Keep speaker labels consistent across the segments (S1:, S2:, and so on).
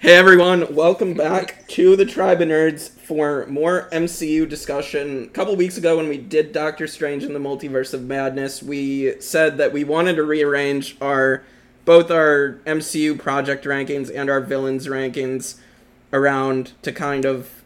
S1: Hey everyone, welcome back to the Tribe of Nerds for more MCU discussion. A couple weeks ago, when we did Doctor Strange in the Multiverse of Madness, we said that we wanted to rearrange our both our MCU project rankings and our villains rankings around to kind of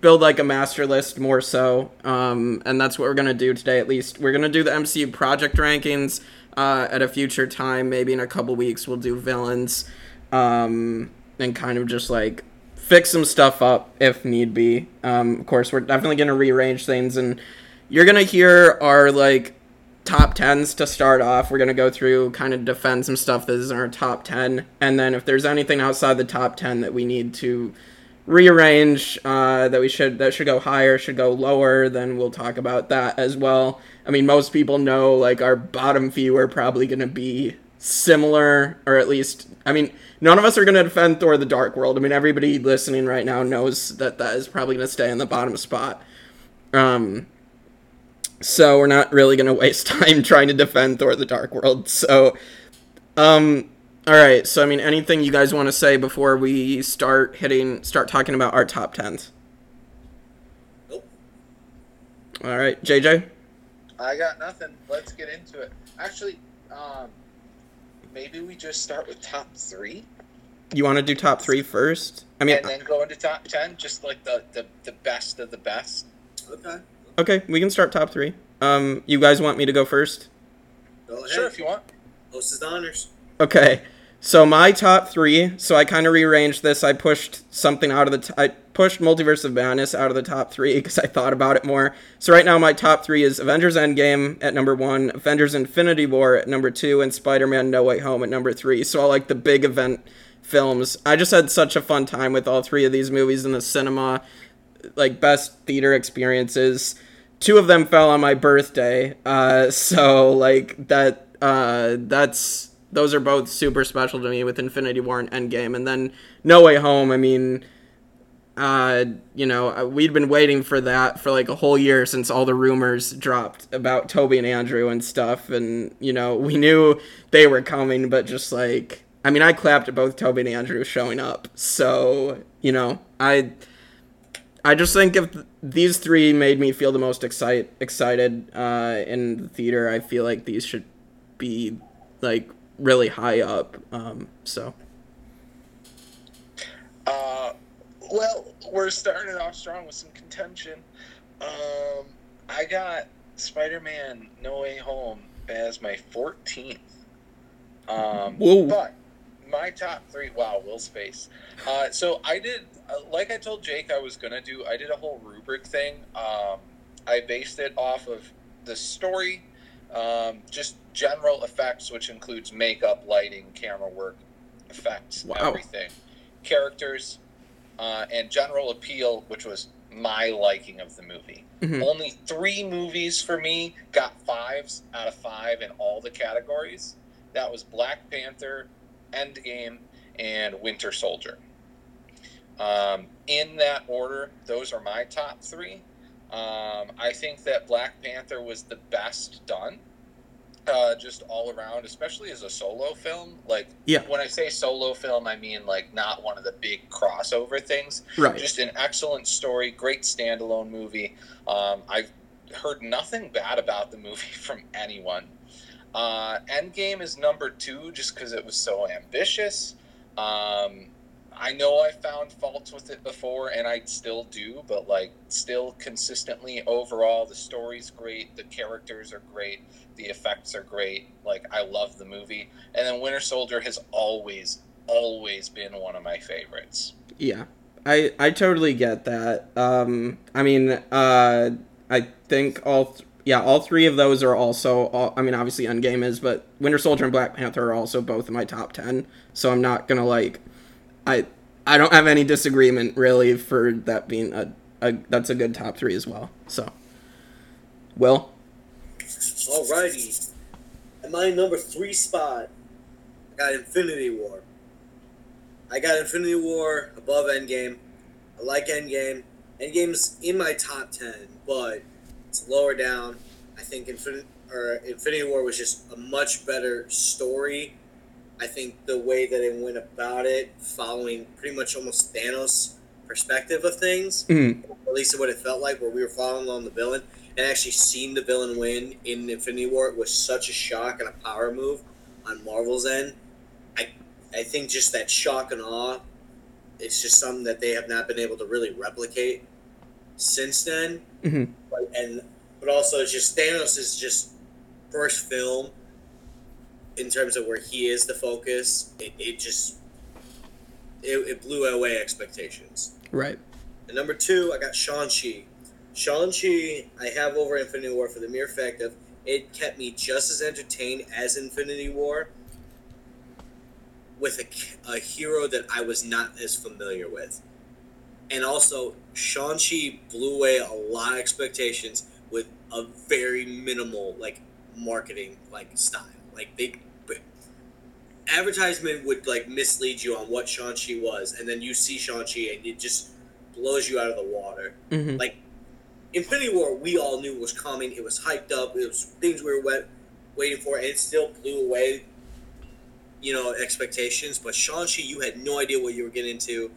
S1: build like a master list more so. Um, and that's what we're gonna do today. At least we're gonna do the MCU project rankings uh, at a future time. Maybe in a couple weeks, we'll do villains um, and kind of just like fix some stuff up if need be. Um, of course, we're definitely going to rearrange things, and you're going to hear our like top tens to start off. We're going to go through kind of defend some stuff that is in our top 10, and then if there's anything outside the top 10 that we need to rearrange uh, that we should that should go higher should go lower then we'll talk about that as well i mean most people know like our bottom few are probably going to be similar or at least i mean none of us are going to defend Thor: The Dark World. I mean, everybody listening right now knows that that is probably going to stay in the bottom spot. Um, so we're not really going to waste time trying to defend Thor: The Dark World. So, um, all right. So I mean, anything you guys want to say before we start hitting, start talking about our top tens?
S2: Nope.
S1: All right, JJ.
S2: I got nothing. Let's get into it. Actually, um, maybe we just start with top three.
S1: You want to do top three first? I mean,
S2: and then go into top ten, just like the the, the best of the best.
S3: Okay.
S1: Okay, we can start top three. Um, you guys want me to go first?
S3: Go ahead.
S2: Sure, if you want.
S3: Host is the honors.
S1: Okay. So my top three. So I kind of rearranged this. I pushed something out of the. T- I pushed Multiverse of Madness out of the top three because I thought about it more. So right now my top three is Avengers Endgame at number one, Avengers Infinity War at number two, and Spider-Man No Way Home at number three. So all like the big event films. I just had such a fun time with all three of these movies in the cinema. Like best theater experiences. Two of them fell on my birthday. Uh, so like that. Uh, that's those are both super special to me with Infinity War and Endgame, and then No Way Home. I mean, uh, you know, uh, we'd been waiting for that for like a whole year since all the rumors dropped about Tobey and Andrew and stuff, and you know, we knew they were coming, but just like, I mean, I clapped at both Tobey and Andrew showing up, so you know, I. I just think if these three made me feel the most excite, excited uh, in the theater, I feel like these should be like really high up. Um, so.
S2: Uh, well, we're starting off strong with some contention. Um, I got Spider-Man: No Way Home as my 14th. Um,
S1: Whoa.
S2: But my top three. Wow, Will Space. Uh, so I did, uh, like I told Jake, I was gonna do. I did a whole rubric thing. Um, I based it off of the story, um, just general effects, which includes makeup, lighting, camera work, effects,
S1: Wow.
S2: everything, characters, uh, and general appeal, which was my liking of the movie.
S1: Mhm.
S2: Only three movies for me got fives out of five in all the categories. That was Black Panther, Endgame, and Winter Soldier. Um, in that order, those are my top three. Um, I think that Black Panther was the best done, uh, just all around, especially as a solo film. Like,
S1: Yeah.
S2: when I say solo film, I mean like not one of the big crossover things.
S1: Right.
S2: Just an excellent story, great standalone movie. Um, I've heard nothing bad about the movie from anyone. Uh, Endgame is number two just because it was so ambitious. Um, I know I found faults with it before, and I still do, but like, still consistently overall, the story's great, the characters are great, the effects are great. Like, I love the movie. And then Winter Soldier has always, always been one of my favorites.
S1: Yeah, I I totally get that. Um, I mean, uh, I think all th- yeah all three of those are also. All, I mean, obviously Endgame is, but Winter Soldier and Black Panther are also both in my top ten. So I'm not gonna like, I I don't have any disagreement really for that being a, a that's a good top three as well. So, Will.
S3: Alrighty. At my number three spot, I got Infinity War. I got Infinity War above Endgame. I like Endgame. Endgame's in my top ten, but it's lower down. I think Infinity or Infinity War was just a much better story I think the way that it went about it, following pretty much almost Thanos' perspective of things,
S1: Mhm.
S3: at least of what it felt like, where we were following along the villain and actually seeing the villain win in Infinity War it was such a shock and a power move on Marvel's end. I I think just that shock and awe, it's just something that they have not been able to really replicate since then.
S1: Mhm.
S3: But, and but also it's just Thanos is just first film in terms of where he is the focus. It, it just it, it blew away expectations.
S1: Right.
S3: And number two, I got Shang-Chi. Shang-Chi, I have over Infinity War for the mere fact of it kept me just as entertained as Infinity War with a, a hero that I was not as familiar with. And also, Shang-Chi blew away a lot of expectations with a very minimal, like, marketing, like, style. Like, they... Advertisement would, like, mislead you on what Shang-Chi was, and then you see Shang-Chi and it just blows you out of the water.
S1: hmm
S3: Like Infinity War, we all knew was coming. It was hyped up. It was things we were wet, waiting for, and it still blew away, you know, expectations. But Shang-Chi, you had no idea what you were getting into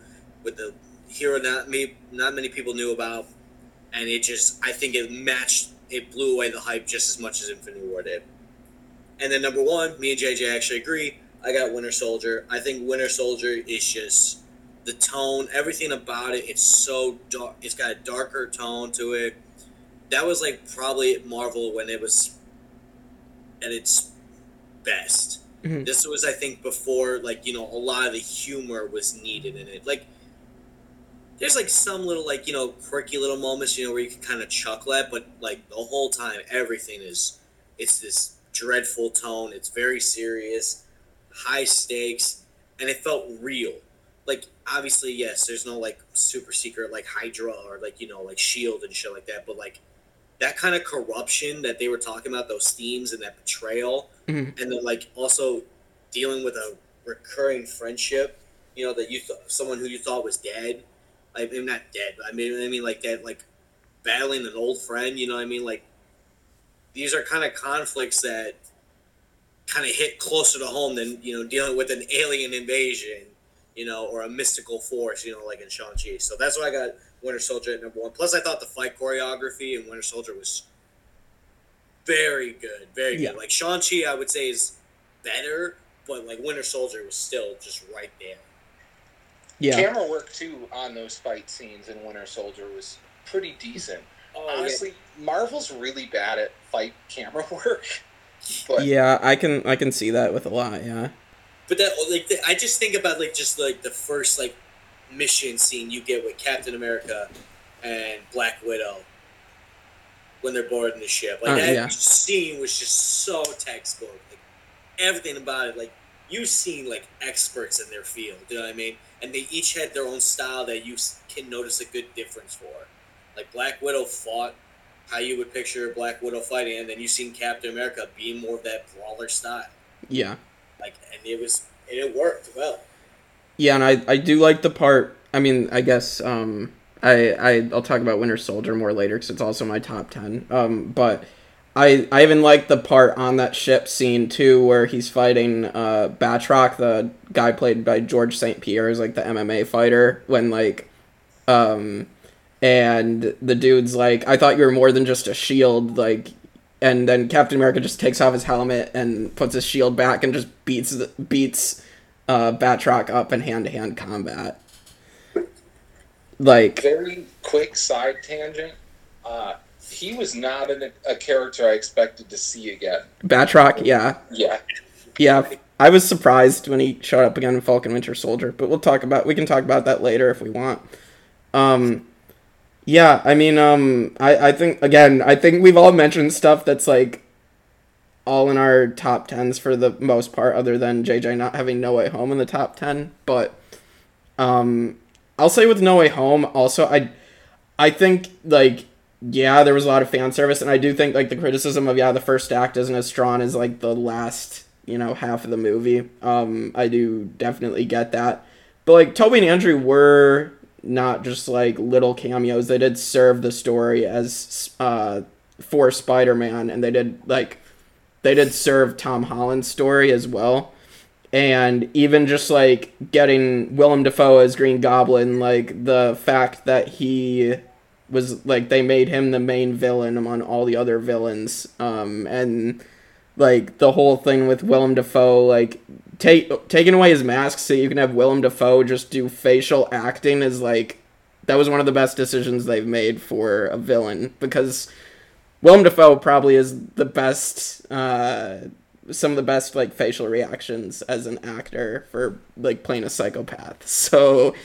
S3: with the hero not me not many people knew about, and it just I think it matched. It blew away the hype just as much as Infinity War did. And then number one, me and JJ actually agree. I got Winter Soldier. I think Winter Soldier is just the tone, everything about it. It's so dark. It's got a darker tone to it. That was like probably Marvel when it was at its best.
S1: Mhm.
S3: This was, I think, before like you know a lot of the humor was needed in it. Like there's like some little like you know quirky little moments you know where you can kind of chuckle at, but like the whole time everything is it's this dreadful tone. It's very serious, high stakes, and it felt real like obviously yes there's no like super secret like hydra or like you know like shield and shit like that but like that kind of corruption that they were talking about those themes and that betrayal
S1: Mhm.
S3: and then like also dealing with a recurring friendship you know that you thought someone who you thought was dead i mean not dead but i mean i mean like that like battling an old friend you know what i mean like these are kind of conflicts that kind of hit closer to home than you know dealing with an alien invasion you know, or a mystical force, you know, like in Shang-Chi. So that's why I got Winter Soldier at number one. Plus, I thought the fight choreography in Winter Soldier was very good, very good.
S1: Yeah.
S3: Like Shang-Chi, I would say is better, but like Winter Soldier was still just right there.
S1: Yeah.
S2: Camera work too on those fight scenes in Winter Soldier was pretty decent.
S3: Oh,
S2: Honestly, Marvel's really bad at fight camera work. But
S1: Yeah, I can I can see that with a lot. Yeah.
S3: But that like the, I just think about like just like the first like mission scene you get with Captain America and Black Widow when they're boarding the ship. Like
S1: Uh,
S3: that
S1: yeah.
S3: scene was just so textbook. Like everything about it, like you've seen like experts in their field. You know what I mean? And they each had their own style that you can notice a good difference for. Like Black Widow fought how you would picture Black Widow fighting, and then you've seen Captain America being more of that brawler style.
S1: Yeah.
S3: Like, and it was, and it worked well.
S1: Yeah, and I, I do like the part. I mean, I guess um, I, I I'll talk about Winter Soldier more later because it's also my top ten. Um, but I I even like the part on that ship scene too where he's fighting uh Batroc, the guy played by George St. Pierre, is like the MMA fighter. When like, um, and the dude's like, I thought you were more than just a shield, like. And then Captain America just takes off his helmet and puts his shield back and just beats the, beats uh, Batroc up in hand to hand combat. Like,
S2: very quick side tangent. Uh, he was not an, a character I expected to see again.
S1: Batroc, yeah.
S2: Yeah,
S1: Yeah. I was surprised when he showed up again in Falcon Winter Soldier, but we'll talk about we can talk about that later if we want. Um yeah, I mean um I I think again, I think we've all mentioned stuff that's like all in our top 10s for the most part other than JJ not having No Way Home in the top 10, but um I'll say with No Way Home also I I think like yeah, there was a lot of fan service and I do think like the criticism of yeah, the first act isn't as strong as like the last, you know, half of the movie. Um I do definitely get that. But like Tobey and Andrew were not just like little cameos. They did serve the story as uh for Spider-Man and they did like they did serve Tom Holland's story as well. and even just like getting Willem Dafoe as Green Goblin, like the fact that he was like they made him the main villain among all the other villains, um, and like the whole thing with Willem Dafoe, like take taking away his mask so you can have Willem Dafoe just do facial acting is like that was one of the best decisions they've made for a villain because Willem Dafoe probably is the best. Uh, some of the best like facial reactions as an actor for like playing a psychopath. So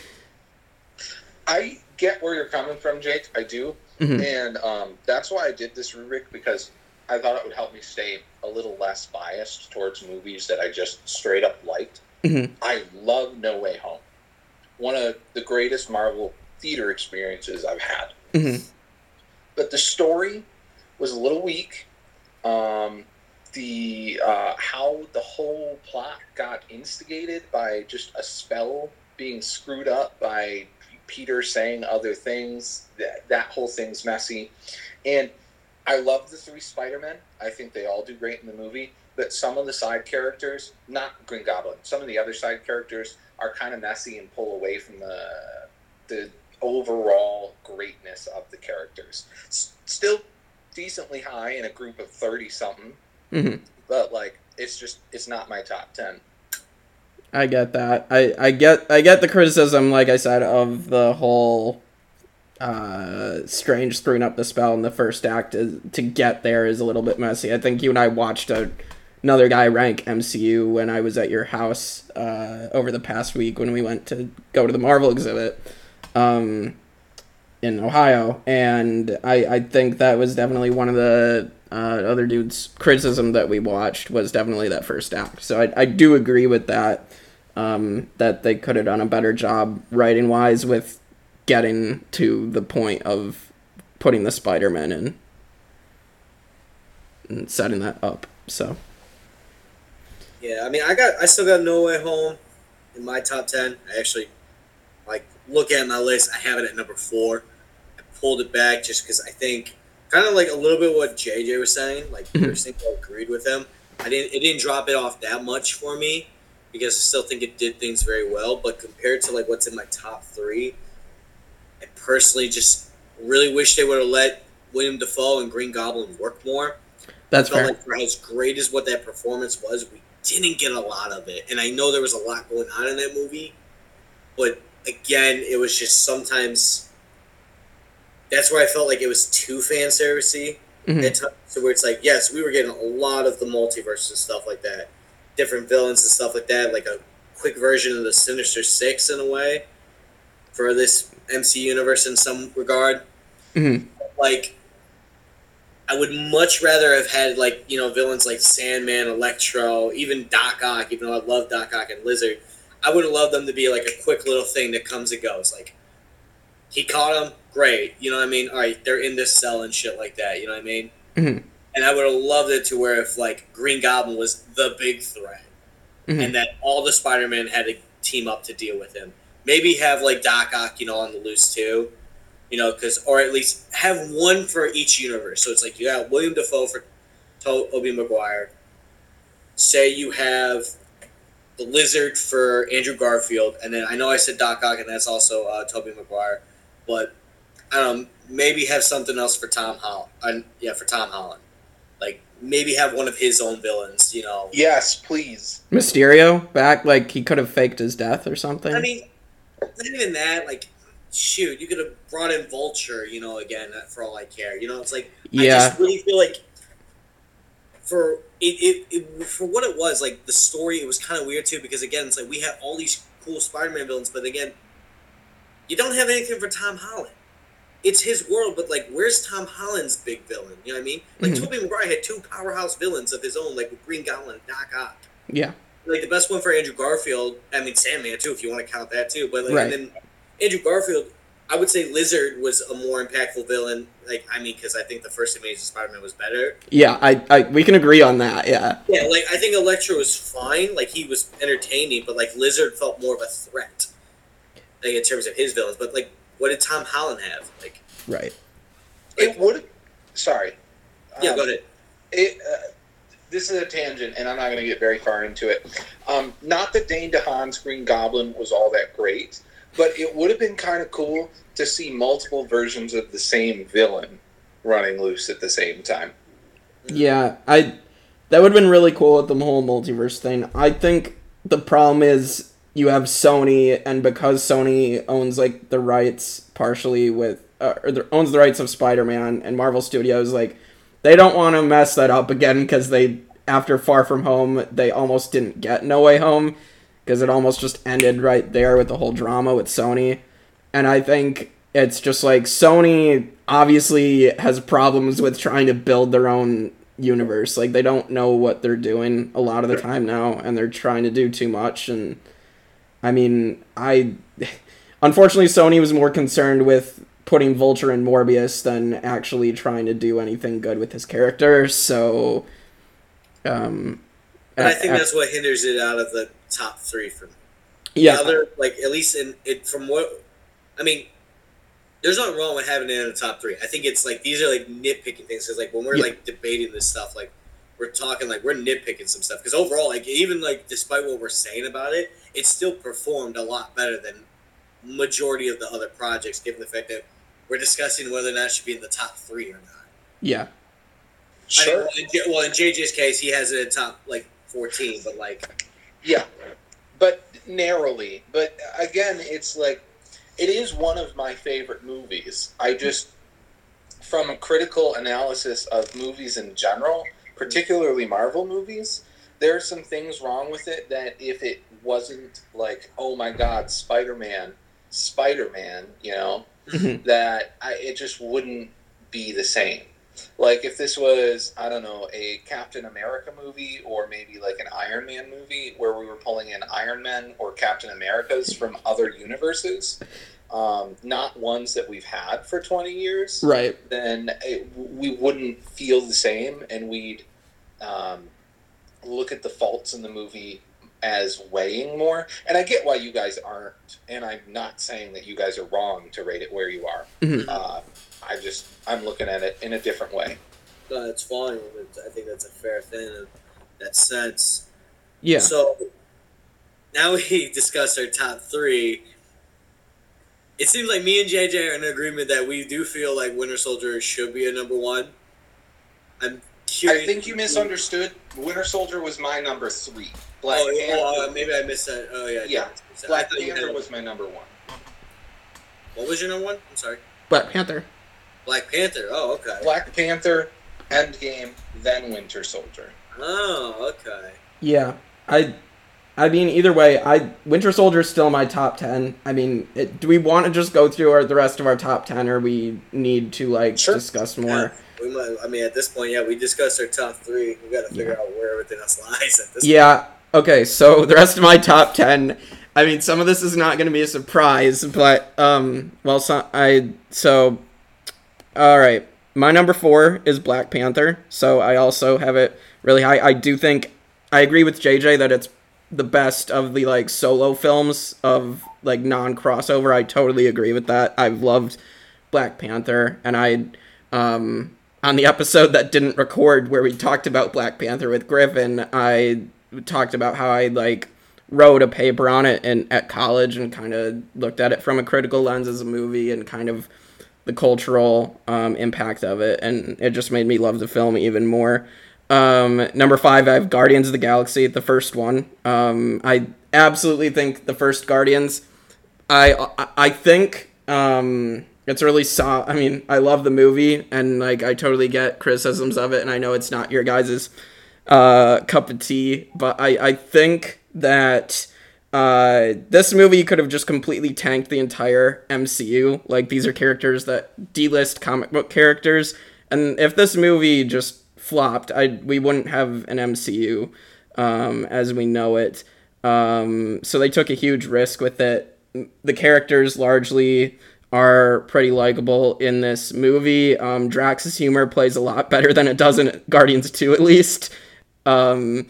S2: I get where you're coming from, Jake. I do,
S1: Mhm.
S2: and um, that's why I did this rubric because I thought it would help me stay a little less biased towards movies that I just straight up liked.
S1: Mhm.
S2: I love No Way Home, one of the greatest Marvel theater experiences I've had.
S1: Mhm.
S2: But the story was a little weak. Um, the uh, how the whole plot got instigated by just a spell being screwed up by Peter saying other things. That, that whole thing's messy. And I love the three Spider Men. I think they all do great in the movie. But some of the side characters, not Green Goblin, some of the other side characters are kind of messy and pull away from the the overall greatness of the characters. S- still decently high in a group of thirty something,
S1: Mhm.
S2: but like it's just it's not my top ten.
S1: I get that. I, I get I get the criticism, like I said, of the whole uh strange screwing up the spell in the first act is, to get there is a little bit messy. I think you and I watched a, another guy rank MCU when I was at your house uh over the past week when we went to go to the Marvel exhibit um in Ohio and I I think that was definitely one of the uh, other dude's criticism that we watched was definitely that first act. So I, I do agree with that um, that they could have done a better job writing wise with getting to the point of putting the Spider-Man in and setting that up. So
S3: Yeah, I mean, I got, I still got No Way Home in my top ten. I actually, like, look at my list. I have it at number four. I pulled it back just because I think, kind of like a little bit what JJ was saying. Like,
S1: Mhm.
S3: first thing I agreed with him. I didn't, it didn't drop it off that much for me because I still think it did things very well. But compared to like what's in my top three, I personally just really wish they would have let William Dafoe and Green Goblin work more.
S1: that's
S3: I felt
S1: fair.
S3: like for as great as what that performance was, we didn't get a lot of it. And I know there was a lot going on in that movie, but again, it was just sometimes that's where I felt like it was too fan servicey
S1: Mhm.
S3: at times. So where it's like, yes, we were getting a lot of the multiverse and stuff like that, different villains and stuff like that, like a quick version of the Sinister Six in a way for this MC universe in some regard
S1: Mhm.
S3: like I would much rather have had like you know villains like Sandman, Electro, even Doc Ock. Even though I love Doc Ock and Lizard, I would have loved them to be like a quick little thing that comes and goes. Like he caught him, great. You know what I mean? All right, they're in this cell and shit like that. You know what I mean?
S1: Mhm.
S3: And I would have loved it to where if like Green Goblin was the big threat,
S1: Mhm.
S3: and that all the Spider Man had to team up to deal with him. Maybe have like Doc Ock, you know, on the loose too you know, because or at least have one for each universe. So it's like you got William Dafoe for to- Tobey Maguire. Say you have the Lizard for Andrew Garfield, and then I know I said Doc Ock, and that's also uh, Tobey Maguire, but I don't know, maybe have something else for Tom Holland. Uh, yeah, for Tom Holland. Like maybe have one of his own villains. You know,
S2: Yes, please.
S1: Mysterio back like he could have faked his death or something.
S3: I mean, not even that. Like, shoot, you could have brought in Vulture, you know, again for all I care. You know, it's like I just really feel like for it, it, it for what it was, like the story, it was kind of weird too because again, it's like we have all these cool Spider-Man villains, but again, you don't have anything for Tom Holland. It's his world, but like, where's Tom Holland's big villain? You know what I mean? Like
S1: Mhm.
S3: Tobey Maguire had two powerhouse villains of his own, like with Green Goblin, and Doc Ock
S1: yeah.
S3: Like the best one for Andrew Garfield. I mean Sandman too, if you want to count that too. But like,
S1: Right.
S3: and then Andrew Garfield, I would say Lizard was a more impactful villain. Like I mean, because I think the first Amazing Spider-Man was better.
S1: Yeah, I, I we can agree on that. Yeah.
S3: Yeah, like I think Electro was fine. Like he was entertaining, but like Lizard felt more of a threat. Like in terms of his villains, but like, what did Tom Holland have? Like,
S1: Right.
S2: It would. Sorry.
S3: yeah,
S2: Um,
S3: go ahead.
S2: It. Uh, this is a tangent, and I'm not going to get very far into it. Um, not that Dane DeHaan's Green Goblin was all that great, but it would have been kind of cool to see multiple versions of the same villain running loose at the same time.
S1: Yeah, I that would have been really cool with the whole multiverse thing. I think the problem is you have Sony, and because Sony owns like the rights partially with uh, or owns the rights of Spider-Man and Marvel Studios, like they don't want to mess that up again because they after Far From Home they almost didn't get No Way Home because it almost just ended right there with the whole drama with Sony, and I think it's just like Sony obviously has problems with trying to build their own universe. Like they don't know what they're doing a lot of the time now, and they're trying to do too much. And I mean, I unfortunately Sony was more concerned with putting Vulture in Morbius than actually trying to do anything good with his character. So, um,
S3: and I think that's what hinders it out of the top three for me.
S1: Yeah,
S3: the other like at least in it from what I mean, there's nothing wrong with having it in the top three. I think it's like these are like nitpicking things because like when we're
S1: Yeah.
S3: like debating this stuff, like we're talking like we're nitpicking some stuff because overall, like even like despite what we're saying about it, it still performed a lot better than majority of the other projects, given the fact that we're discussing whether or not it should be in the top three or not.
S1: yeah,
S3: I mean, well, in, J- well, in JJ's case, he has it in top like 14, but like
S2: Yeah, but narrowly. But again, it's like it is one of my favorite movies. I just, from a critical analysis of movies in general, particularly Marvel movies, there are some things wrong with it that if it wasn't like, oh my God, Spider Man, Spider Man, you know, that I, it just wouldn't be the same. Like if this was, I don't know, a Captain America movie or maybe like an Iron Man movie where we were pulling in Iron Men or Captain Americas from other universes, um, not ones that we've had for 20 years,
S1: right.
S2: then it, we wouldn't feel the same and we'd um, look at the faults in the movie as weighing more. And I get why you guys aren't, and I'm not saying that you guys are wrong to rate it where you are.
S1: Mhm.
S2: Uh, I just I'm looking at it in a different way.
S3: no, it's fine. I think that's a fair thing in that sense.
S1: Yeah,
S3: So now we discuss our top three. It seems like me and JJ are in agreement that we do feel like Winter Soldier should be a number one. I'm curious.
S2: I think you misunderstood. Winter Soldier was my number three. Black
S3: Oh, yeah,
S2: Panther,
S3: well, uh, maybe I missed that. Oh yeah,
S2: Yeah.
S3: I
S2: Black Panther was my number one.
S3: What was your number one? I'm sorry.
S1: Black Panther.
S3: Black Panther. Oh, okay.
S2: Black Panther, Endgame, then Winter Soldier.
S3: Oh, okay.
S1: Yeah, I, I mean, either way, I Winter Soldier is still my top ten. I mean, it, do we want to just go through our, the rest of our top ten, or we need to like
S2: Sure.
S1: discuss more?
S3: Yeah, we might, I mean, at this point, yeah, we discussed our top three. We got to figure out where everything else lies at this.
S1: Yeah. Okay. So the rest of my top ten. I mean, some of this is not going to be a surprise, but um, well, so I so, all right. My number four is Black Panther, so I also have it really high. I do think I agree with JJ that it's the best of the like solo films of like non crossover. I totally agree with that. I've loved Black Panther, and I um on the episode that didn't record where we talked about Black Panther with Griffin, I talked about how I like wrote a paper on it in at college and kind of looked at it from a critical lens as a movie and kind of the cultural um, impact of it, and it just made me love the film even more. Um, number five, I have Guardians of the Galaxy, the first one. Um, I absolutely think the first Guardians. I I, think um, it's really saw. I mean, I love the movie, and like I totally get criticisms of it, and I know it's not your guys's uh, cup of tea, but I I think that uh, this movie could have just completely tanked the entire MCU. Like these are characters that D-list comic book characters, and if this movie just flopped, I we wouldn't have an MCU um, as we know it. Um, so they took a huge risk with it. The characters largely are pretty likable in this movie. Um, Drax's humor plays a lot better than it does in Guardians 2, at least. Um,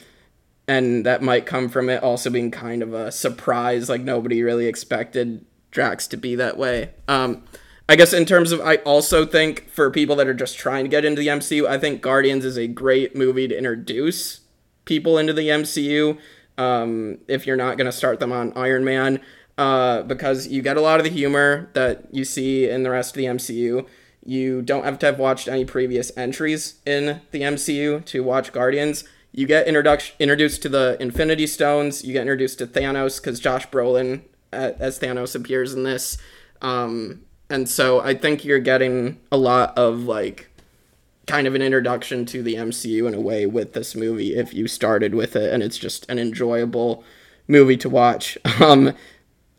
S1: and that might come from it also being kind of a surprise like nobody really expected drax to be that way um, I guess in terms of, I also think for people that are just trying to get into the MCU, I think Guardians is a great movie to introduce people into the MCU. Um, if you're not going to start them on Iron Man, uh, because you get a lot of the humor that you see in the rest of the MCU. You don't have to have watched any previous entries in the MCU to watch Guardians. You get introduction introduced to the Infinity Stones. You get introduced to Thanos because Josh Brolin uh, as Thanos appears in this. Um, and so I think you're getting a lot of like kind of an introduction to the MCU in a way with this movie if you started with it and it's just an enjoyable movie to watch. Um,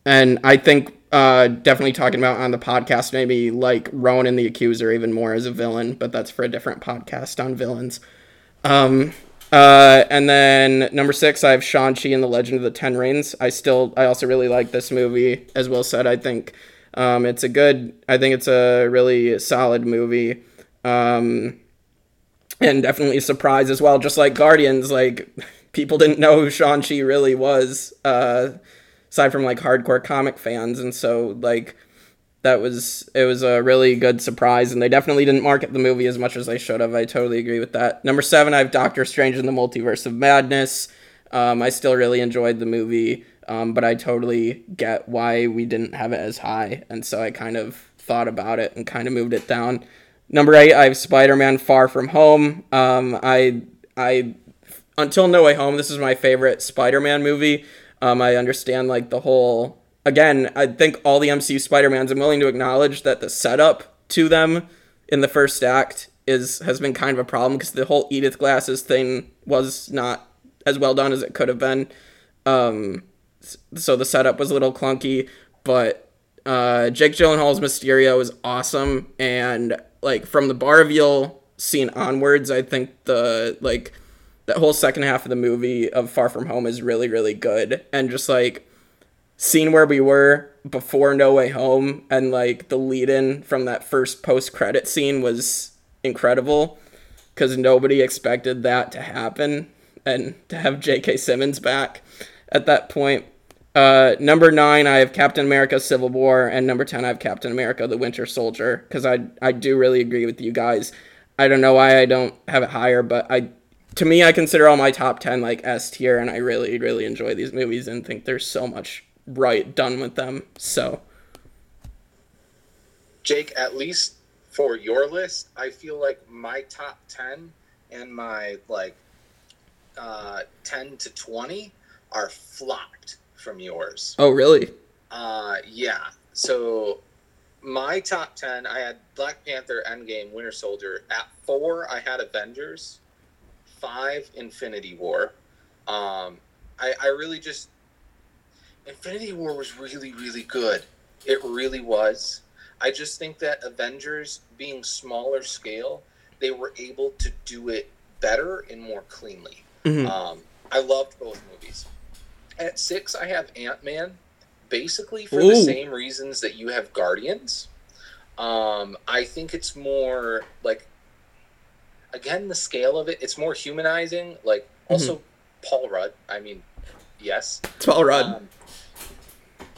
S1: and I think uh, definitely talking about on the podcast maybe like Ronan and the Accuser even more as a villain, but that's for a different podcast on villains. Um, uh, and then number six, I have Shang Chi and the Legend of the Ten Rings. I still, I also really like this movie. As Will said, I think um, it's a good, I think it's a really solid movie. Um, and definitely a surprise as well. Just like Guardians, like people didn't know who Shang Chi really was, uh, aside from like hardcore comic fans, and so like that was it was a really good surprise, and they definitely didn't market the movie as much as they should have. I totally agree with that. Number seven, I have Doctor Strange in the Multiverse of Madness. Um, I still really enjoyed the movie, um, but I totally get why we didn't have it as high, and so I kind of thought about it and kind of moved it down. Number eight, I have Spider-Man: Far From Home. Um, I I until No Way Home, this is my favorite Spider-Man movie. Um, I understand like the whole. Again, I think all the MCU Spider-Mans. I'm willing to acknowledge that the setup to them in the first act is has been kind of a problem because the whole Edith Glasses thing was not as well done as it could have been. Um, so the setup was a little clunky, but uh, Jake Gyllenhaal's Mysterio is awesome, and like from the bar reveal scene onwards, I think the like that whole second half of the movie of Far From Home is really really good, and just like seeing where we were before No Way Home and like the lead in from that first post credit scene was incredible because nobody expected that to happen and to have J.K. Simmons back at that point. Uh, number nine, I have Captain America: Civil War, and number ten, I have Captain America: The Winter Soldier. Because I I do really agree with you guys. I don't know why I don't have it higher, but I to me I consider all my top ten like S tier, and I really really enjoy these movies and think there's so much right done with them. So,
S2: Jake, at least for your list, I feel like my top ten and my like uh, ten to twenty are flopped from yours.
S1: oh really?
S2: Uh, yeah. So my top ten, I had Black Panther, Endgame, Winter Soldier. At four, I had Avengers. Five, Infinity War. Um, I, I really just Infinity War was really, really good. It really was. I just think that Avengers, being smaller scale, they were able to do it better and more cleanly.
S1: Mhm.
S2: Um, I loved both movies. At six, I have Ant Man, basically for
S1: Ooh.
S2: the same reasons that you have Guardians. Um, I think it's more like, again, the scale of it. It's more humanizing. Like also Paul Rudd. I mean, yes,
S1: It's Paul Rudd.
S2: um,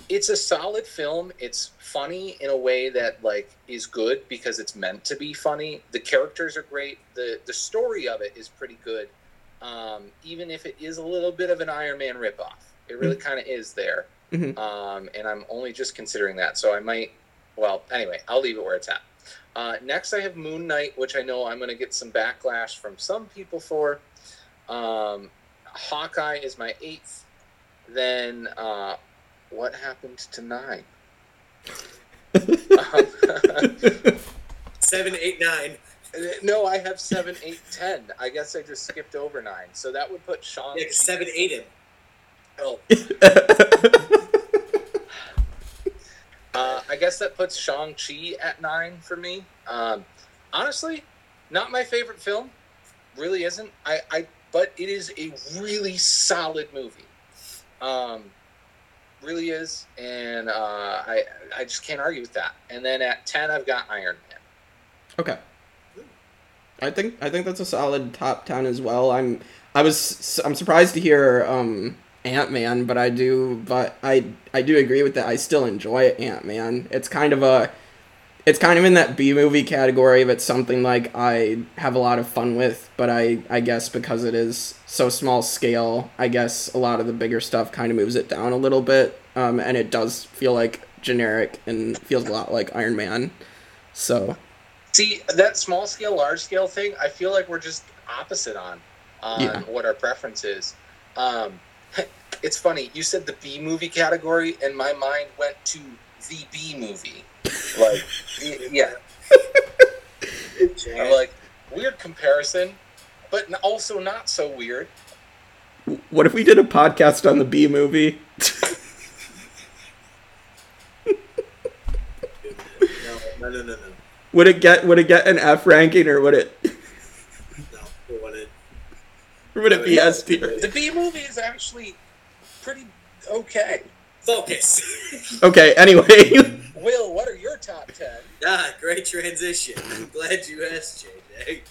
S2: it's a solid film. It's funny in a way that like is good because it's meant to be funny. The characters are great. the The story of it is pretty good, um, even if it is a little bit of an Iron Man ripoff. It really kind of is there,
S1: Mhm.
S2: um, and I'm only just considering that. So I might. Well, anyway, I'll leave it where it's at. Uh, next, I have Moon Knight, which I know I'm going to get some backlash from some people for. Um, Hawkeye is my eighth. Then uh, what happened to nine? Um,
S3: Seven, eight, nine.
S2: no, I have seven, eight, ten. I guess I just skipped over nine. So that would put Sean.
S3: Yeah, seven, eight him.
S2: Oh, uh, I guess that puts Shang Chi at nine for me. Um, honestly, not my favorite film. Really isn't. I, I but it is a really solid movie. Um, really is, and uh, I I just can't argue with that. And then at ten, I've got Iron Man.
S1: Okay. I think I think that's a solid top ten as well. I'm I was I'm surprised to hear um Ant Man, but I do but I I do agree with that. I still enjoy Ant Man. It's kind of a it's kind of in that B movie category of it's something like I have a lot of fun with, but I I guess because it is so small scale, I guess a lot of the bigger stuff kind of moves it down a little bit, um, and it does feel like generic and feels a lot like Iron Man. So
S2: See that small scale, large scale thing. I feel like we're just opposite on on
S1: Yeah.
S2: what our preference is. Um, it's funny you said the B movie category, and my mind went to the B movie. Like, yeah, I'm like weird comparison, but also not so weird.
S1: what if we did a podcast on the B movie?
S3: No, no, no, no, no.
S1: would it get would it get an F ranking or would it
S3: No, we wanted.
S1: or would it be S tier?
S2: The B movie is actually pretty okay.
S3: Focus.
S1: Okay, anyway.
S2: Will, what are your top ten?
S3: ah, great transition. I'm glad you asked, JJ.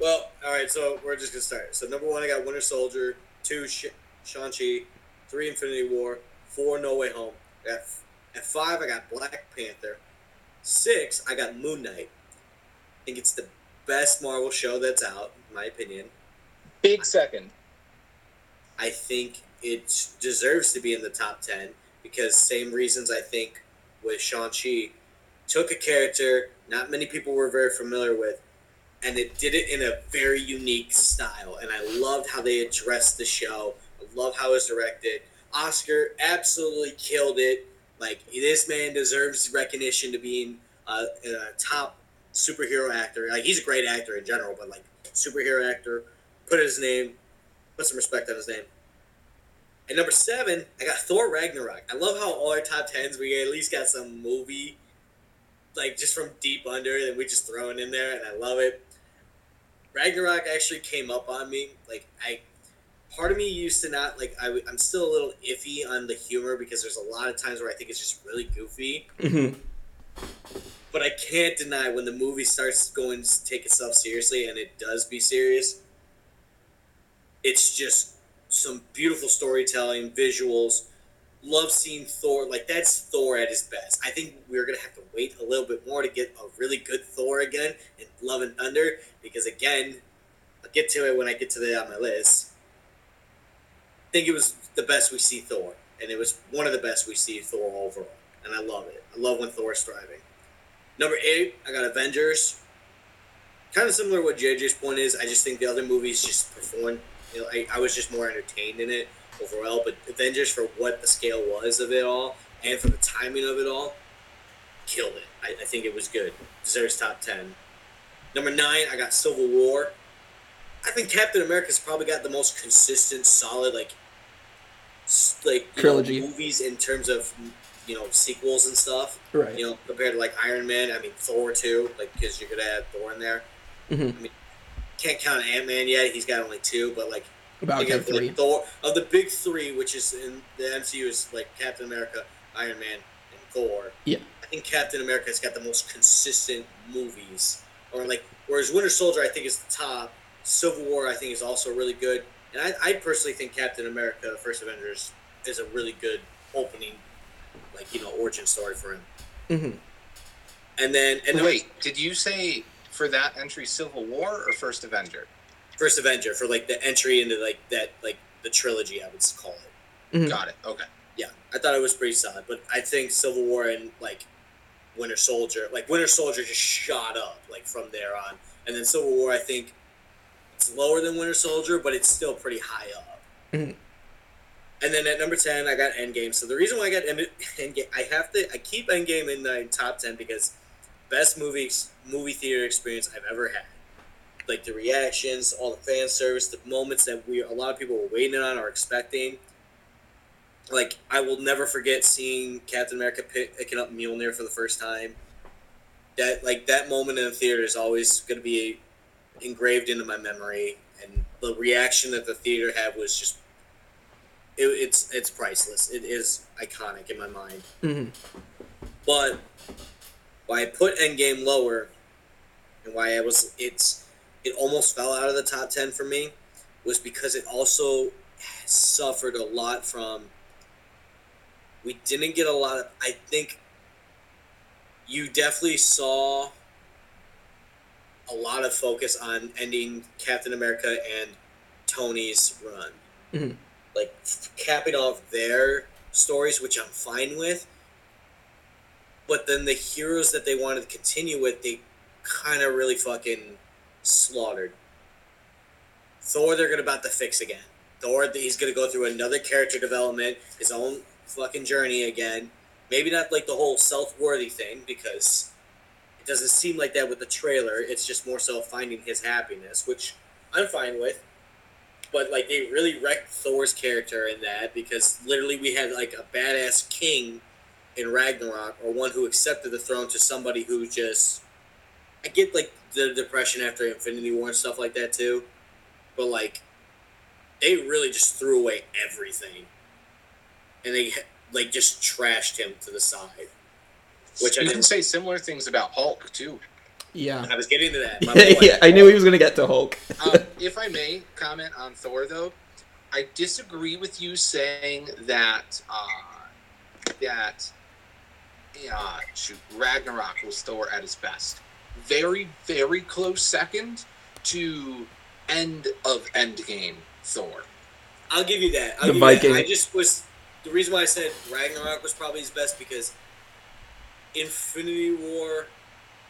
S3: Well, all right, so we're just gonna start. So number one, I got Winter Soldier. Two, Sh- Shang Chi. Three, Infinity War. Four, No Way Home. At, at five, I got Black Panther. Six, I got Moon Knight. I think it's the best Marvel show that's out, in my opinion.
S2: Big second.
S3: I think it deserves to be in the top 10 because same reasons I think with Shang-Chi took a character not many people were very familiar with and it did it in a very unique style and I loved how they addressed the show. I love how it was directed. Oscar absolutely killed it. Like this man deserves recognition to being uh, a top superhero actor. Like he's a great actor in general, but like superhero actor. Put his name, put some respect on his name. And number seven, I got Thor Ragnarok. I love how all our top tens we at least got some movie, like just from deep under, that we just throwing in there, and I love it. Ragnarok actually came up on me. Like I, part of me used to not like. I, I'm still a little iffy on the humor because there's a lot of times where I think it's just really goofy.
S1: Mhm.
S3: But I can't deny when the movie starts going to take itself seriously, and it does be serious. It's just some beautiful storytelling, visuals. Love seeing Thor. Like that's Thor at his best. I think we're gonna have to wait a little bit more to get a really good Thor again in Love and Thunder because again, I'll get to it when I get to the on my list. I think it was the best we see Thor, and it was one of the best we see Thor overall, and I love it. I love when Thor's thriving. Number eight, I got Avengers. Kind of similar to what JJ's point is. I just think the other movies just performed. I, I was just more entertained in it overall. But Avengers, for what the scale was of it all, and for the timing of it all, killed it. I, I think it was good. Deserves top ten. Number nine, I got Civil War. I think Captain America's probably got the most consistent, solid, like, like you know,
S1: Trilogy.
S3: movies in terms of you know sequels and stuff
S1: Right.
S3: you know, compared to like Iron Man. I mean, Thor too, like because you're gonna add Thor in there.
S1: Mhm.
S3: Can't count Ant Man yet; he's got only two. But like,
S1: About
S3: think of,
S1: three.
S3: like Thor of the big three, which is in the MCU is like Captain America, Iron Man, and Thor.
S1: Yeah.
S3: I think Captain America's got the most consistent movies, or like whereas Winter Soldier I think is the top. Civil War I think is also really good, and I, I personally think Captain America: First Avengers is a really good opening, like you know, origin story for him.
S1: hmm
S3: And then and then
S2: Wait, did you say for that entry Civil War or First Avenger?
S3: First Avenger for like the entry into like that like the trilogy I would call it.
S1: Mhm.
S2: Got it. Okay.
S3: Yeah, I thought it was pretty solid, but I think Civil War and like Winter Soldier, like Winter Soldier just shot up like from there on, and then Civil War I think it's lower than Winter Soldier, but it's still pretty high up.
S1: Mhm.
S3: And then at number ten, I got Endgame. So the reason why I got End- Endgame, I have to, I keep Endgame in the top ten because best movie movie theater experience I've ever had. Like the reactions, all the fan service, the moments that we a lot of people were waiting on or expecting. Like I will never forget seeing Captain America pick, picking up Mjolnir for the first time. That like that moment in the theater is always going to be engraved into my memory, and the reaction that the theater had was just it, it's it's priceless. It is iconic in my mind.
S1: hmm
S3: But why I put Endgame lower, and why I was it's it almost fell out of the top ten for me, was because it also suffered a lot from. We didn't get a lot of. I think. you definitely saw a lot of focus on ending Captain America and Tony's run.
S1: Mhm.
S3: Like capping off their stories, which I'm fine with. But then the heroes that they wanted to continue with, they kind of really fucking slaughtered. Thor, they're gonna about to fix again. Thor, he's gonna go through another character development, his own fucking journey again. Maybe not like the whole self-worthy thing because it doesn't seem like that with the trailer. It's just more so finding his happiness, which I'm fine with. But like they really wrecked Thor's character in that because literally we had like a badass king in Ragnarok or one who accepted the throne to somebody who just I get like the depression after Infinity War and stuff like that too. But like they really just threw away everything. And they like just trashed him to the side. Which I
S2: you
S3: didn't
S2: can say similar things about Hulk too.
S1: Yeah.
S3: I was getting to that. my boy.
S1: yeah, I knew he was gonna get to Hulk.
S2: um, if I may comment on Thor, though, I disagree with you saying that uh, that uh, shoot, Ragnarok was Thor at his best. Very, very close second to end of Endgame Thor.
S3: I'll give you that. I'll
S1: The
S3: give you that.
S1: Viking.
S3: I just was the reason why I said Ragnarok was probably his best because Infinity War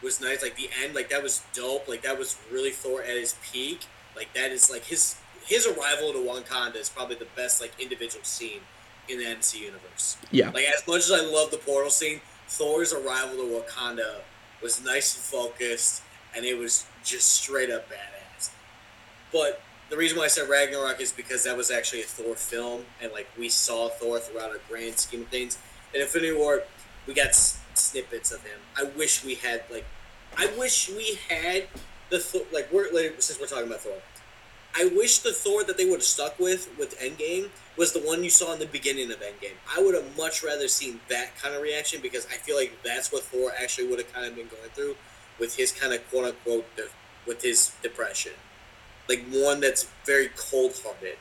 S3: was nice. Like the end, like that was dope. Like that was really Thor at his peak. Like that is like his his arrival to Wakanda is probably the best like individual scene in the MC universe.
S1: Yeah.
S3: Like as much as I love the portal scene, Thor's arrival to Wakanda was nice and focused, and it was just straight up badass. But the reason why I said Ragnarok is because that was actually a Thor film, and like we saw Thor throughout a grand scheme of things. In Infinity War, we got s- snippets of him. I wish we had like, I wish we had the like we're like, since we're talking about Thor. I wish the Thor that they would have stuck with with Endgame was the one you saw in the beginning of Endgame. I would have much rather seen that kind of reaction because I feel like that's what Thor actually would have kind of been going through with his kind of quote unquote de- with his depression. Like one that's very cold hearted,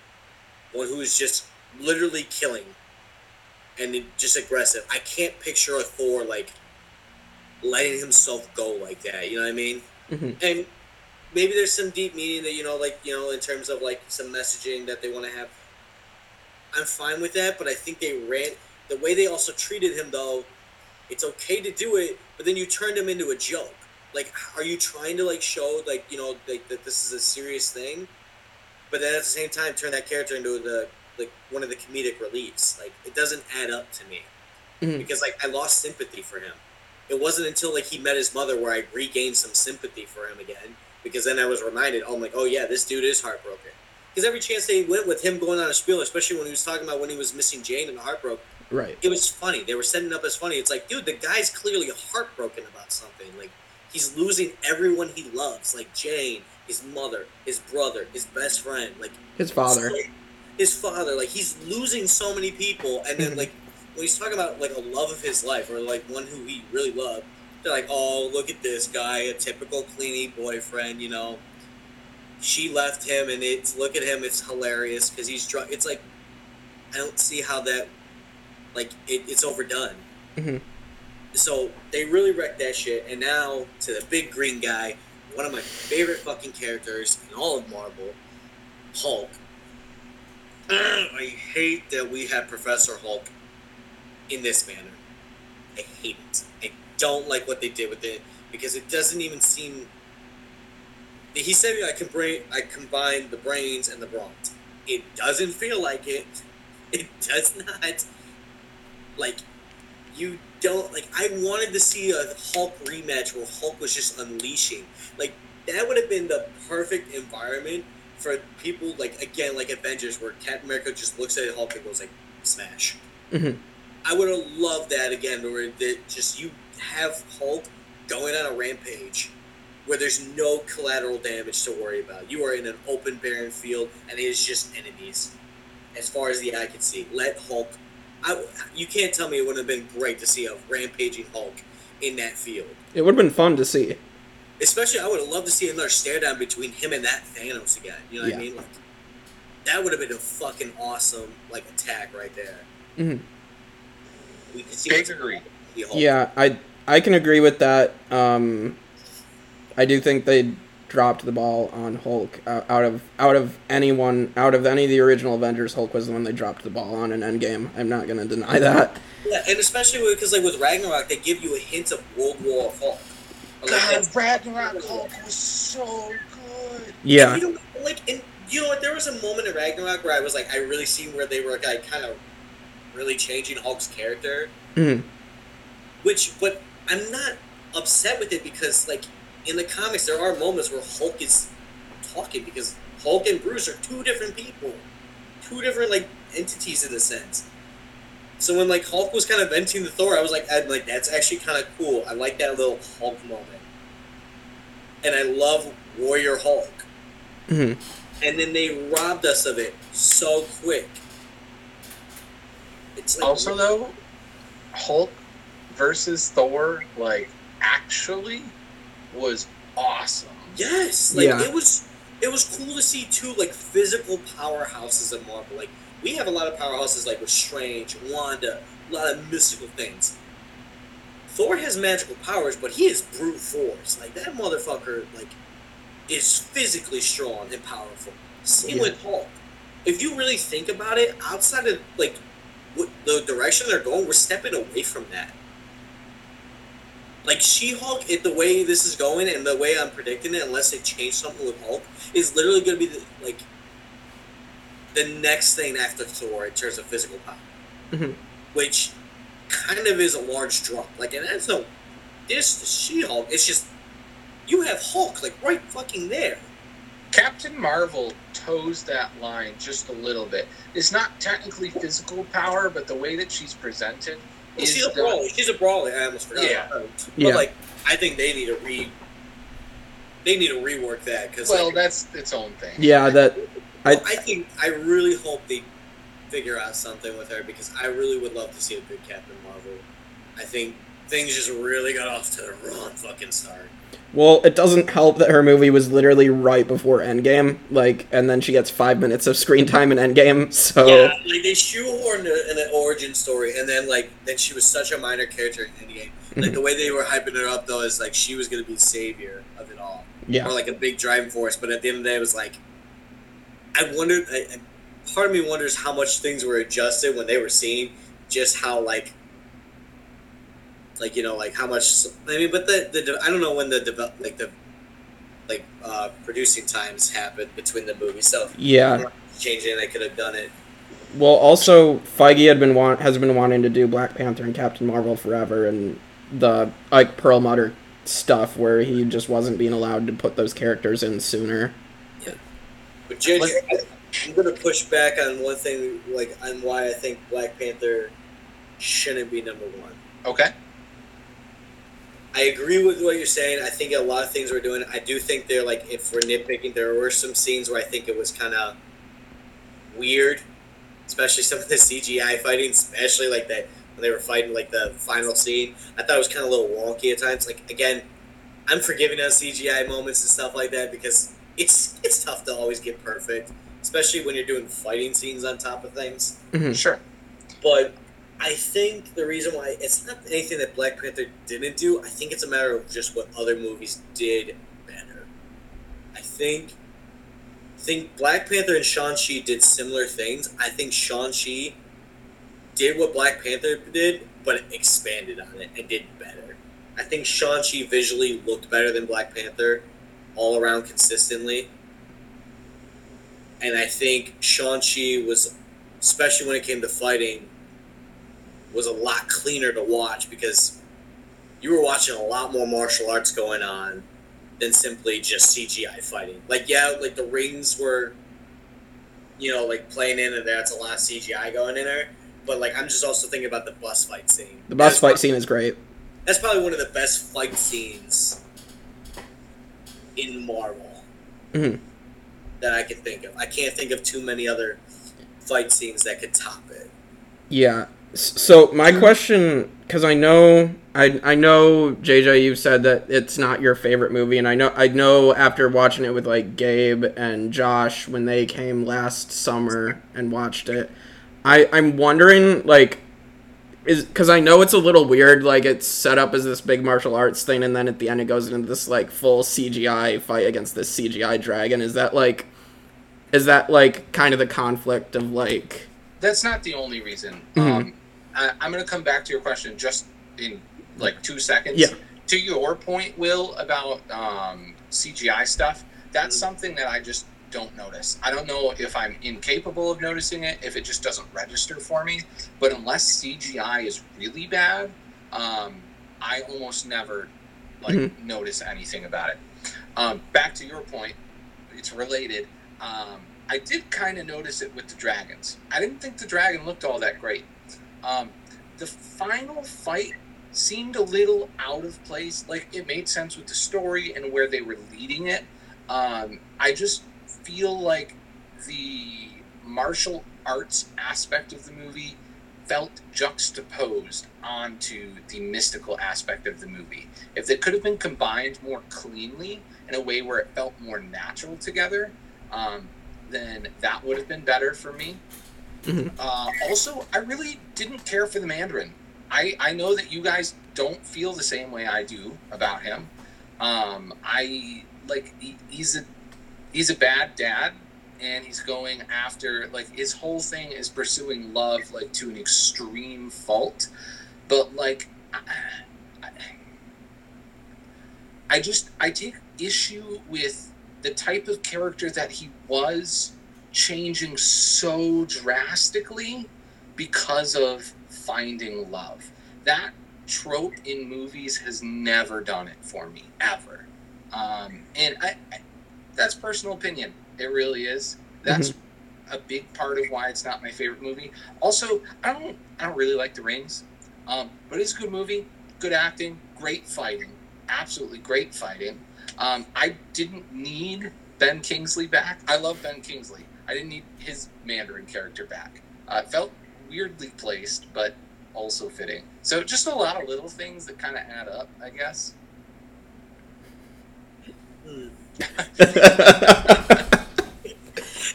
S3: one who is just literally killing and just aggressive. I can't picture a Thor like letting himself go like that. You know what I mean?
S1: Mhm.
S3: And maybe there's some deep meaning that you know, like you know, in terms of like some messaging that they want to have. I'm fine with that, but I think they ran the way they also treated him though. It's okay to do it, but then you turned him into a joke. Like, are you trying to like show like you know like that this is a serious thing, but then at the same time turn that character into the like one of the comedic reliefs? Like, it doesn't add up to me
S1: Mhm.
S3: because like I lost sympathy for him. It wasn't until like he met his mother where I regained some sympathy for him again. Because then I was reminded, oh, I'm like, oh yeah, this dude is heartbroken. Because every chance they went with him going on a spiel, especially when he was talking about when he was missing Jane and heartbroken,
S1: Right.
S3: it was funny. They were setting up as funny. It's like, dude, the guy's clearly heartbroken about something. Like he's losing everyone he loves, like Jane, his mother, his brother, his best friend, like
S1: His father.
S3: his father. Like he's losing so many people, and then
S1: Mhm.
S3: like when he's talking about like a love of his life or like one who he really loved, they're like, oh, look at this guy, a typical cleanie boyfriend, you know. She left him, and it's look at him. It's hilarious because he's drunk. It's like I don't see how that like it, it's overdone.
S1: Mhm.
S3: So they really wrecked that shit, and now to the big green guy, one of my favorite fucking characters in all of Marvel, Hulk. I hate that we have Professor Hulk in this manner. I hate it. I don't like what they did with it because it doesn't even seem. He said I can bring I combine the brains and the bronze. It doesn't feel like it. It does not. Like you don't like. I wanted to see a Hulk rematch where Hulk was just unleashing. Like that would have been the perfect environment for people like again like Avengers where Captain America just looks at Hulk and goes like smash.
S1: Mhm.
S3: I would have loved that again where that just you have Hulk going on a rampage where there's no collateral damage to worry about. You are in an open barren field and it is just enemies as far as the eye can see. Let Hulk I, you can't tell me it wouldn't have been great to see a rampaging Hulk in that field.
S1: It would have been fun to see.
S3: Especially, I would have loved to see another stare down between him and that Thanos again. You know what I mean? Like, that would have been a fucking awesome like attack right there.
S1: Mhm.
S3: We could see
S2: Big agree.
S3: the Hulk.
S1: Yeah, I I can agree with that. Um, I do think they dropped the ball on Hulk uh, out of out of anyone out of any of the original Avengers. Hulk was the one they dropped the ball on in Endgame. I'm not gonna deny that.
S3: Yeah, and especially because like with Ragnarok, they give you a hint of World War Hulk. Like,
S2: God, Ragnarok Hulk was so good.
S1: Yeah,
S3: You know, like, and you know what? There was a moment in Ragnarok where I was like, I really seen where they were like kind of really changing Hulk's character.
S1: Mhm.
S3: Which, but I'm not upset with it because, like, in the comics, there are moments where Hulk is talking because Hulk and Bruce are two different people, two different like entities in a sense. So when like Hulk was kind of venting to Thor, I was like, I'm like, that's actually kind of cool. I like that little Hulk moment, and I love Warrior Hulk
S1: Mhm.
S3: and then they robbed us of it so quick. It's like
S2: Also, though, Hulk versus Thor, like, actually was awesome.
S3: yes, like
S1: Yeah.
S3: it was. It was cool to see two like physical powerhouses in Marvel. Like we have a lot of powerhouses like with Strange, Wanda, a lot of mystical things. Thor has magical powers, but he is brute force. Like that motherfucker, like is physically strong and powerful. Same
S1: Yeah.
S3: with Hulk. If you really think about it, outside of like what, the direction they're going, we're stepping away from that. Like She-Hulk, it, the way this is going and the way I'm predicting it, unless they change something with Hulk, is literally going to be the, like the next thing after Thor in terms of physical power,
S1: Mhm.
S3: which kind of is a large drop. Like, and that's no this to She-Hulk. It's just you have Hulk like right fucking there.
S2: Captain Marvel toes that line just a little bit. It's not technically physical power, but the way that she's presented
S3: Well,
S2: is
S3: she's a
S2: done-
S3: brawler. She's a brawler. I almost forgot.
S2: Yeah.
S3: Um, About her.
S1: Yeah.
S3: But like, I think they need to re. They need to rework that because
S2: Well,
S3: like,
S2: that's its own thing.
S1: yeah. That I-
S3: I, I think I really hope they figure out something with her because I really would love to see a good Captain Marvel. I think things just really got off to the wrong fucking start.
S1: Well, it doesn't help that her movie was literally right before Endgame. Like, and then she gets five minutes of screen time in Endgame. So
S3: Yeah, like they shoehorned an origin story, and then like then she was such a minor character in the game. Like mm-hmm. the way they were hyping her up though is like she was gonna be the savior of it all.
S1: yeah,
S3: or like a big driving force. But at the end of the day, it was like, I wondered. I, I- part of me wonders how much things were adjusted when they were seeing just how like, like you know, like how much. I mean, but the the I don't know when the develop like the like uh producing times happened between the movies. So
S1: yeah.
S3: changing, they could have done it.
S1: Well, also Feige had been want has been wanting to do Black Panther and Captain Marvel forever, and the like Perlmutter stuff where he just wasn't being allowed to put those characters in sooner.
S3: Yeah, but Ginger, I'm gonna push back on one thing, like on why I think Black Panther shouldn't be number one.
S2: Okay.
S3: I agree with what you're saying. I think a lot of things we're doing. I do think they're like, if we're nitpicking, there were some scenes where I think it was kind of weird, especially some of the CGI fighting, especially like that when they were fighting like the final scene. I thought it was kind of a little wonky at times. Like again, I'm forgiving on CGI moments and stuff like that because it's it's tough to always get perfect, especially when you're doing fighting scenes on top of things. Mm-hmm.
S2: Sure.
S3: But I think the reason why it's not anything that Black Panther didn't do. I think it's a matter of just what other movies did better. I think I think Black Panther and Shang-Chi did similar things. I think Shang-Chi did what Black Panther did, but expanded on it and did better. I think Shang-Chi visually looked better than Black Panther all around consistently. And I think Shang-Chi was, especially when it came to fighting, was a lot cleaner to watch because you were watching a lot more martial arts going on than simply just CGI fighting. Like, yeah, like the rings were, you know, like playing in and that's a lot of CGI going in there. But like, I'm just also thinking about the bus fight scene.
S1: The bus
S3: That's
S1: fight
S3: prob-
S1: scene is great.
S3: That's probably one of the best fight scenes in Marvel
S1: Mhm.
S3: that I can think of. I can't think of too many other fight scenes that could top it.
S1: Yeah. So my question, because I know, I I know JJ, you've said that it's not your favorite movie, and I know I know after watching it with like Gabe and Josh when they came last summer and watched it, I I'm wondering like, is because I know it's a little weird. Like it's set up as this big martial arts thing, and then at the end it goes into this like full CGI fight against this CGI dragon. Is that like, is that like kind of the conflict of like?
S2: That's not the only reason.
S1: Mhm.
S2: Um, I, I'm going to come back to your question just in like two seconds.
S1: Yeah.
S2: To your point, Will, about um, CGI stuff, that's
S3: Mhm.
S2: something that I just don't notice. I don't know if I'm incapable of noticing it, if it just doesn't register for me. But unless CGI is really bad, um, I almost never like
S1: Mhm.
S2: notice anything about it. Um, back to your point, it's related. Um, I did kind of notice it with the dragons. I didn't think the dragon looked all that great. Um, the final fight seemed a little out of place. Like it made sense with the story and where they were leading it. Um, I just feel like the martial arts aspect of the movie felt juxtaposed onto the mystical aspect of the movie. If they could have been combined more cleanly in a way where it felt more natural together, um, then that would have been better for me.
S1: Mhm.
S2: Uh, also, I really didn't care for the Mandarin. I, I know that you guys don't feel the same way I do about him. Um, I like he, he's a he's a bad dad, and he's going after like his whole thing is pursuing love like to an extreme fault. But like, I, I just I take issue with the type of character that he was changing so drastically because of finding love. That trope in movies has never done it for me ever, um, and I, I, that's personal opinion. It really is. That's a big part of why it's not my favorite movie. Also, I don't I don't really like The Rings, um, but it's a good movie, good acting, great fighting, absolutely great fighting. Um, I didn't need Ben Kingsley back. I love Ben Kingsley. I didn't need his Mandarin character back. Uh, it felt weirdly placed, but also fitting. So just a lot of little things that kind of add up, I guess.
S3: Hmm.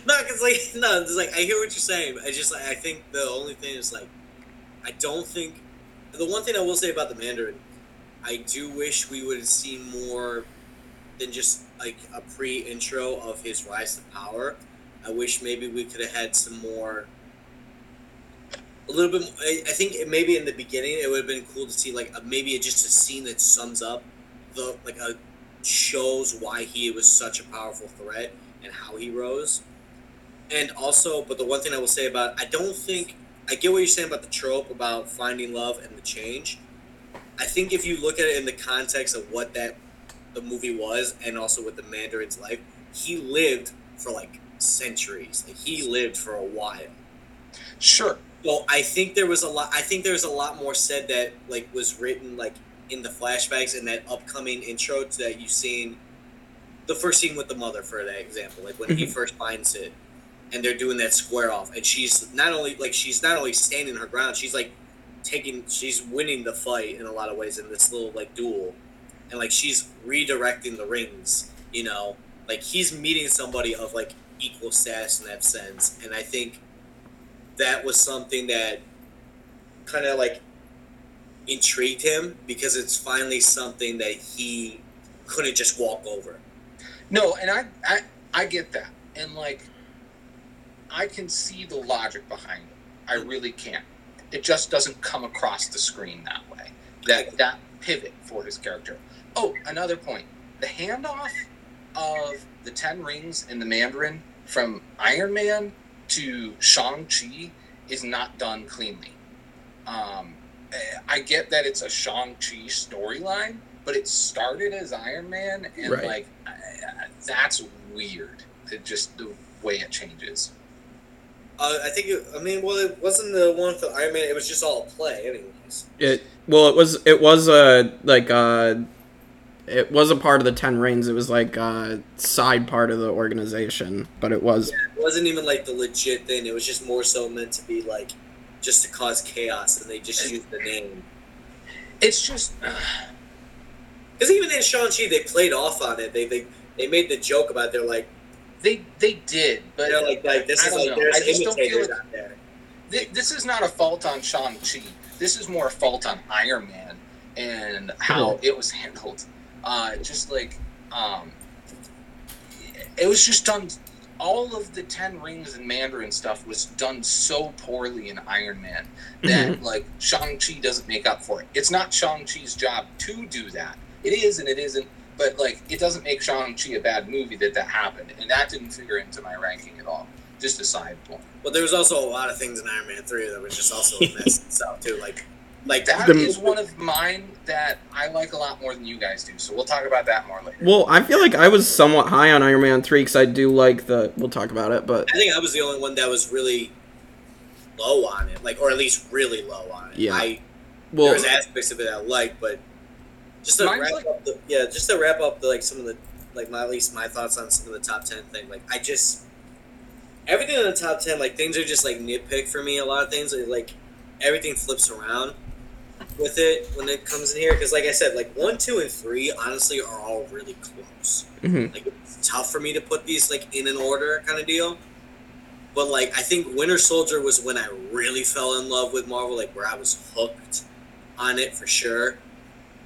S3: No, because like no, it's like I hear what you're saying. I just like I think the only thing is like I don't think the one thing I will say about the Mandarin, I do wish we would have seen more than just like a pre-intro of his rise to power. I wish maybe we could have had some more. A little bit. I, I think maybe in the beginning it would have been cool to see like a, maybe just a scene that sums up the like a shows why he was such a powerful threat and how he rose. And also, but the one thing I will say about I don't think I get what you're saying about the trope about finding love and the change. I think if you look at it in the context of what that the movie was and also with the Mandarin's life, he lived for like centuries. Like he lived for a while.
S2: Sure.
S3: So I think there was a lot. I think there's a lot more said that like was written like in the flashbacks and that upcoming intro that you've seen. The first scene with the mother, for that example, like when he
S1: Mhm.
S3: first finds it, and they're doing that square off, and she's not only like she's not only standing her ground, she's like taking, she's winning the fight in a lot of ways in this little like duel, and like she's redirecting the rings. You know, like he's meeting somebody of like equal status in that sense, and I think that was something that kind of like intrigued him because it's finally something that he couldn't just walk over.
S2: No, and I, I I get that, and like, I can see the logic behind it. I mm-hmm. really can't. It just doesn't come across the screen that way. That that pivot for his character. Oh, another point: the handoff of the Ten Rings and the Mandarin from Iron Man to Shang Chi is not done cleanly. Um, I get that it's a Shang Chi storyline, but it started as Iron Man, and
S1: Right.
S2: like I- I- that's weird. It just the way it changes.
S3: Uh, I think. It, I mean, well, it wasn't the one with the Iron Man. It was just all a play, anyways.
S1: It well, it was it was a like uh it was a part of the Ten Rings. It was like a side part of the organization, but it was
S3: It wasn't even like the legit thing. It was just more so meant to be like just to cause chaos, and they just used the name.
S2: It's just
S3: Because even in Shang Chi, they played off on it. They they they made the joke about. It. They're like
S2: they they did, but
S3: they're like like this
S2: I
S3: is like
S2: know.
S3: there's
S2: I just don't feel
S3: imitators
S2: it-
S3: out there.
S2: th- this is not a fault on Shang Chi. This is more a fault on Iron Man and how it was handled. Uh, just like um, it was just done. All of the Ten Rings and Mandarin stuff was done so poorly in Iron Man that like Shang Chi doesn't make up for it. It's not Shang Chi's job to do that. It is and it isn't. But like, it doesn't make Shang Chi a bad movie that that happened, and that didn't figure into my ranking at all. Just a side point.
S3: Well, there was also a lot of things in Iron Man three that was just also a mess itself too. Like, like
S2: That
S1: The-
S2: is one of mine that I like a lot more than you guys do. So we'll talk about that more later.
S1: Well, I feel like I was somewhat high on Iron Man 3 because I do like the. We'll talk about it, but.
S3: I think I was the only one that was really low on it, like, or at least really low on it.
S1: Yeah.
S3: I,
S1: Well,
S3: there was aspects of it I like, but just to wrap
S2: like-
S3: up, the, yeah, just to wrap up the like some of the like my at least my thoughts on some of the top ten thing. Like, I just everything in the top ten, like things are just like nitpick for me. A lot of things, like everything flips around with it when it comes in here. Because, like I said, like one, two, and three, honestly, are all really close.
S1: mhm.
S3: Like it's tough for me to put these like in an order kind of deal. But like I think Winter Soldier was when I really fell in love with Marvel, like where I was hooked on it for sure.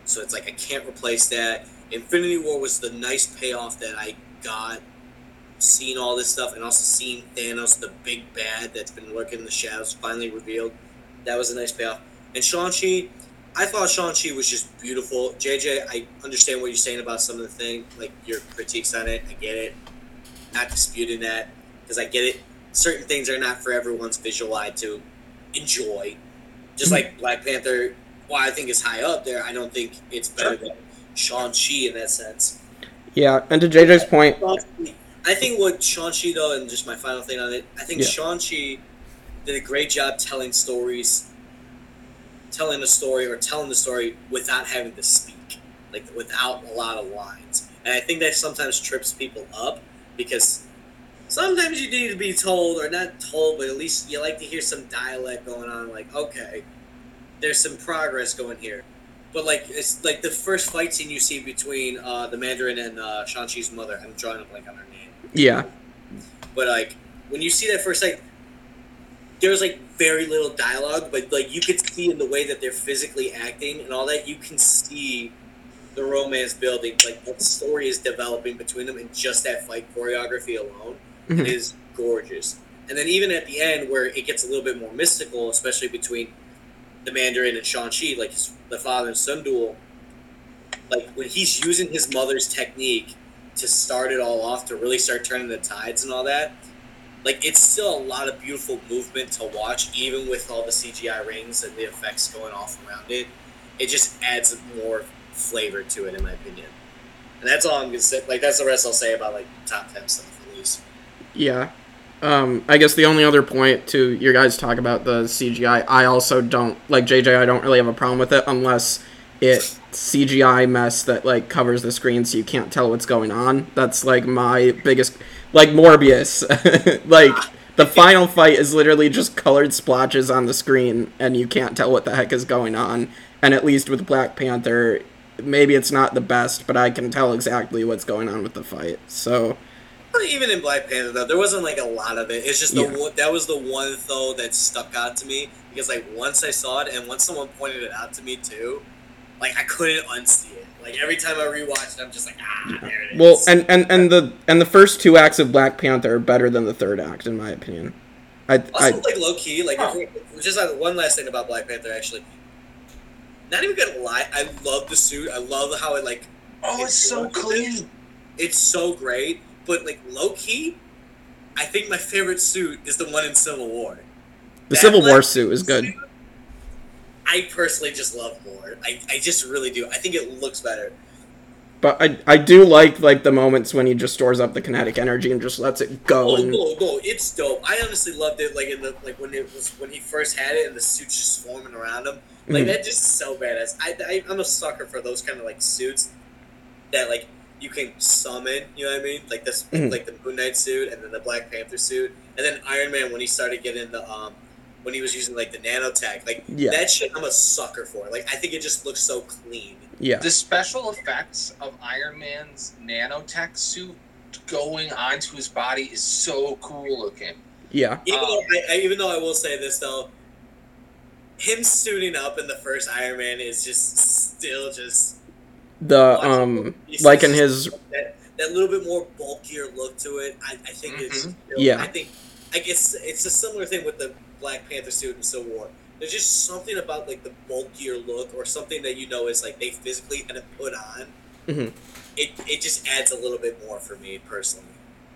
S3: So it's like I can't replace that. Infinity War was the nice payoff that I got seeing all this stuff and also seeing Thanos, the big bad that's been lurking in the shadows, finally revealed. That was a nice payoff. And Shang-Chi, I thought Shang-Chi was just beautiful. JJ, I understand what you're saying about some of the thing, like your critiques on it. I get it. Not disputing that, because I get it. Certain things are not for everyone's visual eye to enjoy. Just like mm-hmm. Black Panther, while I think is high up there, I don't think it's better than Shang-Chi in that sense.
S1: Yeah, and to JJ's point,
S3: I think what Shang-Chi, though, and just my final thing on it, I think
S1: Yeah.
S3: Shang-Chi did a great job telling stories, telling a story or telling the story without having to speak, like without a lot of lines. And I think that sometimes trips people up because sometimes you need to be told, or not told, but at least you like to hear some dialect going on, like, okay, there's some progress going here. But like it's like the first fight scene you see between uh, the Mandarin and uh, Shang-Chi's mother. I'm drawing a blank on her name.
S1: yeah,
S3: But like when you see that first like there was like very little dialogue, but like you could see in the way that they're physically acting and all that, you can see the romance building, like what story is developing between them, and just that fight choreography alone
S1: Mhm.
S3: is gorgeous. And then even at the end, where it gets a little bit more mystical, especially between the Mandarin and Shang Chi, like his, the father and son duel, like when he's using his mother's technique to start it all off, to really start turning the tides and all that, like it's still a lot of beautiful movement to watch, even with all the CGI rings and the effects going off around it. It just adds more flavor to it, in my opinion. And that's all I'm gonna say. Like that's the rest I'll say about like top ten stuff at least.
S1: yeah. Um, I guess the only other point to your guys talk about the CGI, I also don't like JJ. I don't really have a problem with it unless it CGI mess that like covers the screen so you can't tell what's going on. That's like my biggest, like Morbius. like the final fight is literally just colored splotches on the screen and you can't tell what the heck is going on. And at least with Black Panther, maybe it's not the best, but I can tell exactly what's going on with the fight. So.
S3: Even in Black Panther, though, there wasn't like a lot of it. It's just the
S1: Yeah.
S3: one, that was the one though that stuck out to me because like once I saw it and once someone pointed it out to me too, like I couldn't unsee it. Like every time I rewatch it, I'm just like, ah, there it is.
S1: Well, and, and, and the and the first two acts of Black Panther are better than the third act, in my opinion. I,
S3: also
S1: I
S3: like low key, like
S2: Huh.
S3: if we- just like, one last thing about Black Panther actually. Not even gonna lie, I love the suit. I love how it like
S2: Oh, it's so clean.
S3: it's so great. But like low key, I think my favorite suit is the one in Civil War.
S1: the
S3: That
S1: Civil War
S3: black
S1: suit is good.
S3: suit, I personally just love more. I, I just really do. I think it looks better.
S1: But I I do like like the moments when he just stores up the kinetic energy and just lets it go.
S3: Oh
S1: And
S3: no, no, it's dope. I honestly loved it. Like in the like when it was when he first had it and the suits just swarming around him. Like
S1: Mhm.
S3: that just so badass. I, I I'm a sucker for those kind of like suits that like you can summon. You know what I mean? Like this
S1: Mhm.
S3: like the Moon Knight suit and then the Black Panther suit and then Iron Man when he started getting the um when he was using like the nanotech like
S1: Yeah.
S3: that shit I'm a sucker for. Like I think it just looks so clean.
S1: yeah,
S2: The special effects of Iron Man's nanotech suit going onto his body is so cool looking.
S1: Yeah.
S3: Even
S2: Um,
S3: though I, I, even though I will say this though, him suiting up in the first Iron Man is just still just
S1: The um like in his
S3: that, that little bit more bulkier look to it. I, I think it's
S2: Mhm.
S1: Yeah.
S3: I think I guess it's a similar thing with the Black Panther suit in Civil War. There's just something about like the bulkier look or something that you know is like they physically had to put on.
S1: Mhm.
S3: It it just adds a little bit more for me personally.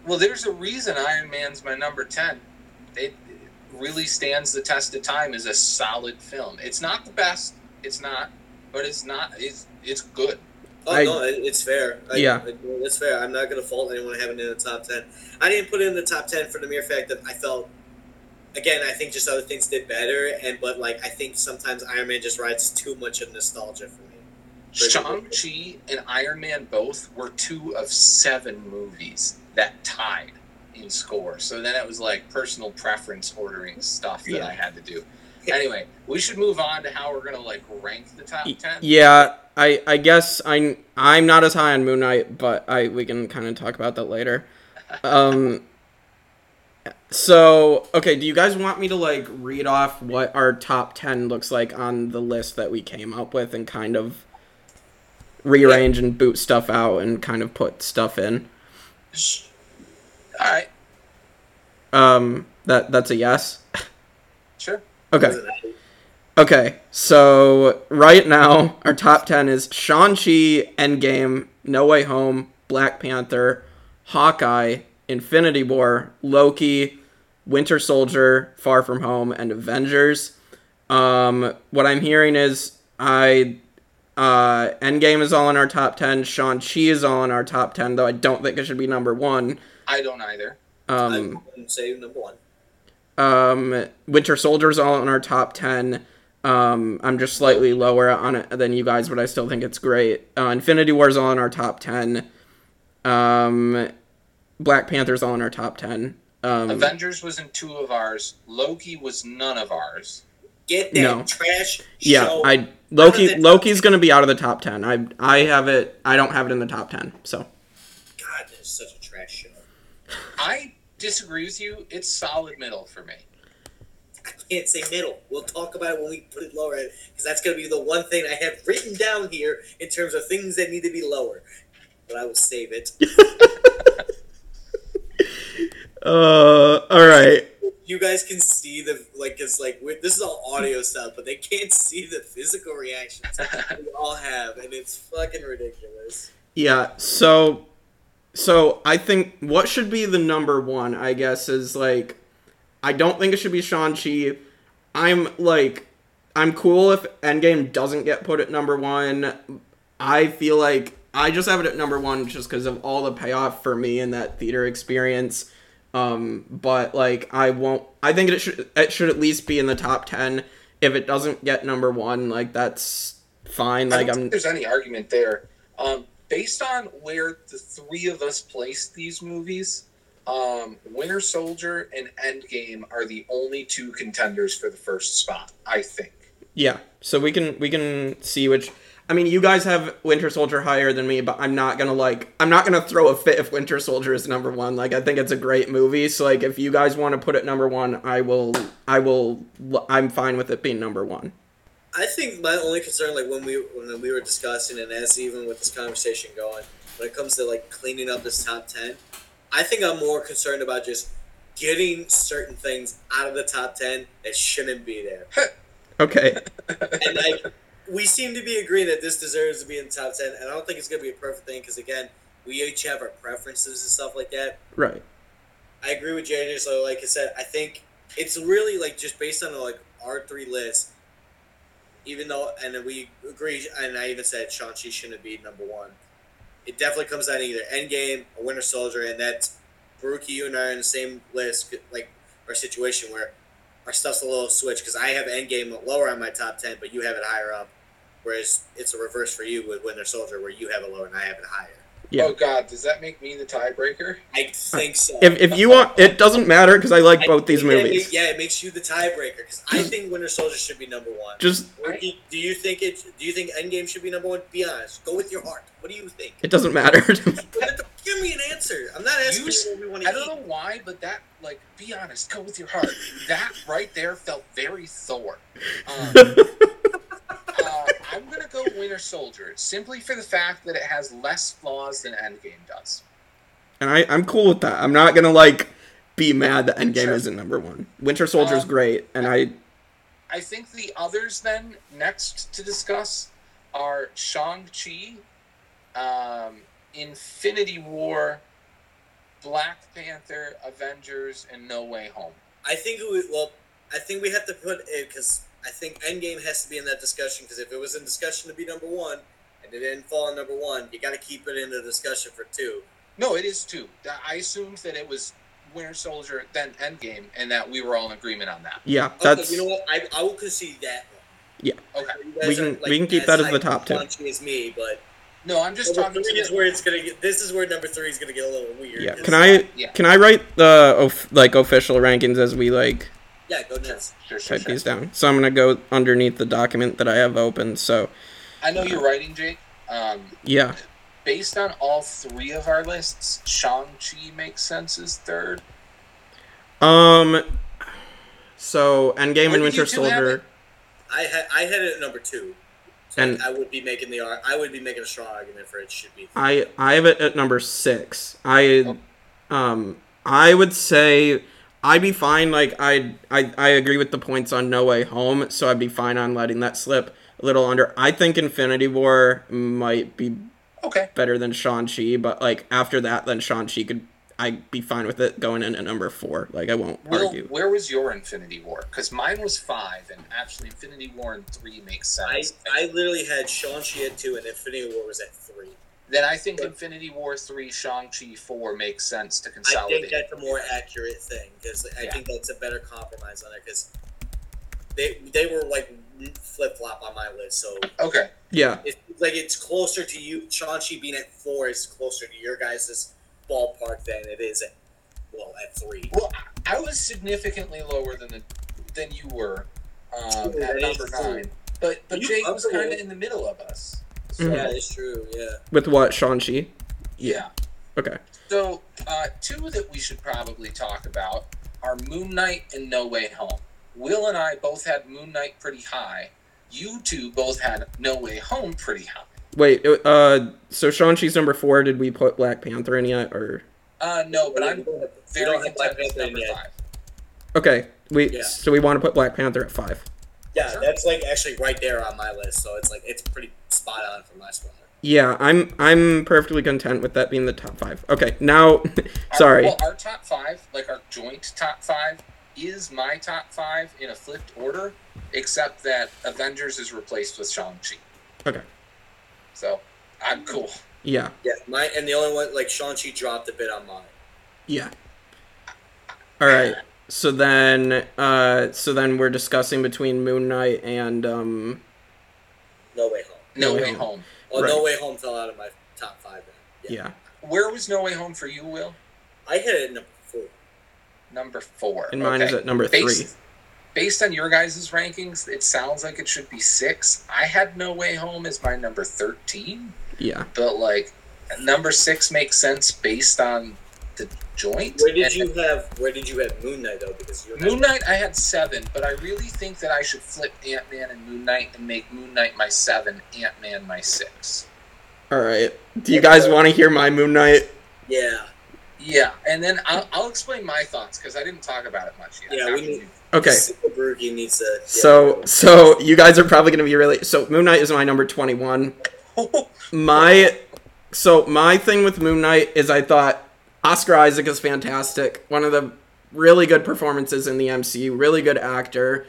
S2: Well, there's a reason Iron Man's my number 10. It really stands the test of time as a solid film. It's not the best, it's not, but it's not, it's, it's good.
S3: Oh
S1: I-
S3: no, it, it's fair. I,
S1: Yeah.
S3: I- it's fair. I'm not gonna fault anyone having it in the top ten. I didn't put it in the top ten for the mere fact that I felt, again, I think just other things did better, and but like I think sometimes Iron Man just rides too much of nostalgia for me.
S2: Shang-Chi and Iron Man both were two of seven movies that tied in score. So then it was like personal preference ordering stuff that
S3: Yeah.
S2: I had to do. Anyway, we should move on to how we're going to like rank the top 10.
S1: Yeah, I I guess I'm I'm not as high on Moon Knight, but I we can kind of talk about that later. Um so, okay, do you guys want me to like read off what our top 10 looks like on the list that we came up with and kind of rearrange and boot stuff out and kind of put stuff in?
S2: All right,
S1: Um that that's a yes.
S2: sure.
S1: Okay. Okay, so right now our top ten is Shang-Chi, Endgame, No Way Home, Black Panther, Hawkeye, Infinity War, Loki, Winter Soldier, Far From Home, and Avengers. Um, what I'm hearing is I uh, Endgame is all in our top ten. Shang-Chi is all in our top ten, though I don't think it should be number one.
S2: I don't either.
S1: Um,
S3: I wouldn't say number one.
S1: um, Winter Soldier's all in our top ten. Um, I'm just slightly lower on it than you guys, but I still think it's great. Uh, Infinity War's all in our top ten. Um, Black Panther's all in our top ten. Um,
S2: Avengers was in two of ours. Loki was none of ours.
S3: Get that
S1: no.
S3: trash
S1: yeah,
S3: show.
S1: I Loki
S3: the-
S1: Loki's gonna be out of the top ten. I I have it. I don't have it in the top ten. So
S3: God, this is such a trash show.
S2: I disagree with you. It's solid middle for me.
S3: I can't say middle. We'll talk about it when we put it lower, because that's going to be the one thing I have written down here in terms of things that need to be lower. But I will save it.
S1: uh, all right.
S3: You guys can see the like, it's like we this is all audio stuff, but they can't see the physical reactions we all have, and it's fucking ridiculous.
S1: Yeah, so so I think what should be the number one, I guess, is like I don't think it should be Shang-Chi. I'm like I'm cool if Endgame doesn't get put at number one. I feel like I just have it at number one just because of all the payoff for me in that theater experience. Um, but like I won't. I think it should it should at least be in the top ten. If it doesn't get number one, like that's fine.
S2: I
S1: Like
S2: don't
S1: I'm
S2: think there's any argument there. Um, based on where the three of us placed these movies, um, Winter Soldier and Endgame are the only two contenders for the first spot. I think.
S1: Yeah, so we can we can see which. I mean, you guys have Winter Soldier higher than me, but I'm not gonna like I'm not gonna throw a fit if Winter Soldier is number one. Like I think it's a great movie, so like if you guys want to put it number one, I will I will I'm fine with it being number one.
S3: I think my only concern, like when we when we were discussing, and as even with this conversation going, when it comes to like cleaning up this top ten, I think I'm more concerned about just getting certain things out of the top ten that shouldn't be there.
S1: Okay.
S3: and like we seem to be agreeing that this deserves to be in the top ten, and I don't think it's gonna be a perfect thing because again, we each have our preferences and stuff like that.
S1: Right.
S3: I agree with JJ. So, like I said, I think it's really like just based on like our three lists. Even though, and we agree, and I even said Shang-Chi shouldn't be number one. It definitely comes down to either Endgame or Winter Soldier, and that's Baruki, you and I are in the same list, like our situation where our stuff's a little switch because I have Endgame lower on my top ten, but you have it higher up. Whereas it's a reverse for you with Winter Soldier, where you have it lower and I have it higher.
S1: Yeah.
S2: Oh God, does that make me the tiebreaker?
S3: I think so.
S1: If, if you want, it doesn't matter because I like
S3: I
S1: both these movies.
S3: ma- yeah, it makes you the tiebreaker because I think Winter Soldier should be number one.
S1: Just
S3: Or do, do you think it? Do you think Endgame should be number one? Be honest. Go with your heart. What do you think?
S1: it doesn't matter.
S3: Give me an answer. I'm not asking
S2: You
S3: you what we want
S2: I
S3: to
S2: don't
S3: eat.
S2: know why, but that like, be honest, go with your heart. That right there felt very Thor. Um, I'm gonna go Winter Soldier simply for the fact that it has less flaws than Endgame does.
S1: and I, I'm cool with that. I'm not gonna like be mad that Endgame
S2: Sure.
S1: isn't number one. Winter Soldier's
S2: Um,
S1: great, and I
S2: I think the others then next to discuss are Shang Chi, um, Infinity War, Black Panther, Avengers, and No Way Home.
S3: I think we well, I think we have to put it because I think Endgame has to be in that discussion because if it was in discussion to be number one and it didn't fall in number one, you got to keep it in the discussion for two.
S2: No, it is two. I assumed that it was Winter Soldier, then Endgame, and that we were all in agreement on that.
S1: yeah,
S3: Okay,
S1: that's
S3: you know what? I, I will concede that one.
S1: Yeah.
S2: Okay.
S1: We can-
S3: aren't,
S1: we can keep that as the top two.
S3: launchy as me, but
S2: No, I'm just
S3: number
S2: talking
S3: three
S2: to
S3: is where it's gonna get. This is where number three is gonna get a little weird.
S1: Yeah. Can I
S2: Yeah.
S1: can I write the of, like official rankings as we like
S3: Yeah, go nuts.
S2: Sure, sure,
S1: type
S2: sure.
S1: these down? So I'm gonna go underneath the document that I have open. So
S2: I know you're writing, Jake. Um,
S1: yeah,
S2: based on all three of our lists, Shang-Chi makes sense as third.
S1: um, so Endgame
S2: Where
S1: and Winter
S2: you two have
S1: Soldier.
S3: I had I had it at number two. So
S1: And-
S3: I would be making the ar- I would be making a strong argument for it should be.
S1: I I have it at number six. I
S2: Oh.
S1: um I would say I'd be fine. Like I I I agree with the points on No Way Home, so I'd be fine on letting that slip a little under. I think Infinity War might be
S2: Okay.
S1: better than Shang Chi, but like after that, then Shang Chi could I'd be fine with it going in at number four. Like I won't
S2: Will,
S1: argue.
S2: where was your Infinity War? Because mine was five, and actually Infinity War and three makes sense.
S3: I,
S2: sense.
S3: I literally had Shang-Chi at two and Infinity War was at three.
S2: Then I think Infinity War three, Shang-Chi four makes sense to consolidate.
S3: I
S2: consolidate.
S3: think that's a more accurate thing because I
S2: Yeah.
S3: think that's a better compromise on it because they they were like flip flop on my list. So
S2: okay.
S1: Yeah,
S3: it's like it's closer to you. Shang-Chi being at four is closer to your guys' ballpark than it is at well at three.
S2: Well, I was significantly lower than the than you were um,
S3: True,
S2: at number nine. But but Jake was kind of in the middle of us. So.
S3: Yeah, it's true. Yeah.
S1: with what Shang Chi?
S2: yeah.
S1: Okay.
S2: So uh, two that we should probably talk about are Moon Knight and No Way Home. Will and I both had Moon Knight pretty high. You two both had No Way Home pretty high.
S1: Wait, uh, so Shang Chi's number four. Did we put Black Panther in yet, or
S2: Uh, no, but I'm
S3: We don't have- we
S2: very
S3: don't
S2: content with number
S3: yet.
S2: five.
S1: okay? We
S3: Yeah.
S1: so we want to put Black Panther at five.
S3: Yeah,
S2: Sure.
S3: that's like actually right there on my list. So it's like it's pretty spot on for my spot.
S1: Yeah, I'm I'm perfectly content with that being the top five. Okay, now,
S2: Our-
S1: sorry.
S2: well, our top five, like our joint top five, is my top five in a flipped order, except that Avengers is replaced with Shang-Chi.
S1: Okay.
S2: So I'm cool.
S1: Yeah,
S3: Yeah, my and the only one like Shang-Chi dropped a bit on mine.
S1: yeah. All right. So then, uh, so then we're discussing between Moon Knight and um.
S3: No Way Home.
S2: No,
S1: No Way
S2: Way
S1: Home.
S2: Home.
S3: Oh,
S1: Right.
S3: No Way Home fell out of my top five. Then.
S1: Yeah.
S2: Where was No Way Home for you, Will?
S3: I had it at number four.
S2: Number four.
S1: And mine is
S2: Okay.
S1: at number three.
S2: Based, based on your guys' rankings, it sounds like it should be six. I had No Way Home as my number thirteen,
S1: Yeah.
S2: but like number six makes sense based on the joint.
S3: Where did
S2: And
S3: you have Where did you have Moon Knight though? Because you
S2: Moon Knight, I had seven, but I really think that I should flip Ant Man and Moon Knight and make Moon Knight my seven, Ant Man my six.
S1: All right. Do you guys want to hear my Moon Knight?
S3: Yeah,
S2: Yeah, and then I'll, I'll explain my thoughts because I didn't talk about it much yet.
S3: Yeah, we need-
S1: Okay.
S3: Super needs to. yeah.
S1: So so you guys are probably gonna be really so Moon Knight is my number twenty one. My so my thing with Moon Knight is I thought Oscar Isaac is fantastic. One of the really good performances in the MCU. Really good actor.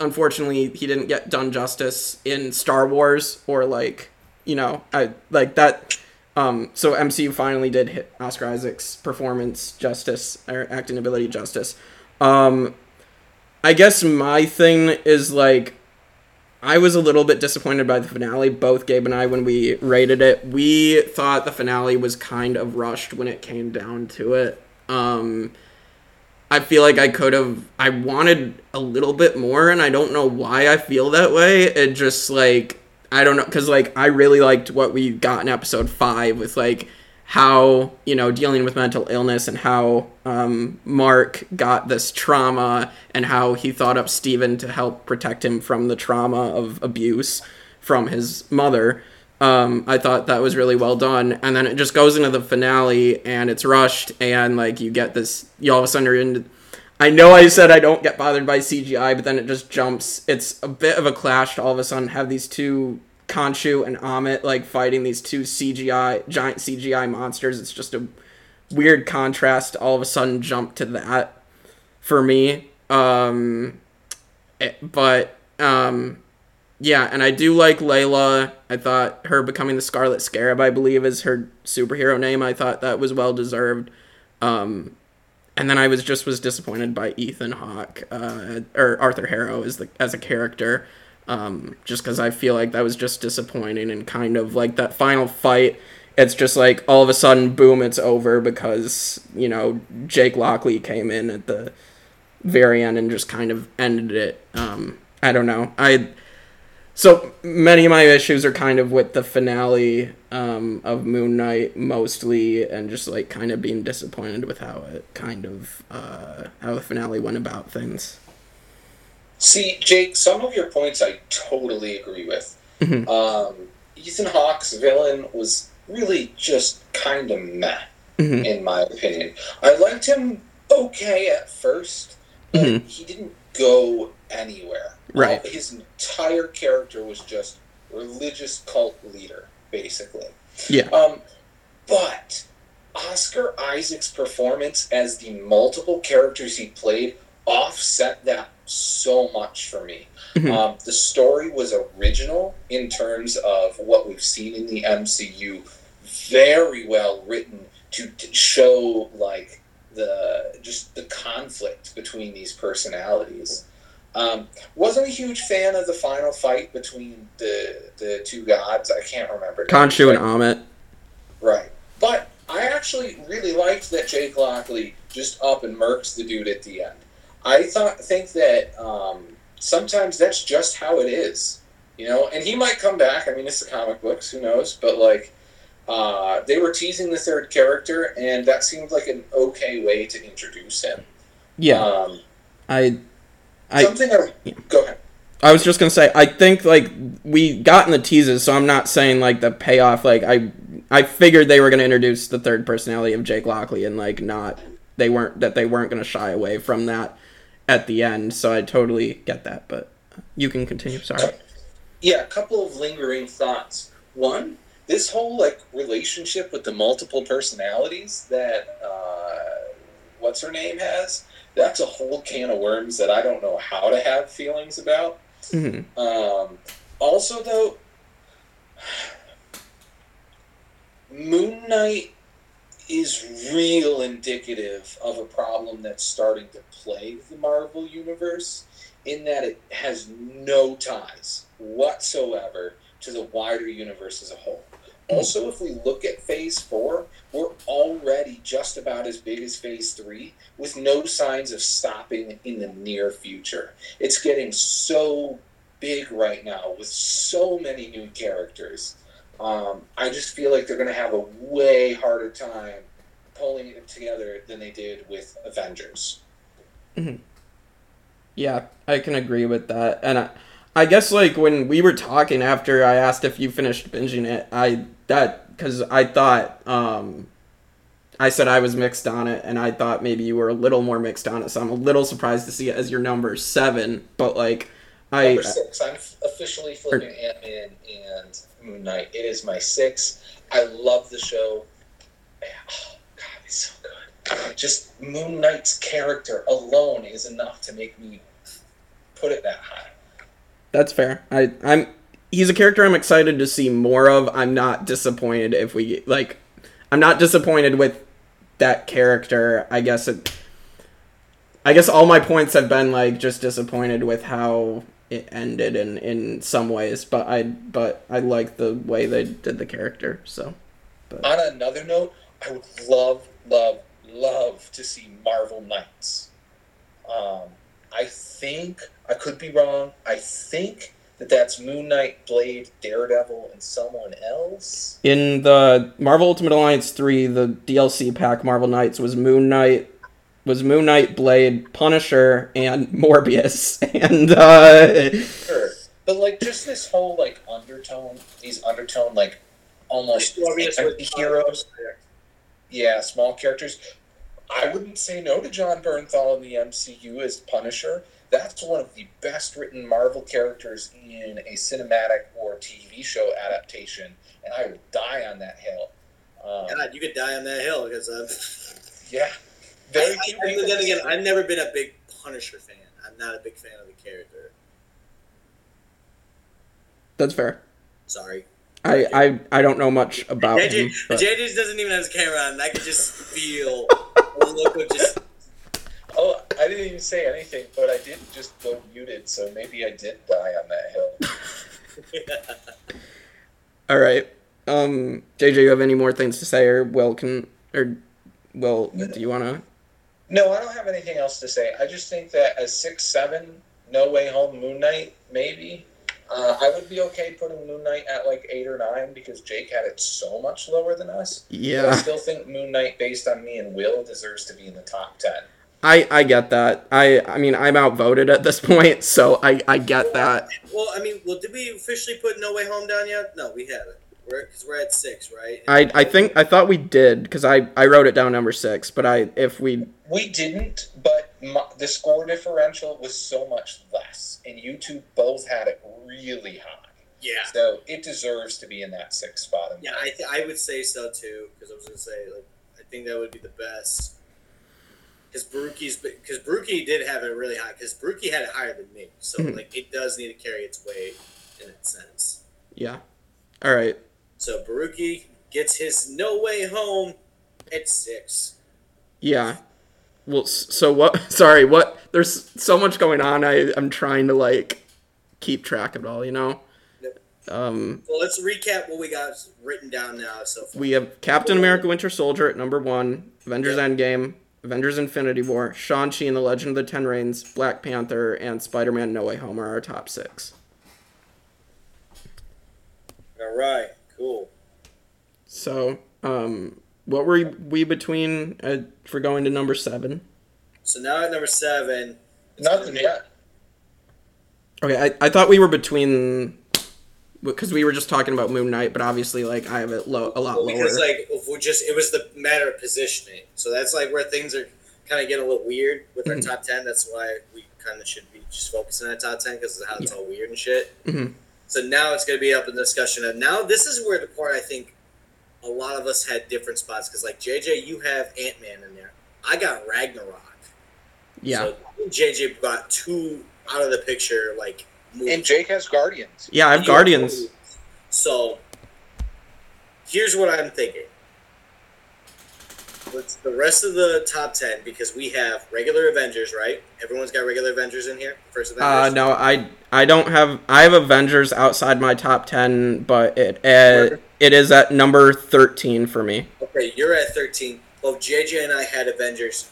S1: Unfortunately, he didn't get done justice in Star Wars or like you know I like that. Um, so MCU finally did hit Oscar Isaac's performance justice or acting ability justice. Um, I guess my thing is like I was a little bit disappointed by the finale. Both Gabe and I, when we rated it, we thought the finale was kind of rushed when it came down to it. Um, I feel like I could have. I wanted a little bit more, and I don't know why I feel that way. It just like I don't know, because like I really liked what we got in episode five with like how you know dealing with mental illness and how um, Mark got this trauma and how he thought up Steven to help protect him from the trauma of abuse from his mother. Um, I thought that was really well done, and then it just goes into the finale and it's rushed and like you get this. You all of a sudden are in. I know I said I don't get bothered by CGI, but then it just jumps. It's a bit of a clash to all of a sudden have these two Khonshu and Ammit like fighting these two CGI giant CGI monsters. It's just a weird contrast. All of a sudden, jump to that for me. Um, it, but um, yeah, and I do like Layla. I thought her becoming the Scarlet Scarab, I believe, is her superhero name. I thought that was well deserved. Um, and then I was just was disappointed by Ethan Hawke uh, or Arthur Harrow as the as a character um, just because I feel like that was just disappointing and kind of like that final fight. It's just like all of a sudden, boom, it's over because you know Jake Lockley came in at the very end and just kind of ended it. Um, I don't know. I so many of my issues are kind of with the finale um, of Moon Knight mostly, and just like kind of being disappointed with how it kind of uh, how the finale went about things.
S2: See, Jake, some of your points I totally agree with.
S1: Mhm.
S2: Um, Ethan Hawke's villain was really just kind of meh,
S1: Mhm.
S2: in my opinion. I liked him okay at first, but
S1: Mhm.
S2: he didn't go anywhere.
S1: Right.
S2: Uh, his entire character was just religious cult leader, basically.
S1: Yeah.
S2: Um, but Oscar Isaac's performance as the multiple characters he played offset that so much for me.
S1: Mhm.
S2: Um, the story was original in terms of what we've seen in the MCU, very well written to, to show like the just the conflict between these personalities. Um, wasn't a huge fan of the final fight between the the two gods. I can't remember.
S1: Khonshu and Ammit.
S2: Right. But I actually really liked that Jake Lockley just up and murks the dude at the end. I thought think that um, sometimes that's just how it is, you know. And he might come back. I mean, it's the comic books. Who knows? But like, uh, they were teasing the third character, and that seemed like an okay way to introduce him.
S1: Yeah,
S2: Um,
S1: I, I,
S2: something. I,
S1: yeah.
S2: Go ahead.
S1: I was just gonna say. I think like we got in the teases, so I'm not saying like the payoff. Like I, I figured they were gonna introduce the third personality of Jake Lockley, and like not they weren't that they weren't gonna shy away from that at the end. So I totally get that. But you can continue. Sorry.
S2: Yeah, a couple of lingering thoughts. One, this whole like relationship with the multiple personalities that uh, what's her name has. That's a whole can of worms that I don't know how to have feelings about.
S1: hmm
S2: Um, also, though, Moon Knight is real indicative of a problem that's starting to plague the Marvel universe in that it has no ties whatsoever to the wider universe as a whole. Hmm. Also, if we look at Phase 4, we're already just about as big as Phase 3 with no signs of stopping in the near future. It's getting so big right now with so many new characters. Um, I just feel like they're going to have a way harder time pulling it together than they did with Avengers.
S1: Yeah, I can agree with that. And I, I guess like when we were talking after I asked if you finished binging it, I that because I thought um, I said I was mixed on it, and I thought maybe you were a little more mixed on it. So I'm a little surprised to see it as your number seven. But like I
S2: Number six, I'm officially flipping Ant Man and Moon Knight. It is my six. I love the show. Oh, God, it's so good. Just Moon Knight's character alone is enough to make me put it that high.
S1: That's fair. I I'm he's a character I'm excited to see more of. I'm not disappointed if we like I'm not disappointed with that character. I guess it I guess all my points have been like just disappointed with how it ended in in some ways, but I but I like the way they did the character. So, but
S2: On another note, I would love, love, love to see Marvel Knights. Um, I think I could be wrong. I think that that's Moon Knight, Blade, Daredevil, and someone else.
S1: in the Marvel Ultimate Alliance three, the DLC pack Marvel Knights was Moon Knight. Was Moon Knight, Blade, Punisher, and Morbius, and uh,
S2: Sure, but like just this whole like undertone, these undertone like almost
S3: Morbius with the
S2: heroes. Yeah, small characters. I wouldn't say no to Jon Bernthal in the MCU as Punisher. That's one of the best written Marvel characters in a cinematic or TV show adaptation, and I would die on that hill. Um,
S3: God, you could die on that hill because uh,
S2: yeah,
S3: I,
S2: very
S3: I, I, then again, I've never been a big Punisher fan. I'm not a big fan of the character.
S1: that's fair.
S3: Sorry.
S1: I, I I don't know much about him.
S3: JJ,
S1: but-
S3: JJ doesn't even have his camera on. and I could just feel a look of just.
S2: Oh, I didn't even say anything, but I did just go muted, so maybe I did die on that hill.
S1: All right. Um, JJ, you have any more things to say, or Will can, or Will, do you wanna?
S2: No, I don't have anything else to say. I just think that a six seven, No Way Home, Moon Knight, maybe. Uh, I would be okay putting Moon Knight at like eight or nine because Jake had it so much lower than us. But I still think Moon Knight, based on me and Will, deserves to be in the top ten.
S1: I I get that. I I mean I'm outvoted at this point, so I I get that.
S3: Well, I mean, well, did we officially put No Way Home down yet? No, we haven't. We're because we're at six, right?
S1: I I think I thought we did because I I wrote it down number six, but I if we
S2: We didn't, but my, the score differential was so much less, and you two both had it really high.
S3: Yeah.
S2: So it deserves to be in that sixth spot.
S3: Yeah, I, th- I would say so too because I was gonna say like I think that would be the best. Because Baruki's because Baruki did have it really high because Baruki had it higher than me, so
S1: Mhm.
S3: like it does need to carry its weight in its sense.
S1: yeah. All right.
S3: So Baruki gets his No Way Home at six.
S1: Yeah. Well, so what? Sorry, what? There's so much going on. I I'm trying to like keep track of it all. You know.
S3: Yep.
S1: Um,
S3: Well, let's recap what we got written down now. So far.
S1: we have Captain America: Winter Soldier at number one, Avengers
S3: Yeah.
S1: Endgame, Avengers: Infinity War, Shang Chi and the Legend of the Ten Rings, Black Panther, and Spider-Man: No Way Home are our top six.
S3: All right, cool.
S1: So, um, what were we between uh, for going to number seven?
S3: So now at number seven,
S2: Nothing yet.
S1: Okay, I, I thought we were between because we were just talking about Moon Knight, but obviously, like I have it low a lot
S3: Well,
S1: lower.
S3: because like if we just it was the matter of positioning. So that's like where things are kind of getting a little weird with our
S1: Mhm.
S3: top ten. That's why we kind of should be just focusing on top ten because of how it's
S1: Yeah.
S3: all weird and shit.
S1: Mhm.
S3: So now it's going to be up in discussion And now. This is where the part I think a lot of us had different spots because like JJ, you have Ant Man in there. I got Ragnarok.
S1: yeah,
S3: So JJ got two out of the picture like movies.
S2: And Jake has Guardians.
S1: yeah, I have Guardians.
S3: So here's what I'm thinking. Let's the rest of the top ten because we have regular Avengers, right? Everyone's got regular Avengers in here. First
S1: Uh,
S3: Avengers.
S1: no, I I don't have I have Avengers outside my top ten, but it uh, it is at number thirteen for me.
S3: Okay, you're at thirteen. Both JJ and I had Avengers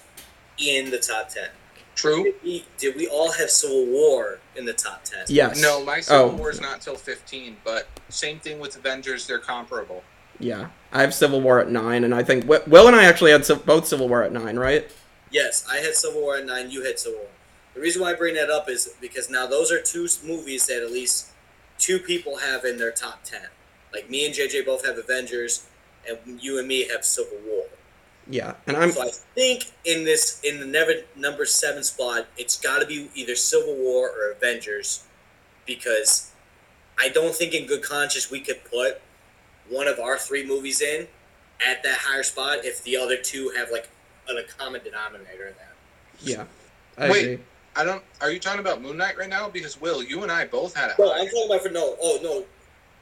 S3: in the top ten.
S2: True.
S3: Did we, did we all have Civil War in the top ten?
S1: Yes.
S4: No, my Civil
S1: Oh.
S4: is not till 15, but same thing with Avengers, they're comparable.
S1: Yeah, I have Civil War at nine, and I think Will and I actually had both Civil War at nine, right?
S3: Yes, I had Civil War at nine. You had Civil War. The reason why I bring that up is because now those are two movies that at least two people have in their top ten. Like me and JJ both have Avengers, and you and me have Civil War.
S1: Yeah, and I'm
S3: so I think in this in the never number seven spot, it's got to be either Civil War or Avengers, because I don't think in good conscience we could put one of our three movies in at that higher spot if the other two have like a common denominator in that.
S1: yeah. I
S4: Wait.
S1: agree.
S4: I don't. Are you talking about Moon Knight right now? Because Will, you and I both had it.
S3: No. I'm talking about for no. Oh no,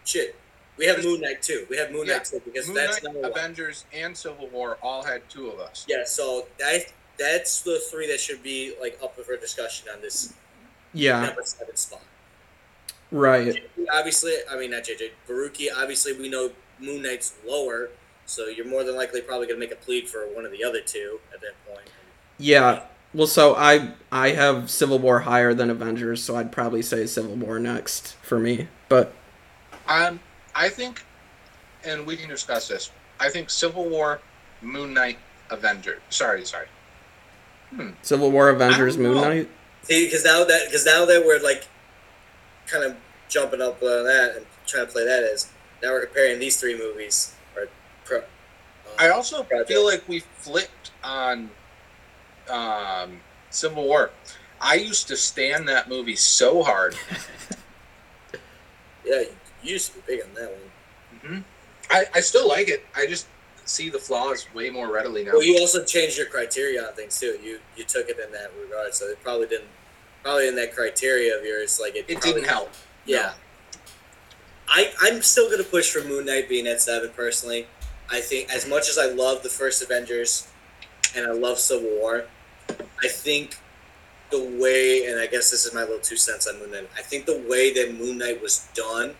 S3: shit. We have Moon Knight too. We have Moon
S4: Yeah,
S3: Knight too because
S4: Moon
S3: that's
S4: Knight,
S3: number one.
S4: Avengers, and Civil War all had two of us.
S3: Yeah, so that that's the three that should be like up for discussion on this
S1: Yeah,
S3: number seven spot.
S1: Right.
S3: Obviously, I mean not JJ Baruki. Obviously, we know Moon Knight's lower, so you're more than likely probably going to make a plead for one of the other two at that point.
S1: Yeah. Well, so I I have Civil War higher than Avengers, so I'd probably say Civil War next for me. But
S4: Um, I think, and we can discuss this. I think Civil War, Moon Knight, Avenger. Sorry, sorry.
S1: Civil War, Avengers, Moon. Knight.
S3: See, because now that because now that we're like kind of jumping up on that and trying to play that as now we're comparing these three movies. Or pro, uh,
S4: I also
S3: Project.
S4: feel like we flipped on um, Civil War. I used to stand that movie so hard.
S3: yeah, you used to be big on that one.
S4: hmm I, I still like it. I just see the flaws way more readily now.
S3: Well, you also changed your criteria on things too. You you took it in that regard, so it probably didn't probably in that criteria of yours like it.
S4: it didn't help.
S3: Yeah. I I'm still gonna push for Moon Knight being at seven personally. I think as much as I love the first Avengers and I love Civil War, I think the way and I guess this is my little two cents on Moon Knight. I think the way that Moon Knight was done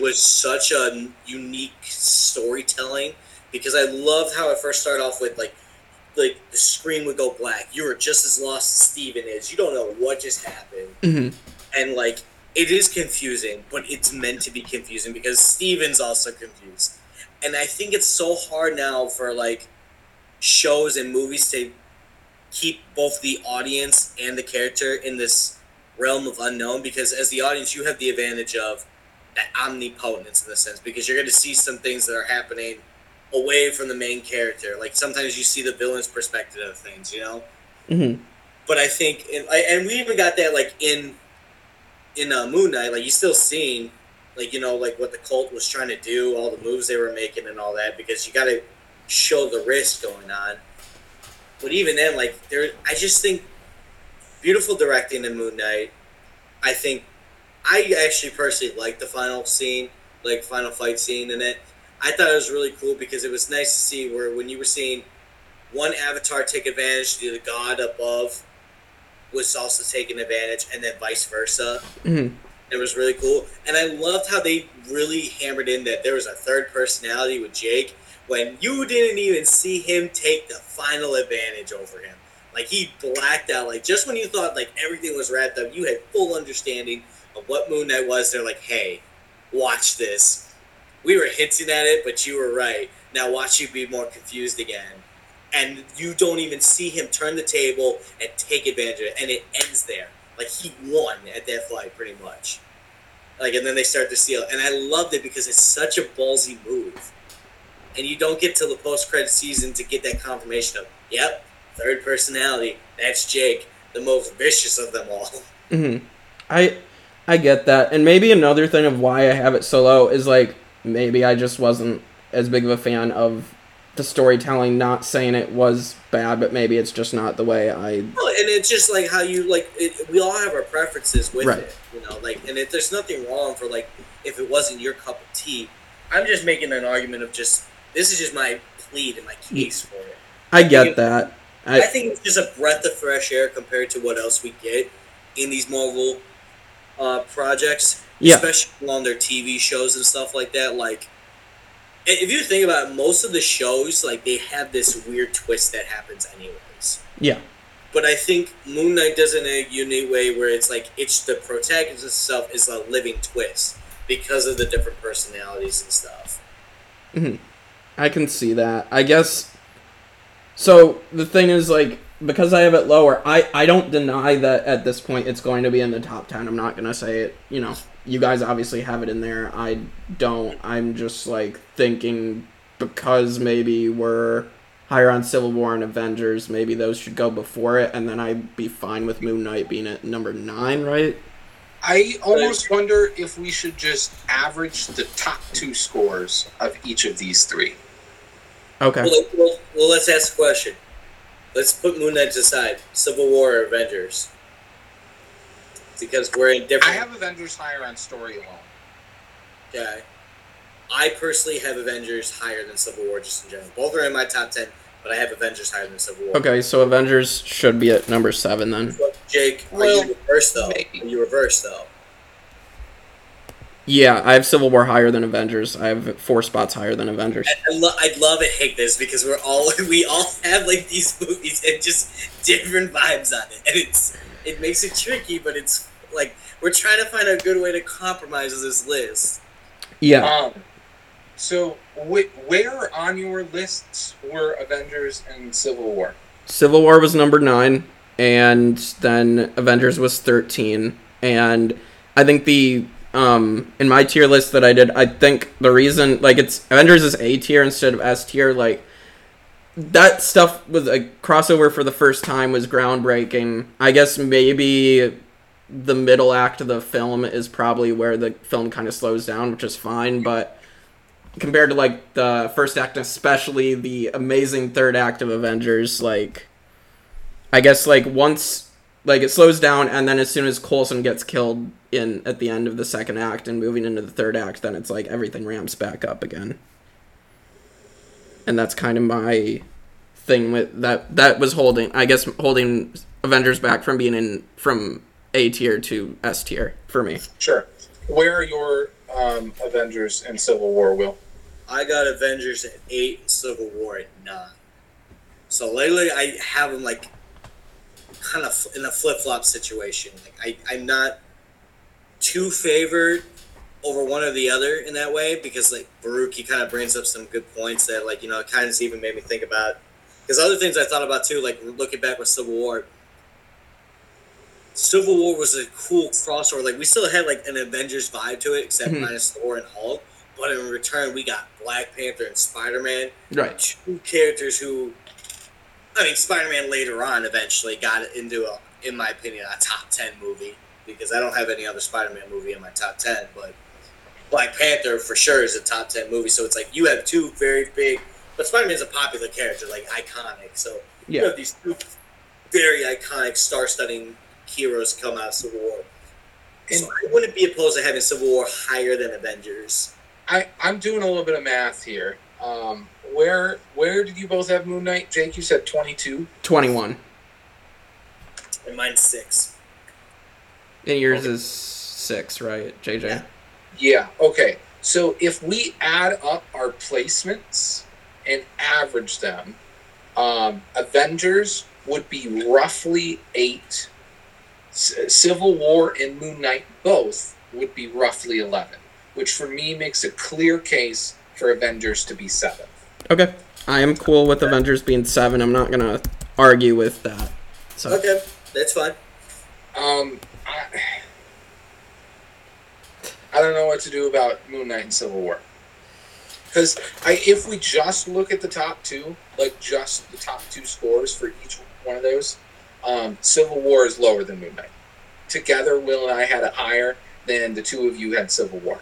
S3: was such a unique storytelling because I loved how it first started off with like like the screen would go black. You were just as lost as Steven is. You don't know what just happened
S1: hmm
S3: and like it is confusing, but it's meant to be confusing because Steven's also confused. And I think it's so hard now for like shows and movies to keep both the audience and the character in this realm of unknown because as the audience you have the advantage of that omnipotence in a sense because you're going to see some things that are happening away from the main character like sometimes you see the villain's perspective of things you know
S1: hmm
S3: but I think, and, and we even got that like in in uh, Moon Knight, like you still seeing, like you know, like what the cult was trying to do, all the moves they were making, and all that, because you got to show the risk going on. But even then, like there, I just think beautiful directing in Moon Knight. I think I actually personally like the final scene, like final fight scene in it. I thought it was really cool because it was nice to see where when you were seeing one avatar take advantage to the god above was also taking advantage, and then vice versa.
S1: hmm
S3: It was really cool, and I loved how they really hammered in that there was a third personality with Jake when you didn't even see him take the final advantage over him. Like he blacked out. Like just when you thought like everything was wrapped up, you had full understanding of what Moon Knight was. They're like, "Hey, watch this. We were hinting at it, but you were right. Now watch you be more confused again." And you don't even see him turn the table and take advantage of it, and it ends there. Like he won at that fight, pretty much. Like, and then they start to seal, and I loved it because it's such a ballsy move, and you don't get to the post credit season to get that confirmation of, yep, third personality, that's Jake, the most vicious of them all.
S1: hmm I I get that, and maybe another thing of why I have it so low is like maybe I just wasn't as big of a fan of the storytelling. Not saying it was bad, but maybe it's just not the way I.
S3: Well, and it's just like how you like. It, we all have our preferences with
S1: Right.
S3: it, you know. Like, and if there's nothing wrong for like if it wasn't your cup of tea. I'm just making an argument of just this is just my plead and my case for it.
S1: I get that.
S3: I,
S1: I
S3: think it's just a breath of fresh air compared to what else we get in these Marvel uh, projects,
S1: Yeah.
S3: especially on their TV shows and stuff like that. Like, if you think about it, most of the shows, like they have this weird twist that happens anyways.
S1: yeah.
S3: But I think Moon Knight does it in a unique way where it's like it's the protagonist itself is a living twist because of the different personalities and stuff.
S1: Hmm, I can see that. I guess. So the thing is, like, because I have it lower, I I don't deny that at this point it's going to be in the top ten. I'm not gonna say it. You know, you guys obviously have it in there. I don't. I'm just like thinking because maybe we're higher on Civil War and Avengers, maybe those should go before it, and then I'd be fine with Moon Knight being at number nine, right?
S4: I almost wonder if we should just average the top two scores of each of these three.
S1: Okay.
S3: Well, well, well, let's ask a question. Let's put Moon Knight aside. Civil War or Avengers? Because we're in different.
S4: I have Avengers higher on story alone.
S3: Okay. I personally have Avengers higher than Civil War, just in general. Both are in my top ten, but I have Avengers higher than Civil War.
S1: Okay, so Avengers should be at number seven then.
S3: But Jake, are you reverse though?
S4: maybe.
S3: Are you reverse though?
S1: Yeah, I have Civil War higher than Avengers. I have four spots higher than Avengers.
S3: I, I lo- I'd love to hate this because we're all we all have like these movies and just different vibes on it, and it's it makes it tricky, but it's like we're trying to find a good way to compromise this list.
S1: Yeah,
S2: Um, so wh- where on your lists were Avengers and Civil War?
S1: Civil War was number nine, and then Avengers was thirteen. And I think the um in my tier list that I did, I think the reason like it's Avengers is A tier instead of S tier, like that stuff was a crossover for the first time was groundbreaking. I guess maybe the middle act of the film is probably where the film kind of slows down, which is fine, but compared to like the first act, especially the amazing third act of Avengers, like I guess like once like it slows down and then as soon as Coulson gets killed in at the end of the second act and moving into the third act, then it's like everything ramps back up again. And that's kind of my thing with that that was holding I guess holding Avengers back from being in from A tier to S tier for me.
S2: Sure. Where are your um, Avengers and Civil War, Will?
S3: I got Avengers at eight, and Civil War at nine. So lately, I have them like kind of in a flip flop situation. Like I, I'm not too favored over one or the other in that way because like Baruch, he kind of brings up some good points that like you know it kind of even made me think about. Because other things I thought about too, like looking back with Civil War. Civil War was a cool crossover. Like we still had like an Avengers vibe to it, except
S1: Mhm.
S3: minus Thor and Hulk. But in return, we got Black Panther and Spider Man,
S1: Right.
S3: two characters who, I mean, Spider Man later on eventually got into a, in my opinion, a top ten movie because I don't have any other Spider Man movie in my top ten, but Black Panther for sure is a top ten movie. So it's like you have two very big, but Spider Man's a popular character, like iconic. So you have these two very iconic, star-studding heroes come out of Civil War. So I wouldn't be opposed to having Civil War higher than Avengers.
S2: I, I'm doing a little bit of math here. Um, where where did you both have Moon Knight? Jake, you said 22.
S1: 21.
S3: And mine's six.
S1: And yours is 6, right, JJ?
S3: Yeah.
S2: Yeah. Okay. So if we add up our placements and average them, um, Avengers would be roughly eight. C- Civil War and Moon Knight both would be roughly eleven, which for me makes a clear case for Avengers to be seventh.
S1: Okay. I am cool with Avengers being 7. I'm not going to argue with that. So
S3: Okay, that's fine.
S2: Um, I, I don't know what to do about Moon Knight and Civil War. Because if we just look at the top two, like just the top two scores for each one of those, um, Civil War is lower than Moon Knight. Together, Will and I had it higher than the two of you had Civil War.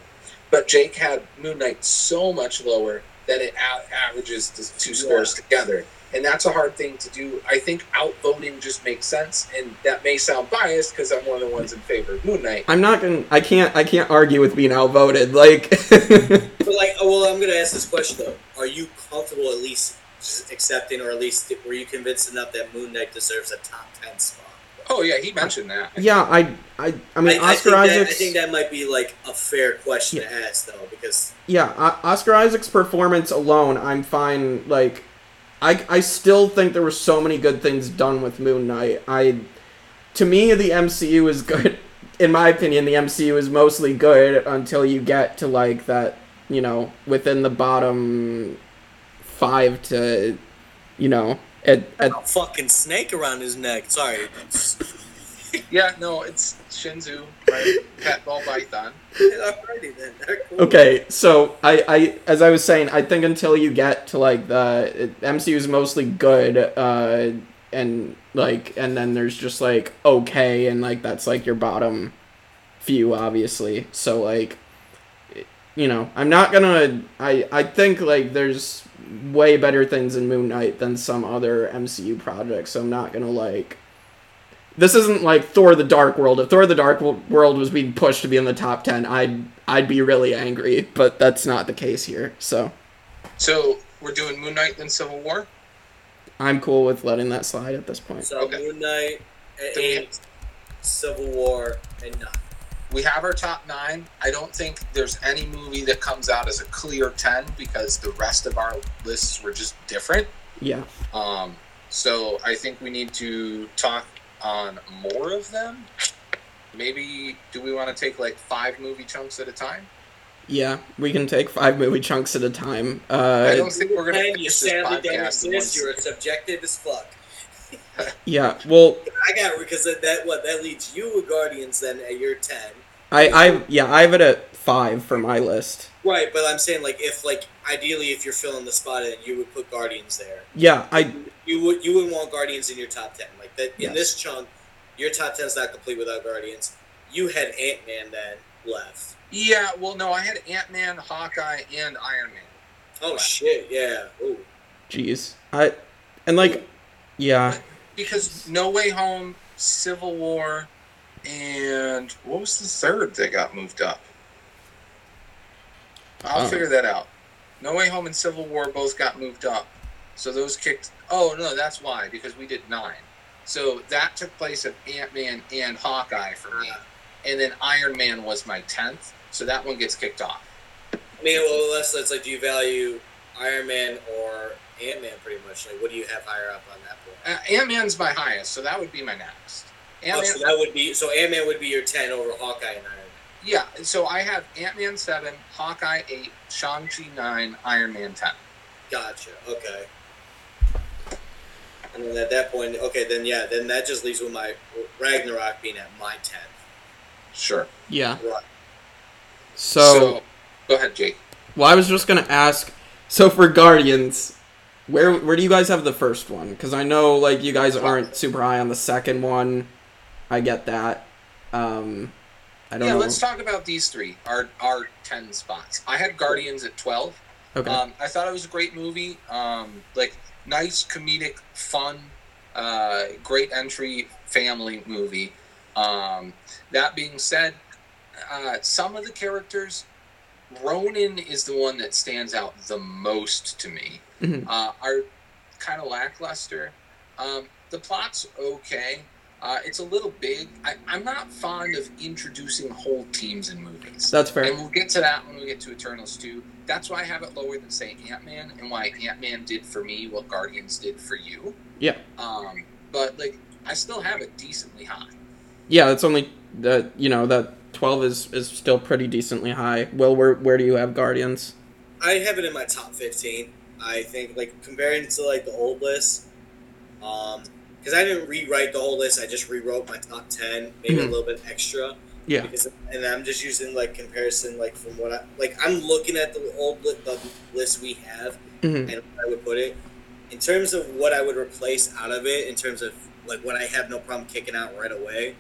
S2: But Jake had Moon Knight so much lower that it a- averages the two scores together. And that's a hard thing to do. I think outvoting just makes sense, and that may sound biased because I'm one of the ones in favor of Moon Knight.
S1: I'm not going to I can't I can't argue with being outvoted. Like
S3: But like, oh, well, I'm gonna ask this question though: Are you comfortable at least just accepting, or at least were you convinced enough that Moon Knight deserves a top ten spot?
S2: Oh yeah, he mentioned that.
S1: Yeah, I I I mean
S3: I, I
S1: Oscar
S3: think that, I think that might be like a fair question to ask though, because
S1: Yeah, O- Oscar Isaac's performance alone, I'm fine. Like, I I still think there were so many good things done with Moon Knight. I, to me, the MCU is good. In my opinion, the MCU is mostly good until you get to like that. You know, within the bottom five to, you know, at, at
S3: a fucking snake around his neck. Sorry,
S2: Yeah, no, it's Shinzu, right? Cat ball python.
S3: alrighty then. Cool.
S1: Okay, so I, I, as I was saying, I think until you get to like the MCU is mostly good, uh, and like, and then there's just like okay, and like that's like your bottom few, obviously. So like, you know, I'm not gonna. I, I think like there's way better things in Moon Knight than some other MCU projects. So I'm not gonna like. This isn't like Thor: The Dark World. If Thor: The Dark World was being pushed to be in the top ten, I'd I'd be really angry. But that's not the case here. So
S2: So we're doing Moon Knight then Civil War.
S1: I'm cool with letting that slide at this point.
S3: So
S2: Okay.
S3: Moon Knight at eight, Civil War and nine.
S2: We have our top nine. I don't think there's any movie that comes out as a clear ten because the rest of our lists were just different.
S1: Yeah.
S2: Um, so I think we need to talk on more of them. Maybe do we want to take like five movie chunks at a time?
S1: Yeah, we can take five movie chunks at a time.
S2: I
S1: Uh,
S2: don't think we're gonna
S3: Man, you
S2: finish this
S3: sadly don't
S2: podcast in
S3: exist. You're subjective as fuck.
S1: yeah. Well,
S3: I got it because that, that what that leads you with Guardians then at your ten.
S1: I, I, yeah, I have it at five for my list.
S3: Right, but I'm saying like if like ideally if you're filling the spot in, you would put Guardians there.
S1: Yeah, I,
S3: You would you wouldn't want Guardians in your top ten. Like that in
S1: Yes.
S3: this chunk, your top ten's not complete without Guardians. You had Ant Man then left.
S2: Yeah, well, no, I had Ant Man, Hawkeye, and Iron Man.
S3: Oh
S2: Wow.
S3: shit, yeah. Ooh.
S1: jeez, I, and like, yeah,
S2: Because No Way Home, Civil War, and what was the third that got moved up? I'll
S1: Oh.
S2: figure that out. No Way Home and Civil War both got moved up. So those kicked. Oh, no, that's why, because we did nine. So that took place of Ant Man and Hawkeye for me. And then Iron Man was my 10th. So that one gets kicked off.
S3: I mean, well, let's let's like, do you value Iron Man or Ant Man pretty much? Like, what do you have higher up on that point?
S2: Uh, Ant Man's my highest, so that would be my next. Ant
S3: Oh, so that would be so Ant Man would be your ten over Hawkeye and Iron Man.
S2: Yeah, so I have Ant Man 7, Hawkeye 8, Shang-Chi 9, Iron Man 10.
S3: Gotcha. Okay. And then at that point, okay, then yeah, then that just leaves with my Ragnarok being at my ten.
S2: Sure.
S1: yeah.
S3: Right.
S1: So,
S2: go ahead, Jake.
S1: well, I was just gonna ask. So for Guardians, where where do you guys have the first one? Because I know like you guys aren't super high on the second one. I get that. Um, I don't
S2: Yeah,
S1: know.
S2: let's talk about these three, our, our 10 spots. I had Guardians at 12.
S1: Okay.
S2: Um, I thought it was a great movie. Um, like, nice, comedic, fun, uh, great entry family movie. Um, that being said, uh, some of the characters, Ronan is the one that stands out the most to me.
S1: Mhm.
S2: Uh, are kind of lackluster. Um, the plot's okay. Uh, it's a little big. I, I'm not fond of introducing whole teams in movies.
S1: That's fair.
S2: And we'll get to that when we get to Eternals 2. That's why I have it lower than, say, Ant Man, and why Ant Man did for me what Guardians did for you.
S1: Yeah.
S2: Um, but, like, I still have it decently high.
S1: Yeah, it's only that you know that twelve is is still pretty decently high. Will, where where do you have Guardians?
S3: I have it in my top fifteen. I think like comparing to like the old list, um, because I didn't rewrite the whole list. I just rewrote my top ten, maybe
S1: Mhm.
S3: a little bit extra.
S1: Yeah.
S3: Because, and I'm just using like comparison, like from what I like. I'm looking at the old li- the list we have,
S1: Mhm.
S3: and I would put it in terms of what I would replace out of it. In terms of like what I have no problem kicking out right away,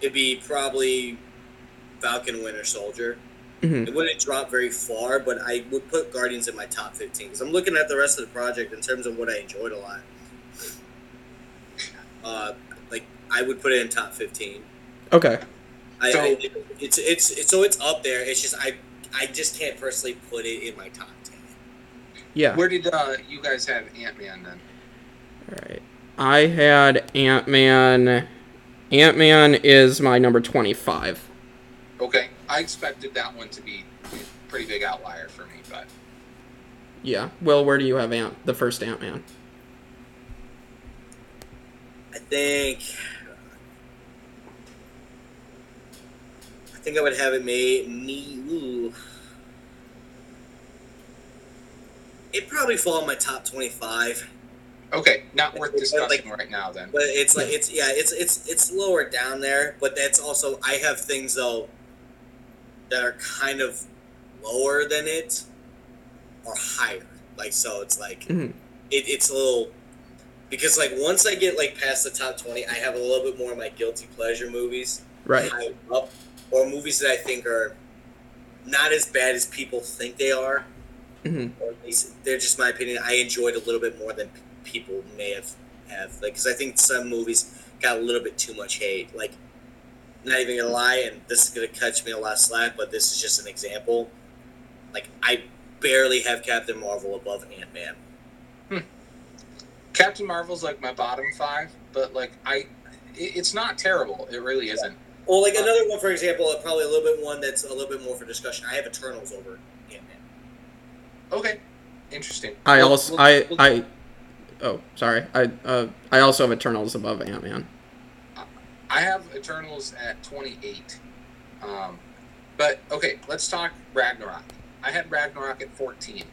S3: it'd be probably Falcon Winter Soldier.
S1: Mhm.
S3: It wouldn't drop very far, but I would put Guardians in my top 15 because I'm looking at the rest of the project in terms of what I enjoyed a lot. Uh, like I would put it in top 15.
S1: Okay.
S3: I,
S2: So-
S3: I it's, it's it's so it's up there. It's just I I just can't personally put it in my top 10.
S1: Yeah.
S2: Where did uh, you guys have Ant Man then?
S1: All right. I had Ant Man. Ant Man is my number twenty-five.
S2: Okay. I expected that one to be a pretty big outlier for me, but
S1: Yeah. Well, where do you have Ant? The first Ant Man.
S3: I think I think I would have it made me ooh. It'd probably fall in my top 25.
S2: okay, not worth
S3: Like-
S2: discussing right now then.
S3: But it's like it's yeah, it's it's it's lower down there. But that's also I have things though that are kind of lower than it or higher. Like so, it's like
S1: Mhm.
S3: it, it's a little because like once I get like past the top twenty, I have a little bit more of my guilty pleasure movies
S1: Right.
S3: up or movies that I think are not as bad as people think they are.
S1: Mhm.
S3: Or at least they're just my opinion. I enjoyed a little bit more than p- people may have have like because I think some movies got a little bit too much hate. Like, not even gonna lie, and this is gonna catch me a lot of slack, but this is just an example. Like, I barely have Captain Marvel above Ant Man.
S2: Captain Marvel's like my bottom five, but like I, it, it's not terrible. It really isn't.
S3: Well, like another one, for example, uh, probably a little bit one that's a little bit more for discussion. I have Eternals over Ant Man.
S2: Okay, interesting.
S1: I
S2: We'll-
S1: also
S2: we'll-
S1: I
S2: we'll-
S1: I oh sorry I uh I also have Eternals above Ant Man.
S2: I have Eternals at 28. Um, but okay, let's talk Ragnarok. I had Ragnarok at 14.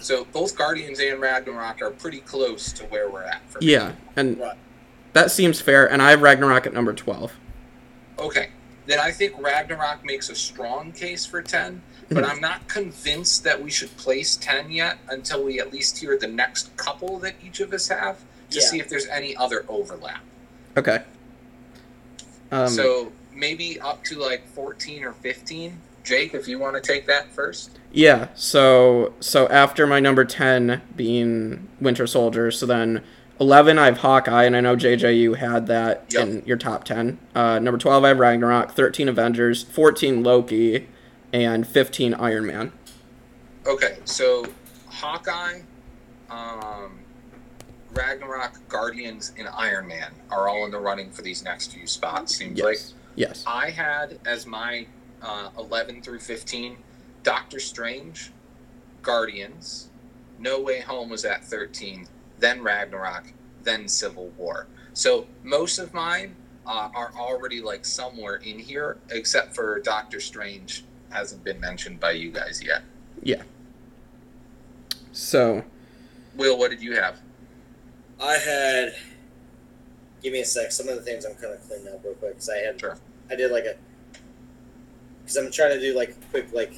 S2: So both Guardians and Ragnarok are pretty close to where we're at. For me.
S1: Yeah, and
S3: Right.
S1: that seems fair. And I have Ragnarok at number twelve.
S2: Okay. Then I think Ragnarok makes a strong case for 10, but I'm not convinced that we should place 10 yet until we at least hear the next couple that each of us have to
S3: Yeah.
S2: see if there's any other overlap.
S1: Okay. Um,
S2: so maybe up to like 14 or 15. Jake, if you want to take that first.
S1: Yeah, so so after my number ten being Winter Soldier, so then eleven I have Hawkeye, and I know JJ you had that
S2: Yep.
S1: in your top ten. Uh, number twelve I have Ragnarok, thirteen Avengers, fourteen Loki, and fifteen Iron Man.
S2: Okay, so Hawkeye, um, Ragnarok, Guardians, and Iron Man are all in the running for these next few spots. Seems like
S1: Yes. Yes.
S2: I had as my uh, 11 through 15 Doctor Strange, Guardians, No Way Home was at 13, then Ragnarok, then Civil War. So most of mine uh, are already like somewhere in here, except for Doctor Strange hasn't been mentioned by you guys yet.
S1: Yeah. So
S2: Will, what did you have?
S3: I had. Give me a sec. Some of the things I'm kind of cleaning up real quick because I had.
S2: Sure.
S3: I did like a. Because I'm trying to do like quick like.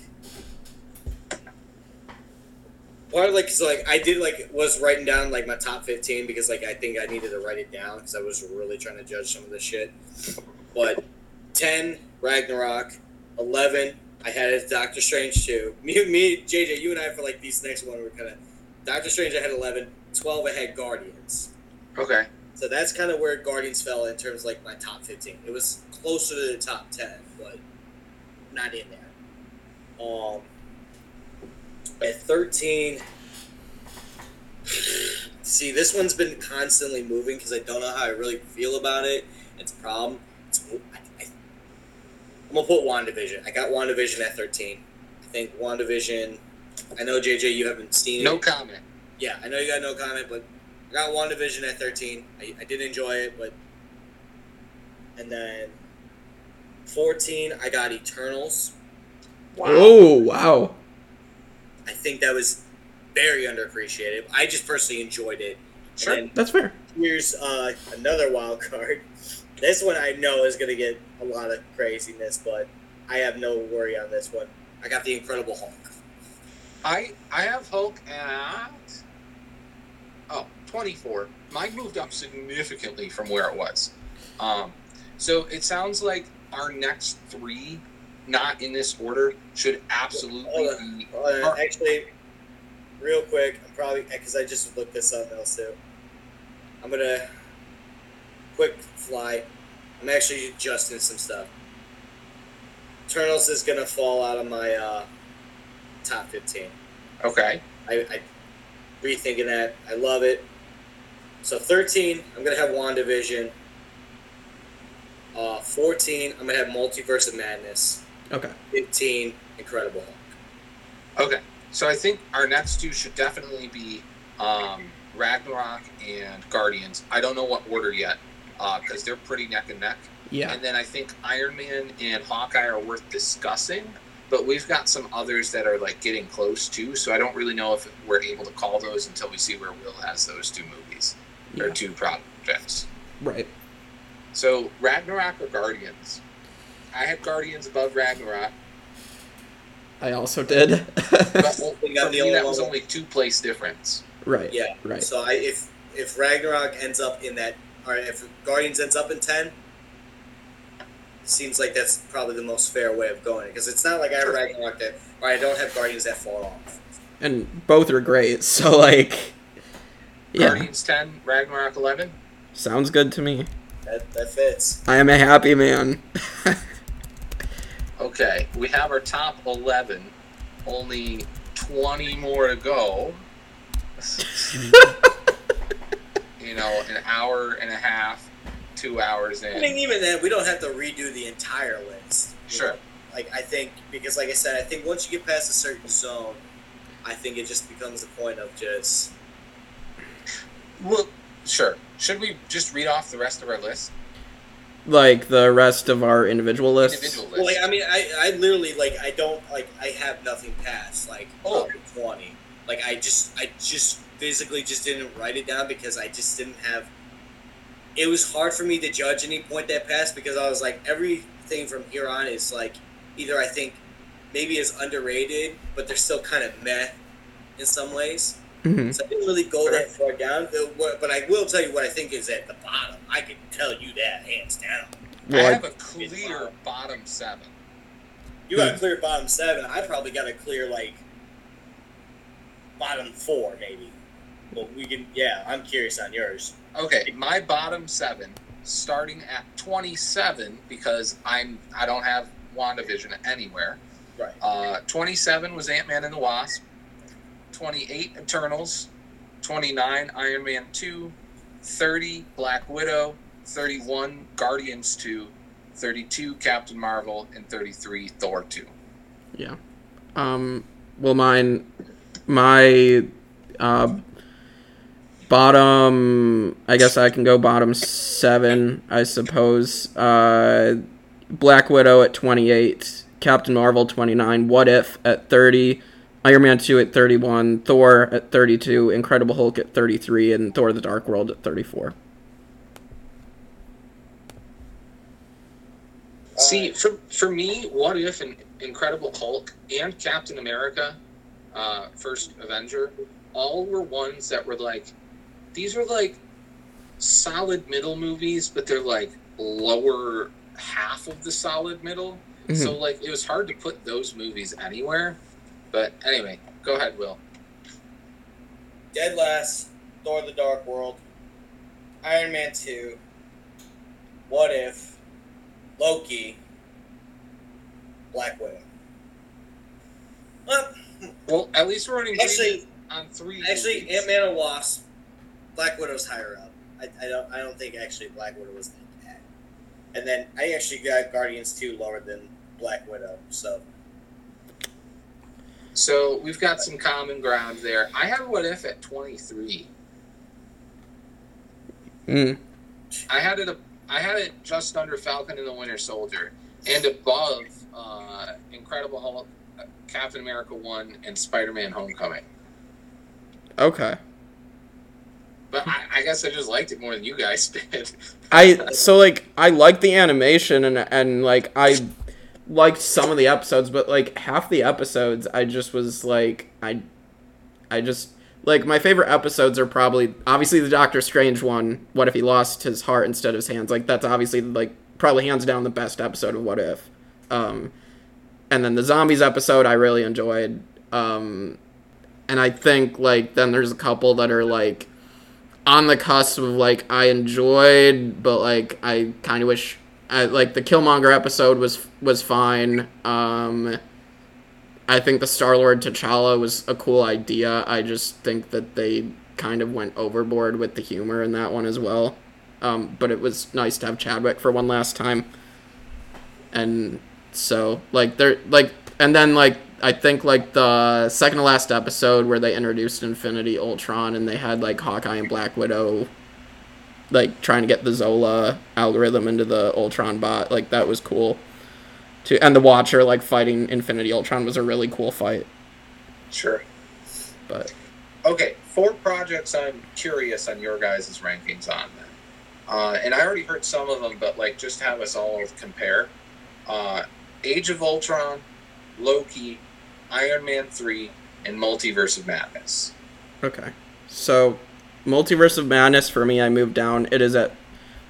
S3: Part of like so like I did like was writing down like my top 15 because like I think I needed to write it down because I was really trying to judge some of this shit. But 10 Ragnarok, 11 I had as Doctor Strange too. Me, me, JJ, you and I for like these next one were kind of Doctor Strange. I had 11. 12 I had Guardians.
S2: Okay.
S3: So that's kind of where Guardians fell in terms of like my top 15. It was closer to the top 10, but not in there. Um, at 13, see, this one's been constantly moving because I don't know how I really feel about it. It's a problem. It's, I, I, I'm going to put WandaVision. I got WandaVision at 13. I think WandaVision, I know, JJ, you haven't seen it.
S2: No comment.
S3: Yeah, I know you got no comment, but I got WandaVision at 13. I, I did enjoy it, but. And then 14, I got Eternals. Wow.
S1: Oh wow.
S3: I think that was very underappreciated. I just personally enjoyed it.
S2: Sure.
S3: And
S1: That's fair.
S3: here's uh, another wild card. This one I know is going to get a lot of craziness, but I have no worry on this one. I got the Incredible Hulk.
S2: I I have Hulk at oh 24. Mine moved up significantly from where it was. Um, so it sounds like our next three, not in this order, should absolutely be.
S3: Actually, real quick, I'm probably because I just looked this up also. I'm gonna quick fly. I'm actually adjusting some stuff. Eternals is gonna fall out of my uh, top 15.
S2: Okay.
S3: I, I rethinking that. I love it. So 13, I'm gonna have WandaVision. Uh, 14, I'm gonna have Multiverse of Madness.
S1: Okay.
S3: 15, Incredible Hulk.
S2: Okay. So I think our next two should definitely be um, Ragnarok and Guardians. I don't know what order yet because they're pretty neck and neck.
S1: Yeah.
S2: And then I think Iron Man and Hawkeye are worth discussing, but we've got some others that are like getting close too. So I don't really know if we're able to call those until we see where Will has those two movies or two projects.
S1: Right.
S2: So Ragnarok or Guardians? I had Guardians above Ragnarok,
S1: I also did.
S2: but well,
S3: think I'm
S2: for
S3: the
S2: me
S3: only
S2: that was only two place difference.
S1: right.
S3: Yeah.
S1: Right.
S3: So I, if if Ragnarok ends up in that, or if Guardians ends up in ten, seems like that's probably the most fair way of going because it's not like I have Ragnarok that, or I don't have Guardians that far off.
S1: And both are great. So like, yeah,
S2: Guardians ten, Ragnarok eleven.
S1: sounds good to me.
S3: That that fits.
S1: I am a happy man.
S2: Okay, we have our top 11. Only 20 more to go. you know, an hour and a half two hours in.
S3: I mean, even then, we don't have to redo the entire list.
S2: Sure.
S3: know? Like, I think, because like I said, I think once you get past a certain zone, I think it just becomes a point of just.
S2: Well, sure. Should we just read off the rest of our list?
S1: Like the rest of our individual lists.
S2: Individual list.
S3: Well, like, I mean, I, I literally, like, I don't, like, I have nothing past, like,
S2: Oh.
S3: number 20. Like, I just, I just physically just didn't write it down because I just didn't have. It was hard for me to judge any point that passed because I was like, everything from here on is, like, either I think maybe is underrated, but they're still kind of meh in some ways.
S1: Mhm.
S3: So I didn't really go that far down. But what- But I will tell you what I think is at the bottom. I can tell you that hands down.
S2: I have a clear bottom seven.
S3: You got a clear bottom seven. I probably got a clear like bottom four, maybe. Well, we can. Yeah, I'm curious on yours.
S2: Okay, my bottom seven, starting at twenty-seven because I'm I don't have WandaVision anywhere.
S3: Right.
S2: Uh, twenty-seven was Ant Man and the Wasp. Twenty-eight Eternals. Twenty-nine Iron Man two. Thirty Black Widow. Thirty-one Guardians two. Thirty-two Captain Marvel and thirty-three Thor two.
S1: Yeah. Um. Well, mine, my, uh, bottom. I guess I can go bottom seven. I suppose. Uh, Black Widow at twenty eight. Captain Marvel twenty nine. What If at thirty. Iron Man two at thirty one. Thor at thirty two. Incredible Hulk at thirty three. And Thor: The Dark World at thirty four.
S2: See, for for me, what if an Incredible Hulk and Captain America, uh, First Avenger, all were ones that were like, these were like solid middle movies, but they're like lower half of the solid middle. So like it was hard to put those movies anywhere. But anyway, go ahead, Will.
S3: Dead Last, Thor: The Dark World, Iron Man Two, What If, Loki, Black Widow. Well,
S2: Well, at least we're running
S3: actually,
S2: on three.
S3: actually. Ant Man and Wasp, Black Widow's higher up. I, I don't I don't think actually Black Widow was that bad. And then I actually got Guardians Two lower than Black Widow. So
S2: So we've got some common ground there. I have What If at twenty three.
S1: Mm.
S2: I had it. I had it just under Falcon and the Winter Soldier, and above uh, Incredible Hulk, Captain America one, and Spider Man Homecoming.
S1: Okay.
S2: But I, I guess I just liked it more than you guys did.
S1: I so like I liked the animation and and like I liked some of the episodes, but like half the episodes I just was like I I just like my favorite episodes are probably obviously the Doctor Strange one. What if he lost his heart instead of his hands? Like that's obviously like probably hands down the best episode of What If. Um, and then the zombies episode I really enjoyed. Um, and I think like then there's a couple that are like on the cusp of like I enjoyed, but like I kind of wish I like the Killmonger episode was was fine. Um, I think the Star Lord T'Challa was a cool idea. I just think that they kind of went overboard with the humor in that one as well. Um, but it was nice to have Chadwick for one last time. And so like they're like and then like I think like the second to last episode where they introduced Infinity Ultron and they had like Hawkeye and Black Widow like trying to get the Zola algorithm into the Ultron bot, like that was cool. To and the Watcher like fighting Infinity Ultron was a really cool fight.
S2: Sure.
S1: But
S2: Okay, four projects I'm curious on your guys' rankings on then. Uh, and I already heard some of them, but like just have us all compare. Uh, Age of Ultron, Loki, Iron Man 3, and Multiverse of Madness.
S1: okay. So Multiverse of Madness for me I moved down. It is at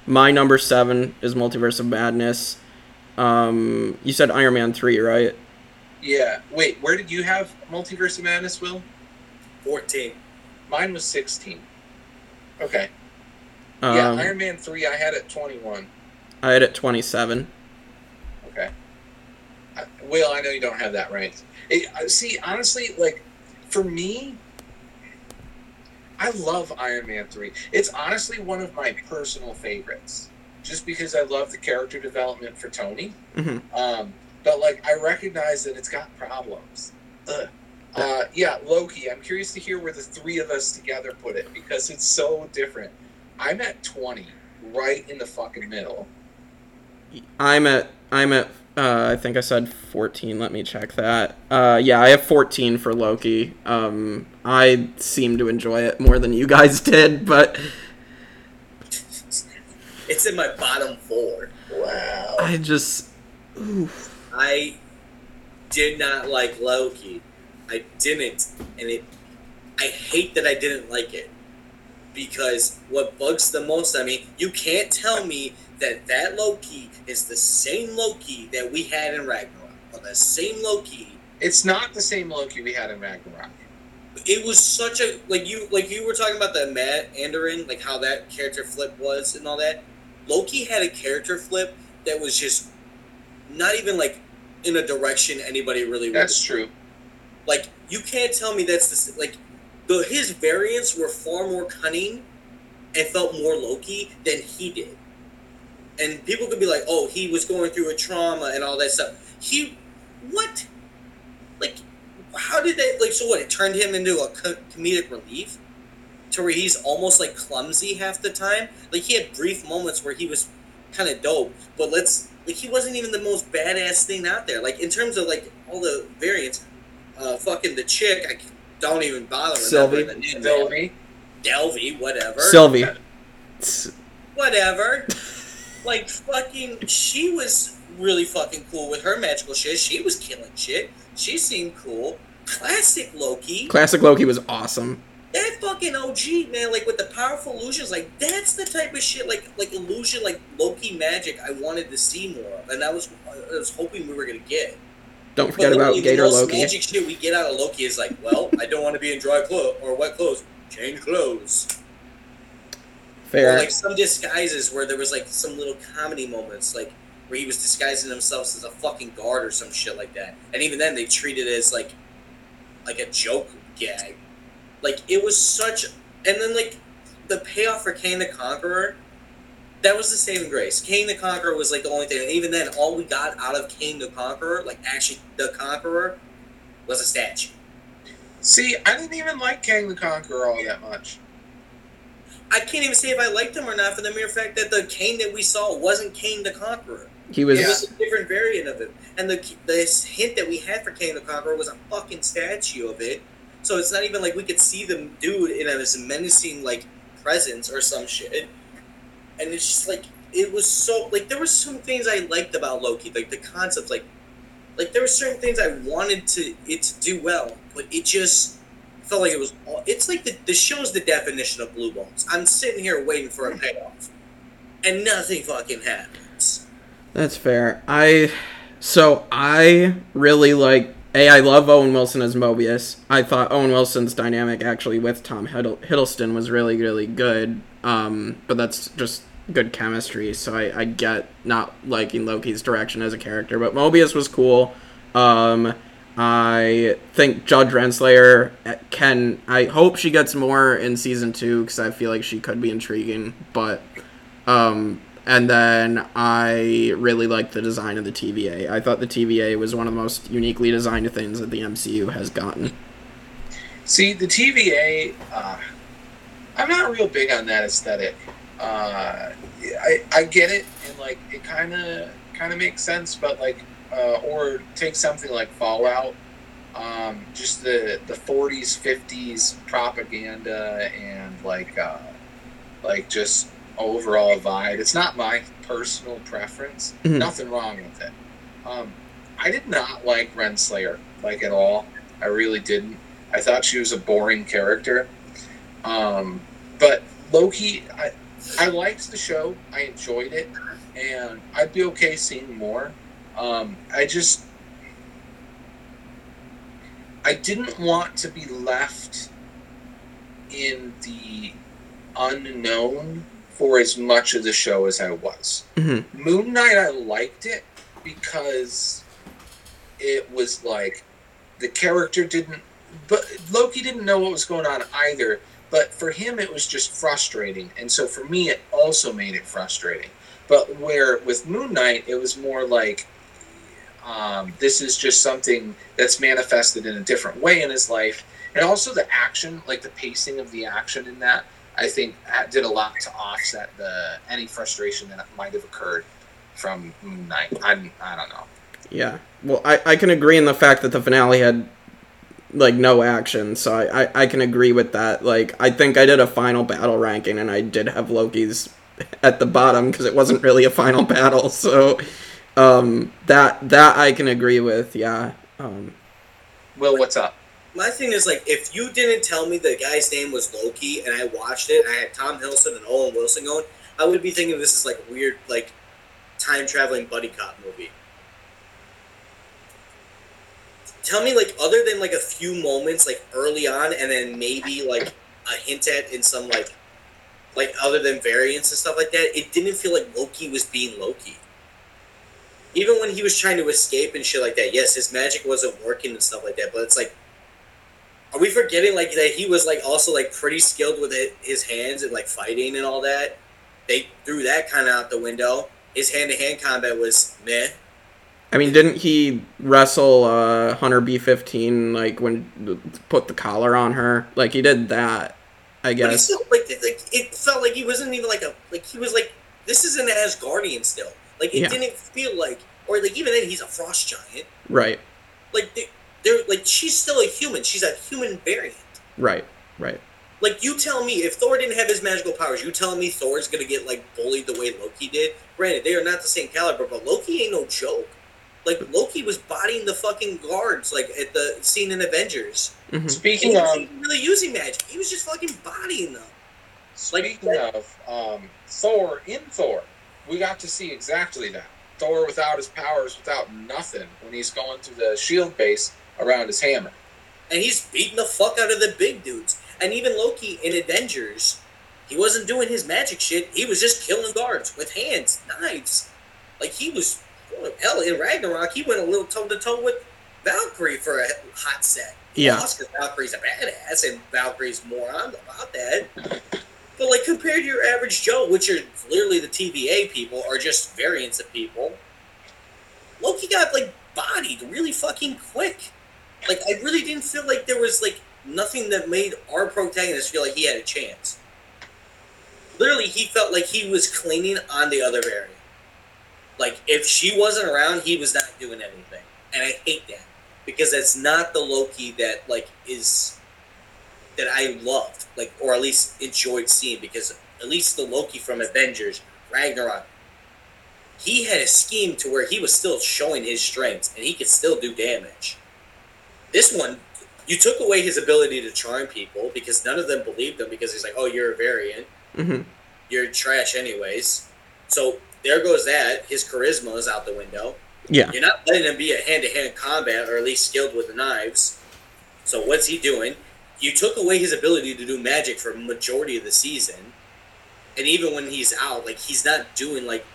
S1: my number seven is Multiverse of Madness. Um you said Iron Man three, right?
S2: Yeah. Wait, where did you have Multiverse of Madness, Will?
S3: fourteen.
S2: Mine was 16. Okay.
S1: Um,
S2: yeah, Iron Man 3, I had at 21.
S1: I had it twenty seven.
S2: Okay. I, Will, I know you don't have that ranked. It, see, honestly, like, for me, I love Iron Man 3. It's honestly one of my personal favorites. just because I love the character development for Tony.
S1: Mhm.
S2: Um, but like I recognize that it's got problems. Ugh. Uh, yeah, Loki. I'm curious to hear where the three of us together put it because it's so different. I'm at 20, right in the fucking middle.
S1: I'm at I'm at uh, I think I said 14. Let me check that. Uh, yeah, I have 14 for Loki. Um, I seem to enjoy it more than you guys did, but
S3: It's in my bottom four.
S2: Wow.
S1: I just
S3: I did not like Loki. I didn't, and it. I hate that I didn't like it because what bugs the most. I mean, you can't tell me that that Loki is the same Loki that we had in Ragnarok, or the same Loki.
S2: It's not the same Loki we had in Ragnarok.
S3: It was such a like you like you were talking about the Mandarin, like how that character flip was and all that. Loki had a character flip that was just not even like in a direction anybody really
S2: That's true.
S3: like you can't tell me that's the like the his variants were far more cunning and felt more Loki than he did. And people could be like, "Oh, he was going through a trauma and all that stuff." He, what? Like, how did they like? So what? It turned him into a co- comedic relief, to where he's almost like clumsy half the time. Like he had brief moments where he was kind of dope, but let's like he wasn't even the most badass thing out there. Like in terms of like all the variants, uh, fucking the chick, I don't even bother
S1: Sylvie.
S3: remembering the name.
S2: Sylvie.
S3: Delvey, whatever.
S1: Sylvie.
S3: whatever. like fucking, she was really fucking cool with her magical shit. She was killing shit. She seemed cool. Classic Loki.
S1: Classic Loki was awesome.
S3: That fucking OG man, like with the powerful illusions, like that's the type of shit, like like illusion, like Loki magic. I wanted to see more of, and I was I was hoping we were gonna get.
S1: Don't forget
S3: But
S1: about Gator
S3: the most
S1: Loki.
S3: magic shit we get out of Loki is like, well, I don't want to be in dry clothes or wet clothes. Change clothes. Or
S1: Fair.
S3: like some disguises where there was like some little comedy moments, like where he was disguising himself as a fucking guard or some shit like that. And even then, they treated it as like like a joke gag. Like it was such, and then like the payoff for Kang the Conqueror, that was the saving grace. Kang the Conqueror was like the only thing, and even then, all we got out of Kang the Conqueror, like actually the Conqueror, was a statue.
S2: See, I didn't even like Kang the Conqueror all that much.
S3: I can't even say if I liked him or not for the mere fact that the Kang that we saw wasn't Kang the Conqueror.
S1: He was
S3: was a different variant of it. And the this hint that we had for Kang the Conqueror was a fucking statue of it. So it's not even like we could see the dude in a menacing like presence or some shit. And it's just like it was so like there were some things I liked about Loki, like the concept, like like there were certain things I wanted to it to do well, but it just felt like it was. all It's like the the show's the definition of blue balls. I'm sitting here waiting for a payoff, and nothing fucking happens.
S1: That's fair. I so I really like a. I love Owen Wilson as Mobius. I thought Owen Wilson's dynamic actually with Tom Hiddle- Hiddleston was really really good. Um, but that's just good chemistry. So I, I get not liking Loki's direction as a character, but Mobius was cool. Um, I think Judge Renslayer can. I hope she gets more in season two because I feel like she could be intriguing. But um, and then I really liked the design of the TVA. I thought the TVA was one of the most uniquely designed things that the MCU has gotten.
S2: See, the TVA, uh, I'm not real big on that aesthetic. Uh, I, I get it, and like it kind of kind of makes sense, but like, uh, or take something like Fallout, um, just the the 40s, 50s propaganda, and like uh, like just overall vibe. It's not my personal preference.
S1: Mhm.
S2: Nothing wrong with it. Um, I did not like Renslayer like at all. I really didn't. I thought she was a boring character. Um, but Loki, I, I liked the show. I enjoyed it, and I'd be okay seeing more. Um, I just, I didn't want to be left in the unknown for as much of the show as I was.
S1: Mhm.
S2: Moon Knight, I liked it because it was like the character didn't, but Loki didn't know what was going on either. But for him, it was just frustrating, and so for me, it also made it frustrating.
S4: But where with Moon Knight, it was more like um, this is just something that's manifested in a different way in his life, and also the action, like the pacing of the action in that, I think did a lot to offset the any frustration that might have occurred from Moon Knight. I'm I don't know.
S1: Yeah, well, I I can agree in the fact that the finale had like no action, so I, I, I can agree with that. Like I think I did a final battle ranking, and I did have Loki's at the bottom because it wasn't really a final battle. So um, that that I can agree with. Yeah. Um,
S4: Will, what's up?
S3: My thing is like, if you didn't tell me the guy's name was Loki, and I watched it, and I had Tom Hiddleston and Owen Wilson going, I would be thinking this is like weird like time traveling buddy cop movie. Tell me like other than like a few moments like early on, and then maybe like a hint at in some like like other than variants and stuff like that, it didn't feel like Loki was being Loki even when he was trying to escape and shit like that, yes, his magic wasn't working and stuff like that. But it's like, are we forgetting like that he was like also like pretty skilled with it, his hands and like fighting and all that? They threw that kind of out the window. His hand to hand combat was meh.
S1: I mean, didn't he wrestle uh, Hunter B fifteen like when put the collar on her? Like he did that, I guess.
S3: Still, like, like it felt like he wasn't even like a like he was like this is an Asgardian still. Like it yeah. didn't feel like, or like even then he's a frost giant.
S1: Right.
S3: Like they're like she's still a human. She's a human variant.
S1: Right. Right.
S3: Like you tell me, if Thor didn't have his magical powers, you telling me Thor's gonna get like bullied the way Loki did? Granted, they are not the same caliber, but Loki ain't no joke. Like Loki was bodying the fucking guards, like at the scene in Avengers.
S4: Mm-hmm. Speaking of
S3: really using magic, he was just fucking bodying them.
S4: Speaking like, of um, Thor in Thor, we got to see exactly that. Thor without his powers, without nothing, when he's going to the shield base around his hammer.
S3: And he's beating the fuck out of the big dudes. And even Loki in Avengers, he wasn't doing his magic shit. He was just killing guards with hands, knives. Like he was, oh, hell, in Ragnarok, he went a little toe to toe with Valkyrie for a hot set.
S1: Yeah.
S3: Oscar Valkyrie's a badass, and Valkyrie's more on about that. But like compared to your average Joe, which are literally the TVA people, are just variants of people. Loki got like bodied really fucking quick. Like I really didn't feel like there was like nothing that made our protagonist feel like he had a chance. Literally, he felt like he was cleaning on the other variant. Like if she wasn't around, he was not doing anything, and I hate that because that's not the Loki that like is that I loved, like, or at least enjoyed seeing, because at least the Loki from Avengers, Ragnarok, he had a scheme to where he was still showing his strengths and he could still do damage. This one, you took away his ability to charm people because none of them believed him because he's like, oh, you're a variant.
S1: Mm-hmm.
S3: You're trash, anyways. So there goes that. His charisma is out the window.
S1: Yeah.
S3: You're not letting him be a hand to hand combat or at least skilled with the knives. So what's he doing? you took away his ability to do magic for a majority of the season, and even when he's out, like he's not doing like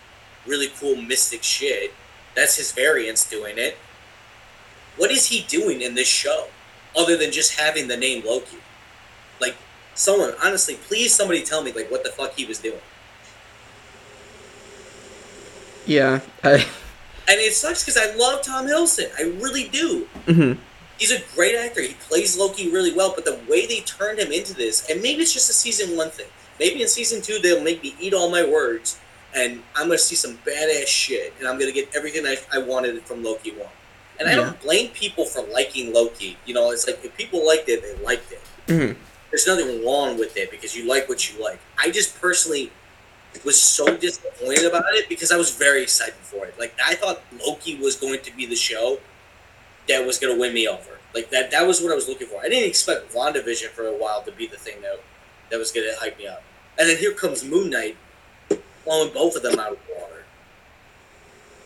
S3: really cool mystic shit. That's his variants doing it. What is he doing in this show, other than just having the name Loki? Like, someone honestly, please, somebody tell me like what the fuck he was doing.
S1: Yeah, I...
S3: and it sucks because I love Tom Hiddleston. I really do.
S1: Mm-hmm
S3: he's a great actor. He plays Loki really well, but the way they turned him into this, and maybe it's just a season one thing. Maybe in season two they'll make me eat all my words, and I'm gonna see some badass shit, and I'm gonna get everything I, I wanted from Loki one. And yeah. I don't blame people for liking Loki. You know, it's like if people liked it, they liked it.
S1: Mm-hmm.
S3: There's nothing wrong with it because you like what you like. I just personally was so disappointed about it because I was very excited for it. Like I thought Loki was going to be the show that was going to win me over. Like that that was what I was looking for. I didn't expect WandaVision for a while to be the thing that that was going to hype me up. And then here comes Moon Knight, blowing both of them out of the water.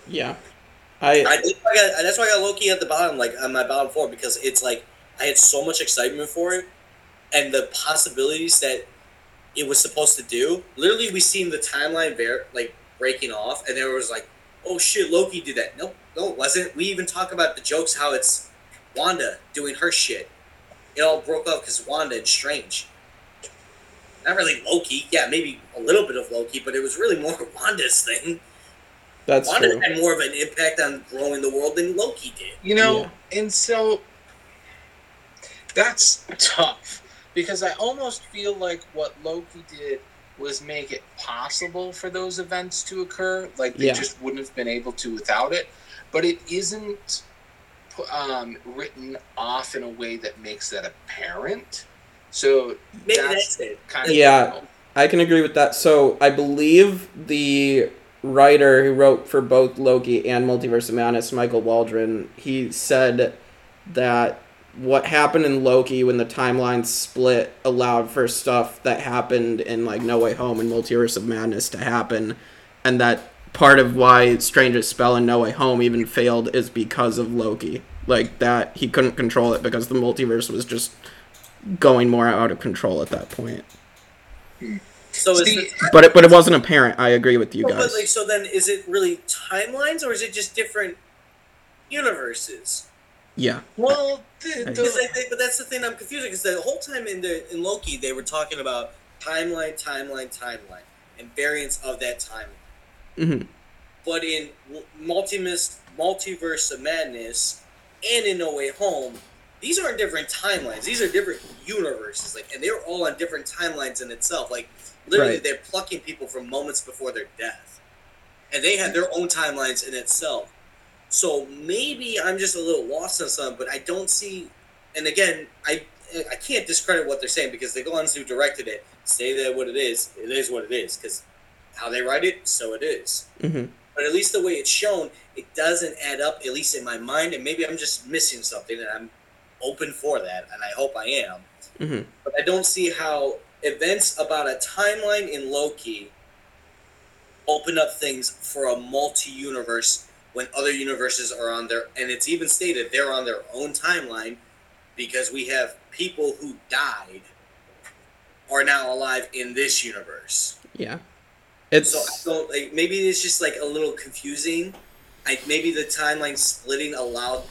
S1: Yeah, I.
S3: I, I got, that's why I got Loki at the bottom, like on my bottom four, because it's like I had so much excitement for it, and the possibilities that it was supposed to do. Literally, we seen the timeline ver- like breaking off, and there was like, oh shit, Loki did that. Nope, no, it wasn't. We even talk about the jokes how it's Wanda doing her shit. It all broke up because Wanda and Strange. not really Loki. Yeah, maybe a little bit of Loki, but it was really more Wanda's thing.
S1: That's
S3: Wanda
S1: true.
S3: had more of an impact on growing the world than Loki did.
S2: You know,
S1: Yeah.
S2: and so that's tough because I almost feel like what Loki did was make it possible for those events to occur. Like they
S1: Yeah.
S2: just wouldn't have been able to without it. But it isn't um, written off in a way that makes that apparent. So
S3: Maybe
S2: that's
S3: that's it.
S2: kind of
S1: Yeah.
S2: difficult.
S1: I can agree with that. So I believe the writer who wrote for both Loki and Multiverse of Madness, Michael Waldron, he said that what happened in Loki when the timeline split allowed for stuff that happened in like No Way Home and Multiverse of Madness to happen, and that part of why Strange's spell in No Way Home even failed is because of Loki. Like that he couldn't control it because the multiverse was just going more out of control at that point. Hmm.
S3: So is
S2: See,
S3: it,
S1: But it, but it wasn't apparent. I agree with you guys.
S3: but like, so then is it really timelines or is it just different universes?
S1: yeah,
S2: well, the, the,
S3: I think, but that's the thing I'm confused because the whole time in the in Loki they were talking about timeline, timeline, timeline, and variants of that timeline.
S1: hmm
S3: But in w- multiverse, multiverse of madness, and in No Way Home, these aren't different timelines. These are different universes. Like, and they're all on different timelines in itself. Like, literally,
S1: Right.
S3: they're plucking people from moments before their death, and they have their own timelines in itself. So maybe I'm just a little lost on something, but I don't see. And again, I I can't discredit what they're saying because the ones who directed it say that what it is, it is what it is. Because how they write it, so it is
S1: hmm
S3: but at least the way it's shown, it doesn't add up, at least in my mind, and maybe I'm just missing something, and I'm open for that, and I hope I am.
S1: hmm
S3: But I don't see how events about a timeline in Loki open up things for a multi-universe when other universes are on their, and it's even stated they're on their own timeline because we have people who died are now alive in this universe.
S1: yeah.
S3: So I
S1: It's
S3: don't like maybe it's just like a little confusing. I maybe the timeline splitting allowed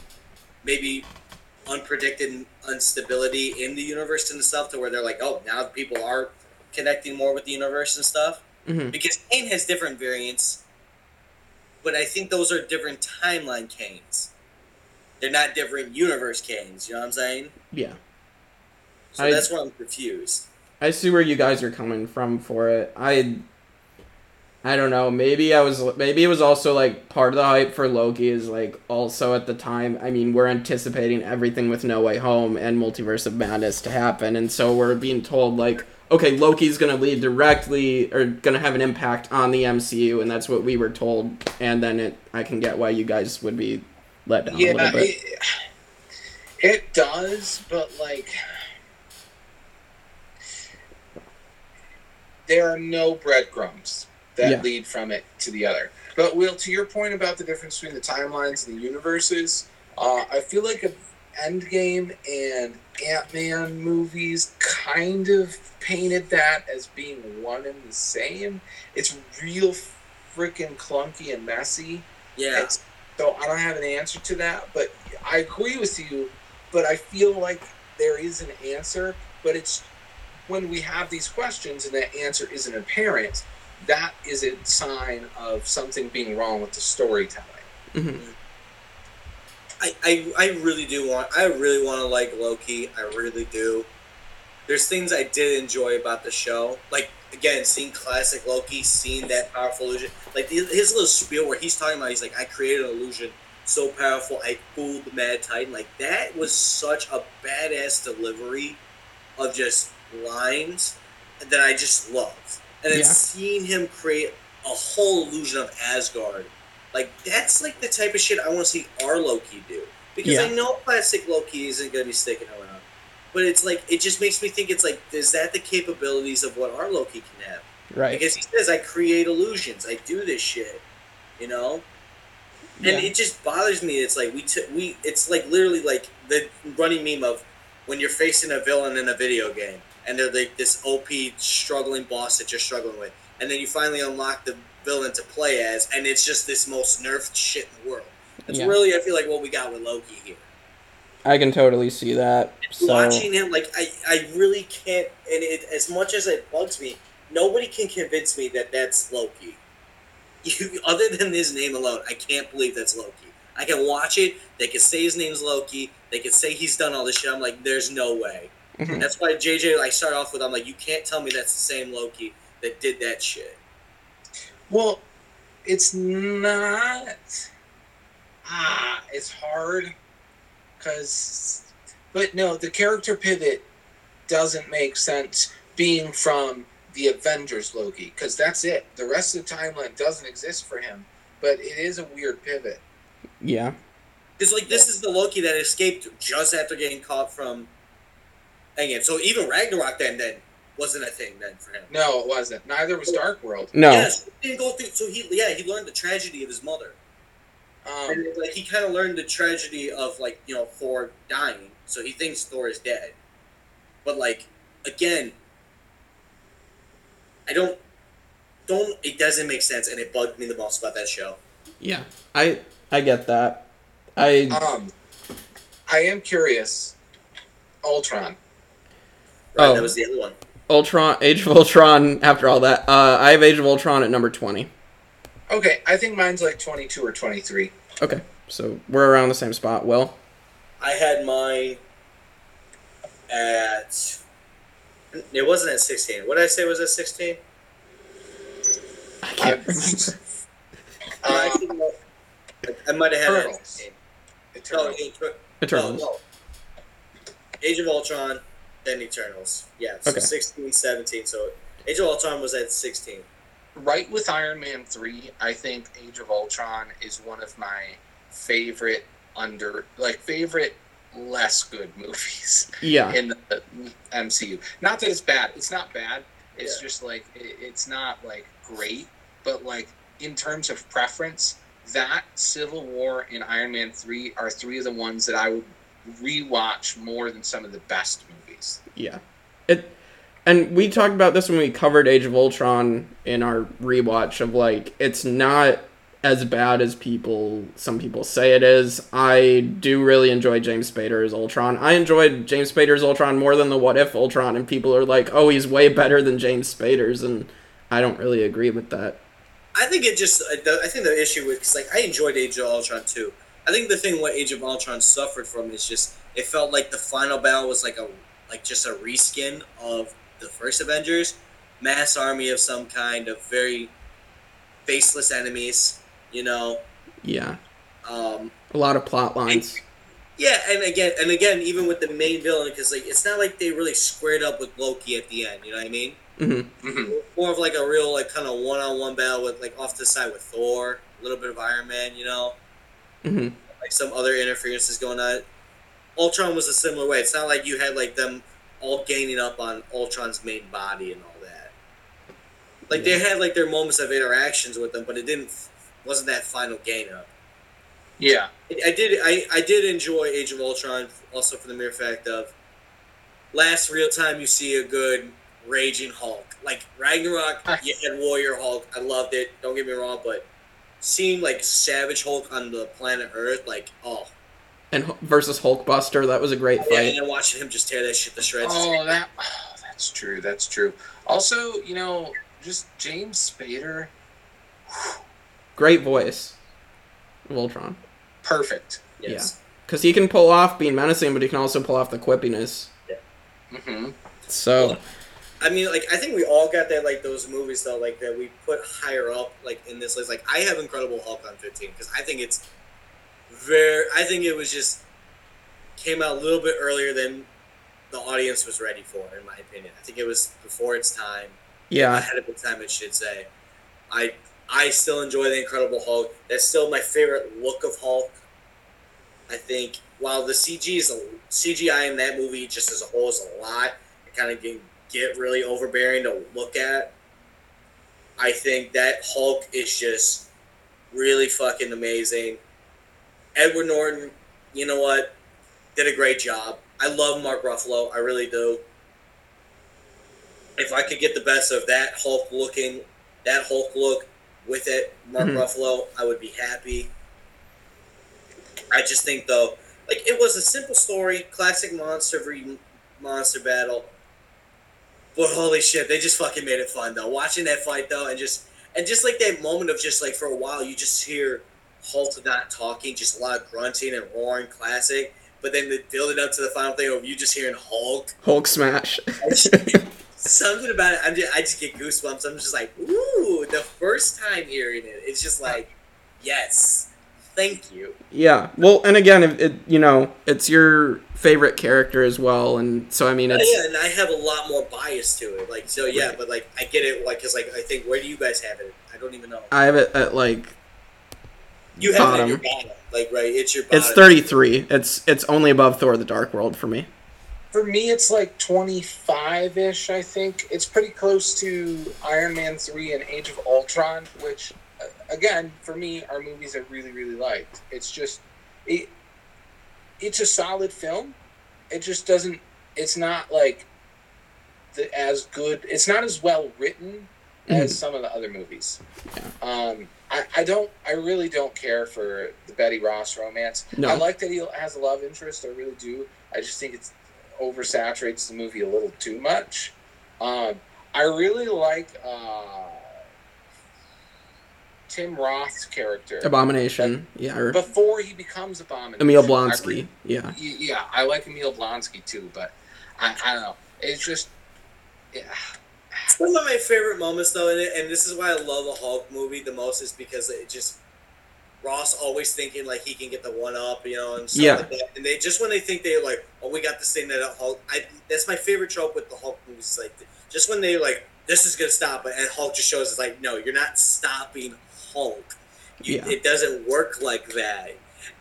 S3: maybe unpredicted instability in the universe and stuff to where they're like, oh, now people are connecting more with the universe and stuff.
S1: mhm.
S3: Because Kang has different variants, but I think those are different timeline Kangs. They're not different universe Kangs. You know what I'm saying?
S1: yeah.
S3: So
S1: I-
S3: that's why I'm confused.
S1: I see where you guys are coming from for it. I I don't know. Maybe I was maybe it was also like part of the hype for Loki is like also at the time. I mean, we're anticipating everything with No Way Home and Multiverse of Madness to happen, and so we're being told like, okay, Loki's gonna lead directly or gonna have an impact on the MCU, and that's what we were told. And then it, I can get why you guys would be let down a
S2: yeah,
S1: little bit.
S2: it, it does, but like there are no breadcrumbs that
S1: Yeah.
S2: lead from it to the other. But Will, to your point about the difference between the timelines and the universes, uh, I feel like if Endgame and Ant Man movies kind of painted that as being one and the same. It's real freaking clunky and messy.
S3: Yeah.
S2: And so I don't have an answer to that, but I agree with you. But I feel like there is an answer, but it's when we have these questions and that answer isn't apparent, that is a sign of something being wrong with the storytelling.
S1: hmm
S3: I, I, I really do want I really want to like Loki. I really do. There's things I did enjoy about the show. Like again, seeing classic Loki, seeing that powerful illusion. Like his little spiel where he's talking about he's like, I created an illusion so powerful I fooled the Mad Titan. Like that was such a badass delivery of just lines that I just loved. And then
S1: Yeah.
S3: seeing him create a whole illusion of Asgard like that's like the type of shit I want to see our Loki do because I know classic Loki isn't going to be sticking around, but it's like it just makes me think it's like is that the capabilities of what our Loki can have?
S1: Right.
S3: Because he says I create illusions, I do this shit, you know, and it just bothers me. It's like we took we it's like literally like the running meme of when you're facing a villain in a video game and they're like this OP struggling boss that you're struggling with, and then you finally unlock the villain to play as, and it's just this most nerfed shit in the world. That's
S1: Yeah.
S3: really I feel like what we got with Loki here.
S1: I can totally see that. So
S3: Watching him, like I, I really can't. And it, as much as it bugs me, nobody can convince me that that's Loki. You, other than his name alone, I can't believe that's Loki. I can watch it. They can say his name's Loki. They can say he's done all this shit. I'm like, there's no way.
S1: Mhm.
S3: That's why JJ. I start off with, I'm like, you can't tell me that's the same Loki that did that shit.
S2: Well, it's not. Ah, it's hard because, but no, the character pivot doesn't make sense being from the Avengers Loki because that's it. The rest of the timeline doesn't exist for him, but it is a weird pivot.
S1: yeah,
S3: Because like this is the Loki that escaped just after getting caught from Endgame. So even Ragnarok then then wasn't a thing then for him.
S2: No, it wasn't. Neither was Dark World.
S1: no,
S3: Yes, he didn't go through. So he yeah he learned the tragedy of his mother.
S2: Um,
S3: And like he kind of learned the tragedy of like you know Thor dying. So he thinks Thor is dead. But like again, I don't don't it doesn't make sense, and it bugged me the most about that show.
S1: yeah. I I get that. I
S2: um, I am curious. Ultron.
S3: Right,
S1: Oh.
S3: that was the other one.
S1: Ultron, Age of Ultron. After all that, uh, I have Age of Ultron at number twenty.
S2: Okay, I think mine's like twenty-two or twenty-three.
S1: Okay, so we're around the same spot. Well,
S3: I had mine at. It wasn't at sixteen. What did I say was at sixteen?
S1: I can't remember.
S2: Uh,
S3: no. I- I might have had it at
S2: Turtles.
S3: 16. No,
S2: Eternal.
S3: Eternals.
S1: Eternals.
S3: No, no. Age of Ultron, then Eternals. Yeah, so
S1: Okay.
S3: 16, 17. So Age of Ultron was at 16.
S2: right with Iron Man 3, I think Age of Ultron is one of my favorite under like favorite less good movies
S1: Yeah,
S2: in the MCU. Not that it's bad. It's not bad. It's
S3: Yeah.
S2: just like it, it's not like great, but like in terms of preference, that Civil War and Iron Man 3 are three of the ones that I would rewatch more than some of the best movies.
S1: Yeah. It, and we talked about this when we covered Age of Ultron in our rewatch of like it's not as bad as people some people say it is. I do really enjoy James Spader's Ultron. I enjoyed James Spader's Ultron more than the What If Ultron, and people are like, "Oh, he's way better than James Spader's," and I don't really agree with that.
S3: I think it just. Uh, I I think the issue with. Cause like, I enjoyed Age of Ultron too. I think the thing what Age of Ultron suffered from is just. It felt like the final battle was like a. Like just a reskin of the first Avengers. Mass army of some kind of very faceless enemies, you know.
S1: Yeah,
S3: Um,
S1: a lot of plot lines.
S3: Yeah, and again, and again, even with the main villain, because like it's not like they really squared up with Loki at the end. You know what I mean?
S1: hmm
S2: Mhm.
S3: More of like a real like kind of one-on-one battle with like off to the side with Thor, a little bit of Iron Man. You know,
S1: hmm
S3: like some other interferences going on. Ultron was a similar way. It's not like you had like them all gaining up on Ultron's main body and all that. Like they had like their moments of interactions with them, but it didn't wasn't that final gain up.
S2: Yeah.
S3: I I did I, I did enjoy Age of Ultron also for the mere fact of last real time you see a good raging Hulk. Like Ragnarok, you had Warrior Hulk. I loved it. Don't get me wrong, but seeing like Savage Hulk on the planet Earth, like oh
S1: And H- versus Hulkbuster, that was a great
S3: yeah,
S1: fight.
S3: and then watching him just tear that shit to shreds.
S2: Oh, that. Oh, that's true. That's true. Also, you know, just James Spader,
S1: Great voice of Ultron.
S2: perfect.
S3: yes.
S1: Because he can pull off being menacing, but he can also pull off the quippiness.
S2: Yeah. Mm-hmm.
S1: So,
S3: I mean, like I think we all got that like those movies though, like that we put higher up like in this list. Like I have Incredible Hulk on fifteen because I think it's very. I think it was just came out a little bit earlier than the audience was ready for, in my opinion. I think it was before its time,
S1: yeah.
S3: ahead of its time, it should say. I I still enjoy the Incredible Hulk. That's still my favorite look of Hulk. I think while the CG is a, CGI in that movie just as a whole is a lot, it kind of can get really overbearing to look at. I think that Hulk is just really fucking amazing. Edward Norton, you know what, did a great job. I love Mark Ruffalo, I really do. If I could get the best of that Hulk looking, that Hulk look with it, Mark
S1: Mhm.
S3: Ruffalo, I would be happy. I just think though, like it was a simple story, classic monster v monster battle. But holy shit, they just fucking made it fun though. Watching that fight though, and just and just like that moment of just like for a while, you just hear Hulk not talking, just a lot of grunting and roaring, classic. But then they build it up to the final thing of you just hearing Hulk.
S1: Hulk smash.
S3: Something about it, I'm just, I just get goosebumps. I'm just like, ooh, the first time hearing it, it's just like, yes, thank you.
S1: yeah. Well, and again, it, it you know it's your favorite character as well, and so I mean oh, it's
S3: yeah, and I have a lot more bias to it. Like, so yeah, but like, I get it. Like, cause like, I think, where do you guys have it? I don't even know.
S1: I have it at like
S3: You have
S1: bottom.
S3: your bottom. Like, right? It's your bottom.
S1: it's 33. It's it's only above Thor: The Dark World for me.
S2: For me, it's like 25 ish, I think. It's pretty close to Iron Man 3 and Age of Ultron, which, uh, again, for me, are movies I really, really liked. It's just, it, it's a solid film. It just doesn't, it's not like the, as good, it's not as well written as some of the other movies. Um, I, I don't, I really don't care for the Betty Ross romance.
S1: No.
S2: I like that he has a love interest. I really do. I just think it's oversaturates the movie a little too much. Um, I really like uh, Tim Roth's character
S1: Abomination. Yeah. Or
S2: before he becomes Abomination.
S1: Emil Blonsky.
S2: re-
S1: Yeah.
S2: yeah, I like Emil Blonsky too, but I, I don't know. It's just, yeah,
S3: One of my favorite moments, though, and, it, and this is why I love a Hulk movie the most, is because it just Ross always thinking like he can get the one up, you know, and stuff
S1: Yeah.
S3: like that. And they just when they think they're like, oh, we got this thing that uh, Hulk. I that's my favorite trope with the Hulk movies. Like just when they like this is gonna stop, and Hulk just shows it's like, no, you're not stopping Hulk. You,
S1: Yeah.
S3: It doesn't work like that.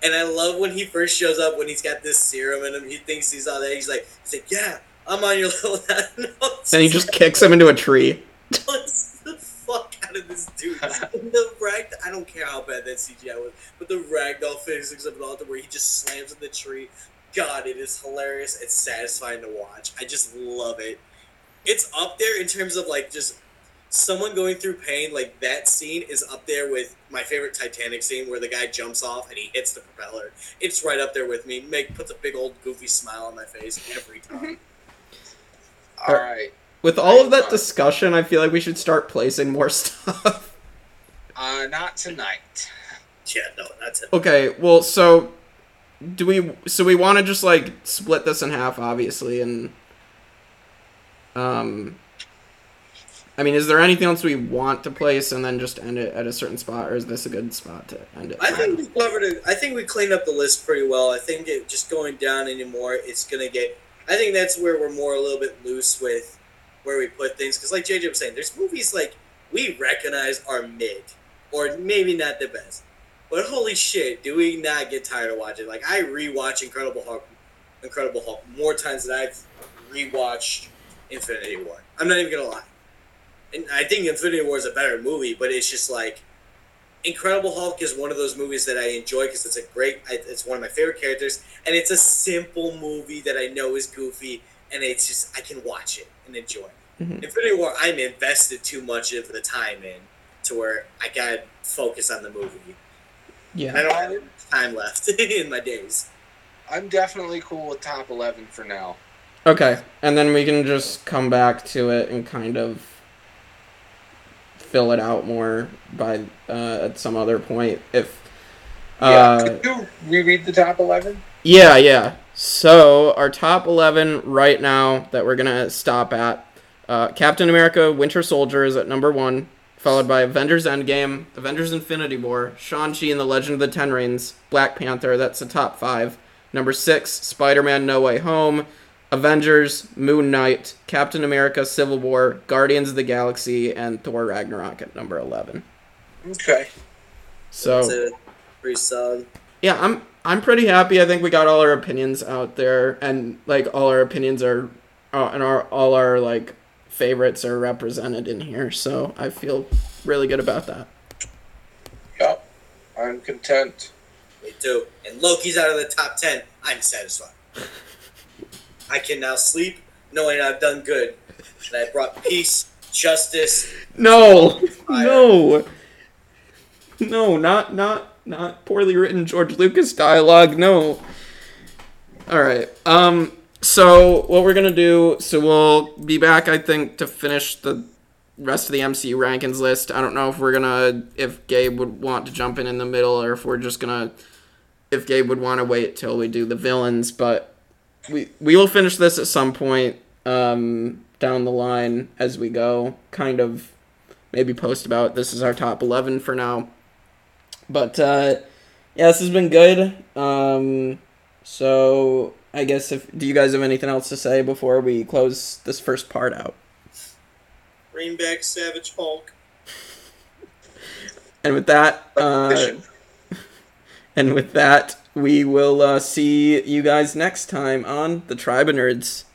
S3: And I love when he first shows up when he's got this serum in him. He thinks he's all that. He's like, he's like, yeah, I'm on your level.
S1: Then he just kicks him into a tree.
S3: punch the fuck out of this dude. And the rag, I don't care how bad that CGI was, but the ragdoll physics of it all, to where he just slams in the tree. God, it is hilarious. It's satisfying to watch. I just love it. It's up there in terms of like just someone going through pain. Like that scene is up there with my favorite Titanic scene where the guy jumps off and he hits the propeller. It's right up there with me. Make puts a big old goofy smile on my face every time. Mm-hmm.
S2: All right.
S1: With all of that discussion, I feel like we should start placing more stuff.
S2: Uh, not tonight.
S3: yeah, no, that's it.
S1: okay, well, so do we? So we want to just like split this in half, obviously, and um, I mean, is there anything else we want to place and then just end it at a certain spot, or is this a good spot to end it?
S3: I think we covered it. I think we cleaned up the list pretty well. I think it just going down anymore, it's gonna get. I think that's where we're more a little bit loose with where we put things because, like JJ was saying, there's movies like we recognize are mid or maybe not the best, but holy shit, do we not get tired of watching? Like I rewatch Incredible Hulk, Incredible Hulk more times than I've rewatched Infinity War. I'm not even gonna lie, and I think Infinity War is a better movie, but it's just like. Incredible Hulk is one of those movies that I enjoy because it's a great, it's one of my favorite characters, and it's a simple movie that I know is goofy, and it's just I can watch it and enjoy. it.
S1: Mhm.
S3: Infinity War, I'm invested too much of the time in to where I gotta focus on the movie.
S1: Yeah.
S3: I don't have time left in my days.
S2: I'm definitely cool with top 11 for now.
S1: Okay, and then we can just come back to it and kind of fill it out more by uh, at some other point if.
S2: Yeah.
S1: Uh,
S2: Could you reread the top 11?
S1: Yeah, yeah. So our top eleven right now that we're gonna stop at: uh, Captain America: Winter Soldier is at number one, followed by Avengers: Endgame, Avengers: Infinity War, Shang Chi and the Legend of the Ten Rings, Black Panther. That's the top five. Number six: Spider-Man: No Way Home, Avengers: Moon Knight, Captain America: Civil War, Guardians of the Galaxy, and Thor: Ragnarok at number eleven.
S2: Okay.
S1: So.
S3: It's a pretty solid.
S1: yeah i'm i'm pretty happy i think we got all our opinions out there and like all our opinions are uh, and our all our like favorites are represented in here so i feel really good about that
S2: Yep. I'm content.
S3: Me too. And Loki's out of the top ten. I'm satisfied. I can now sleep knowing I've done good. And I brought peace, justice.
S1: no no no not not not poorly written george lucas dialogue no All right. Um. So what we're gonna do? So we'll be back, I think, to finish the rest of the MCU rankings list. I don't know if we're gonna if Gabe would want to jump in in the middle or if we're just gonna if Gabe would want to wait till we do the villains, but we we will finish this at some point um, down the line as we go. Kind of maybe post about this is our top eleven for now. But uh, yeah, this has been good. Um, so I guess if do you guys have anything else to say before we close this first part out?
S3: Bring back Savage Hulk.
S1: And with that, uh, and with that, we will uh, see you guys next time on the Tribe of Nerds.